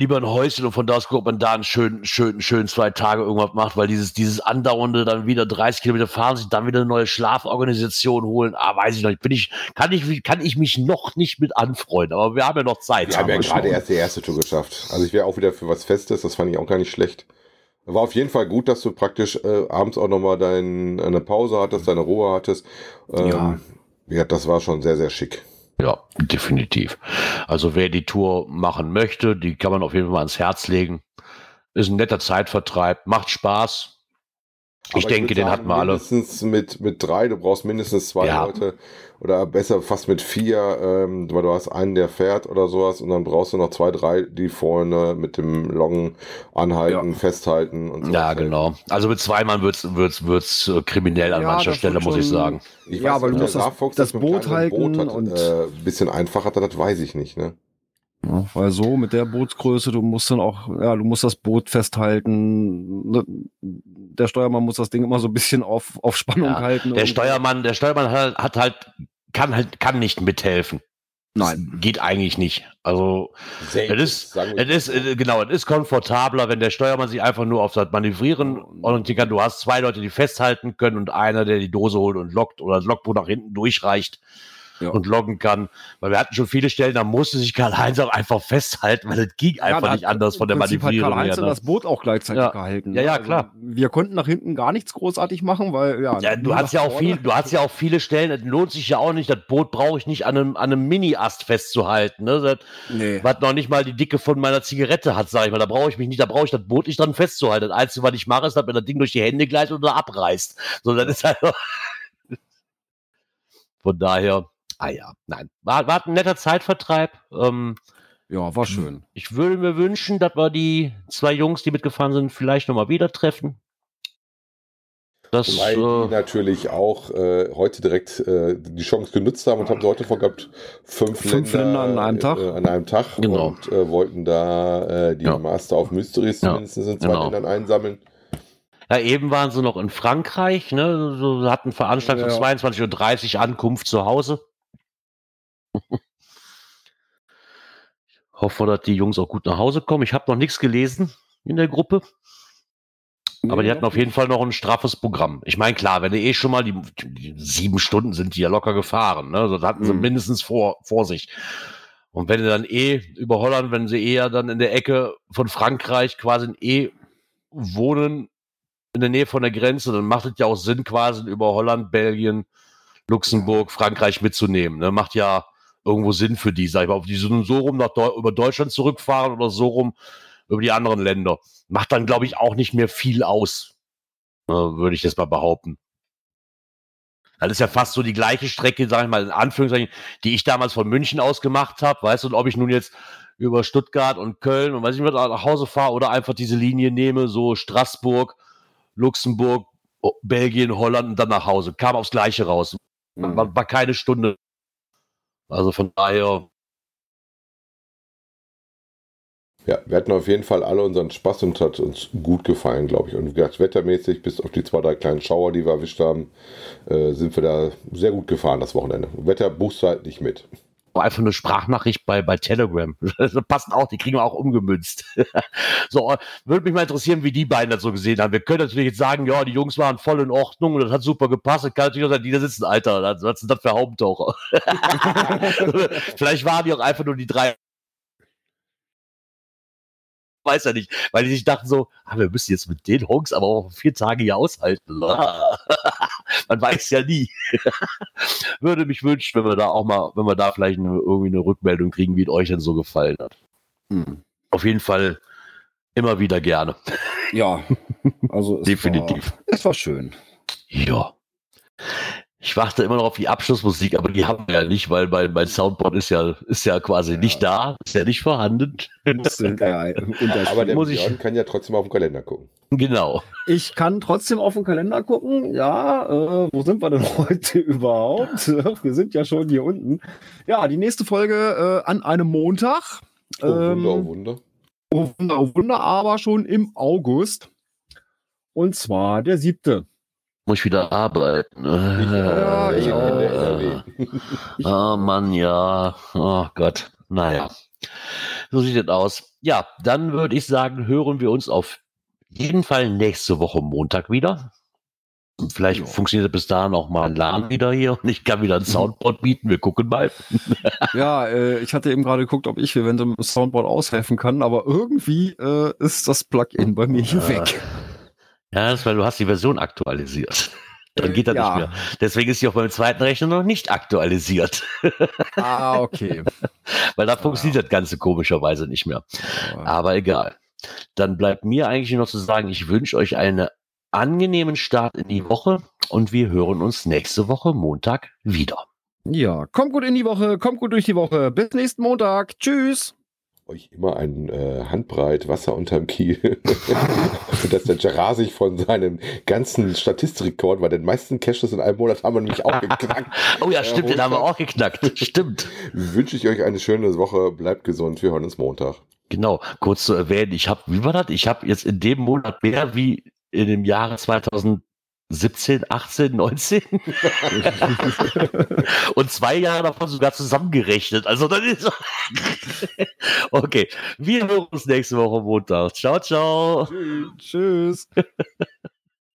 lieber ein Häuschen und von da aus guckt, ob man da einen schönen, schönen, schönen zwei Tage irgendwas macht, weil dieses, dieses andauernde dann wieder 30 Kilometer fahren, sich dann wieder eine neue Schlaforganisation holen, ah, weiß ich noch nicht, bin ich, kann ich, kann ich mich noch nicht mit anfreunden, aber wir haben ja noch Zeit. Wir haben ja gerade erst die erste Tour geschafft. Also ich wäre auch wieder für was Festes, das fand ich auch gar nicht schlecht. War auf jeden Fall gut, dass du praktisch äh, abends auch nochmal dein, eine Pause hattest, deine Ruhe hattest. Ähm, Ja. ja, das war schon sehr, sehr schick. Ja, definitiv. Also wer die Tour machen möchte, die kann man auf jeden Fall mal ans Herz legen. Ist ein netter Zeitvertreib, macht Spaß. Ich Aber denke, würd den sagen, hatten wir alle. Mindestens mit, mit drei, du brauchst mindestens zwei Ja. Leute. Oder besser fast mit vier, ähm, weil du hast einen, der fährt oder sowas und dann brauchst du noch zwei, drei, die vorne mit dem Long anhalten, festhalten und so. Ja, genau. Also mit zwei Mann wird's, wird's, wird's äh, kriminell an Ja, mancher Stelle, muss ich sagen. Ich Ja, weiß weil du musst das- das Boot halten hat, und- äh, ein bisschen einfach hat, das weiß ich nicht, ne? Ja, weil so mit der Bootsgröße, du musst dann auch, ja, du musst das Boot festhalten. Ne, Der Steuermann muss das Ding immer so ein bisschen auf, auf Spannung Ja, halten. Der Steuermann, der Steuermann hat, hat halt, kann halt, kann nicht mithelfen. Nein. Das geht eigentlich nicht. Also, es ist, es ist, äh, genau, es ist komfortabler, wenn der Steuermann sich einfach nur auf das Manövrieren orientieren kann. Du hast zwei Leute, die festhalten können und einer, der die Dose holt und lockt oder das Logbuch nach hinten durchreicht Ja. und loggen kann. Weil wir hatten schon viele Stellen, da musste sich Karl-Heinz auch einfach festhalten, weil es ging einfach da nicht anders von der Manövrierung Karl-Heinz Ne? das Boot auch gleichzeitig Ja. gehalten. Ja, ja, Also, klar. Wir konnten nach hinten gar nichts großartig machen, weil, ja. Ja, du hast ja auch vorne. viel, du hast ja auch viele Stellen, es lohnt sich ja auch nicht, das Boot brauche ich nicht an einem, an einem Mini-Ast festzuhalten, ne? Das, Nee. was noch nicht mal die Dicke von meiner Zigarette hat, sag ich mal. Da brauche ich mich nicht, da brauche ich das Boot nicht dran festzuhalten. Das Einzige, was ich mache, ist, dass mir das Ding durch die Hände gleich oder abreißt. So, das ist halt. Von daher, ah ja, nein. War, war ein netter Zeitvertreib. Ähm, Ja, war schön. ich würde mir wünschen, dass wir die zwei Jungs, die mitgefahren sind, vielleicht nochmal wieder treffen. Das, Wobei die äh, natürlich auch äh, heute direkt äh, die Chance genutzt haben und haben heute vorgehabt, fünf, Fünf Länder an einem Tag. Äh, an einem Tag Genau. und äh, wollten da äh, die Ja. Master of Mysteries Ja, zumindest in zwei genau. Ländern einsammeln. Ja, eben waren sie noch in Frankreich, ne? So hatten Veranstaltung Ja. um 22.30 Uhr Ankunft zu Hause. Hoffe, dass die Jungs auch gut nach Hause kommen. Ich habe noch nichts gelesen in der Gruppe, aber die hatten auf jeden Fall noch ein straffes Programm. Ich meine, klar, wenn du eh schon mal die, die sieben Stunden sind die ja locker gefahren, ne? Also, das hatten sie Mhm. mindestens vor, vor sich. Und wenn du dann eh über Holland, wenn sie eher dann in der Ecke von Frankreich quasi eh wohnen, in der Nähe von der Grenze, dann macht es ja auch Sinn, quasi über Holland, Belgien, Luxemburg, Frankreich mitzunehmen. Ne? Macht ja irgendwo Sinn für die, sag ich mal. Ob die so, so rum nach Deu über Deutschland zurückfahren oder so rum über die anderen Länder. Macht dann, glaube ich, auch nicht mehr viel aus. Äh, Würde ich jetzt mal behaupten. Das ist ja fast so die gleiche Strecke, sag ich mal, in Anführungszeichen, die ich damals von München aus gemacht habe. Weißt du, und ob ich nun jetzt über Stuttgart und Köln und weiß ich nicht, nach Hause fahre oder einfach diese Linie nehme, so Straßburg, Luxemburg, Belgien, Holland und dann nach Hause. Kam aufs Gleiche raus. Mhm. War, war keine Stunde. Also von daher, Ja, wir hatten auf jeden Fall alle unseren Spaß und hat uns gut gefallen, glaube ich. Und wie gesagt, wettermäßig, bis auf die zwei, drei kleinen Schauer, die wir erwischt haben, äh, sind wir da sehr gut gefahren das Wochenende. Wetter buchst du halt nicht mit. War einfach eine Sprachnachricht bei, bei Telegram. Das passt auch, die kriegen wir auch umgemünzt. so, würde mich mal interessieren, wie die beiden das so gesehen haben. Wir können natürlich jetzt sagen, ja, die Jungs waren voll in Ordnung und das hat super gepasst. Das kann natürlich auch sein, die da sitzen, Alter, was sind das für Haubentaucher? Vielleicht waren die auch einfach nur die drei weiß ja nicht, weil die sich dachten so, ah, wir müssen jetzt mit den Honks aber auch vier Tage hier aushalten. Man weiß ja nie. Würde mich wünschen, wenn wir da auch mal, wenn wir da vielleicht eine, irgendwie eine Rückmeldung kriegen, wie es euch denn so gefallen hat. Hm. Auf jeden Fall immer wieder gerne. Ja, also es Definitiv. War, es war schön. Ja. Ich warte immer noch auf die Abschlussmusik, aber die haben wir ja nicht, weil mein, mein Soundboard ist ja, ist ja quasi nicht da, ist ja nicht vorhanden. Der Aber der Muss ich- Björn kann ja trotzdem auf den Kalender gucken. Genau. Ich kann trotzdem auf den Kalender gucken. Ja, äh, wo sind wir denn heute überhaupt? Wir sind ja schon hier unten. Ja, die nächste Folge äh, an einem Montag. Oh, Wunder, oh, Ähm, Wunder. Oh Wunder, oh Wunder, aber schon im August. Und zwar der siebte. Muss ich wieder arbeiten. Ja, ich auch. der NRW. Oh Mann, ja. Oh Gott. Naja. So sieht es aus. Ja, dann würde ich sagen, hören wir uns auf jeden Fall nächste Woche Montag wieder. Vielleicht Ja. funktioniert bis dahin auch mal ein LAN wieder hier und ich kann wieder ein Soundboard bieten. Wir gucken mal. Ja, äh, ich hatte eben gerade geguckt, ob ich eventuell mit dem Soundboard aushelfen kann, aber irgendwie äh, ist das Plugin bei mir hier Ah. weg. Ja, das ist, weil du hast die Version aktualisiert. Dann geht das Ja. nicht mehr. Deswegen ist sie auf meinem zweiten Rechner noch nicht aktualisiert. Ah, okay. Weil da funktioniert das Ganze komischerweise nicht mehr. Aber egal. Dann bleibt mir eigentlich nur noch zu sagen, ich wünsche euch einen angenehmen Start in die Woche und wir hören uns nächste Woche Montag wieder. Ja, kommt gut in die Woche, kommt gut durch die Woche. Bis nächsten Montag. Tschüss. Euch immer ein äh, Handbreit Wasser unterm Kiel. Und dass der Gerard sich von seinem ganzen Statistikrekord, weil den meisten Caches in einem Monat haben wir nämlich auch geknackt. Oh ja, stimmt, Äh, den haben wir auch geknackt. Stimmt. Wünsche ich euch eine schöne Woche. Bleibt gesund. Wir hören uns Montag. Genau, kurz zu erwähnen, ich habe, wie war das? Ich habe jetzt in dem Monat mehr wie in dem Jahre 2017, 18, 19 und zwei Jahre davon sogar zusammengerechnet. Also das ist okay. Wir hören uns nächste Woche Montag. Ciao, ciao. Tschüss.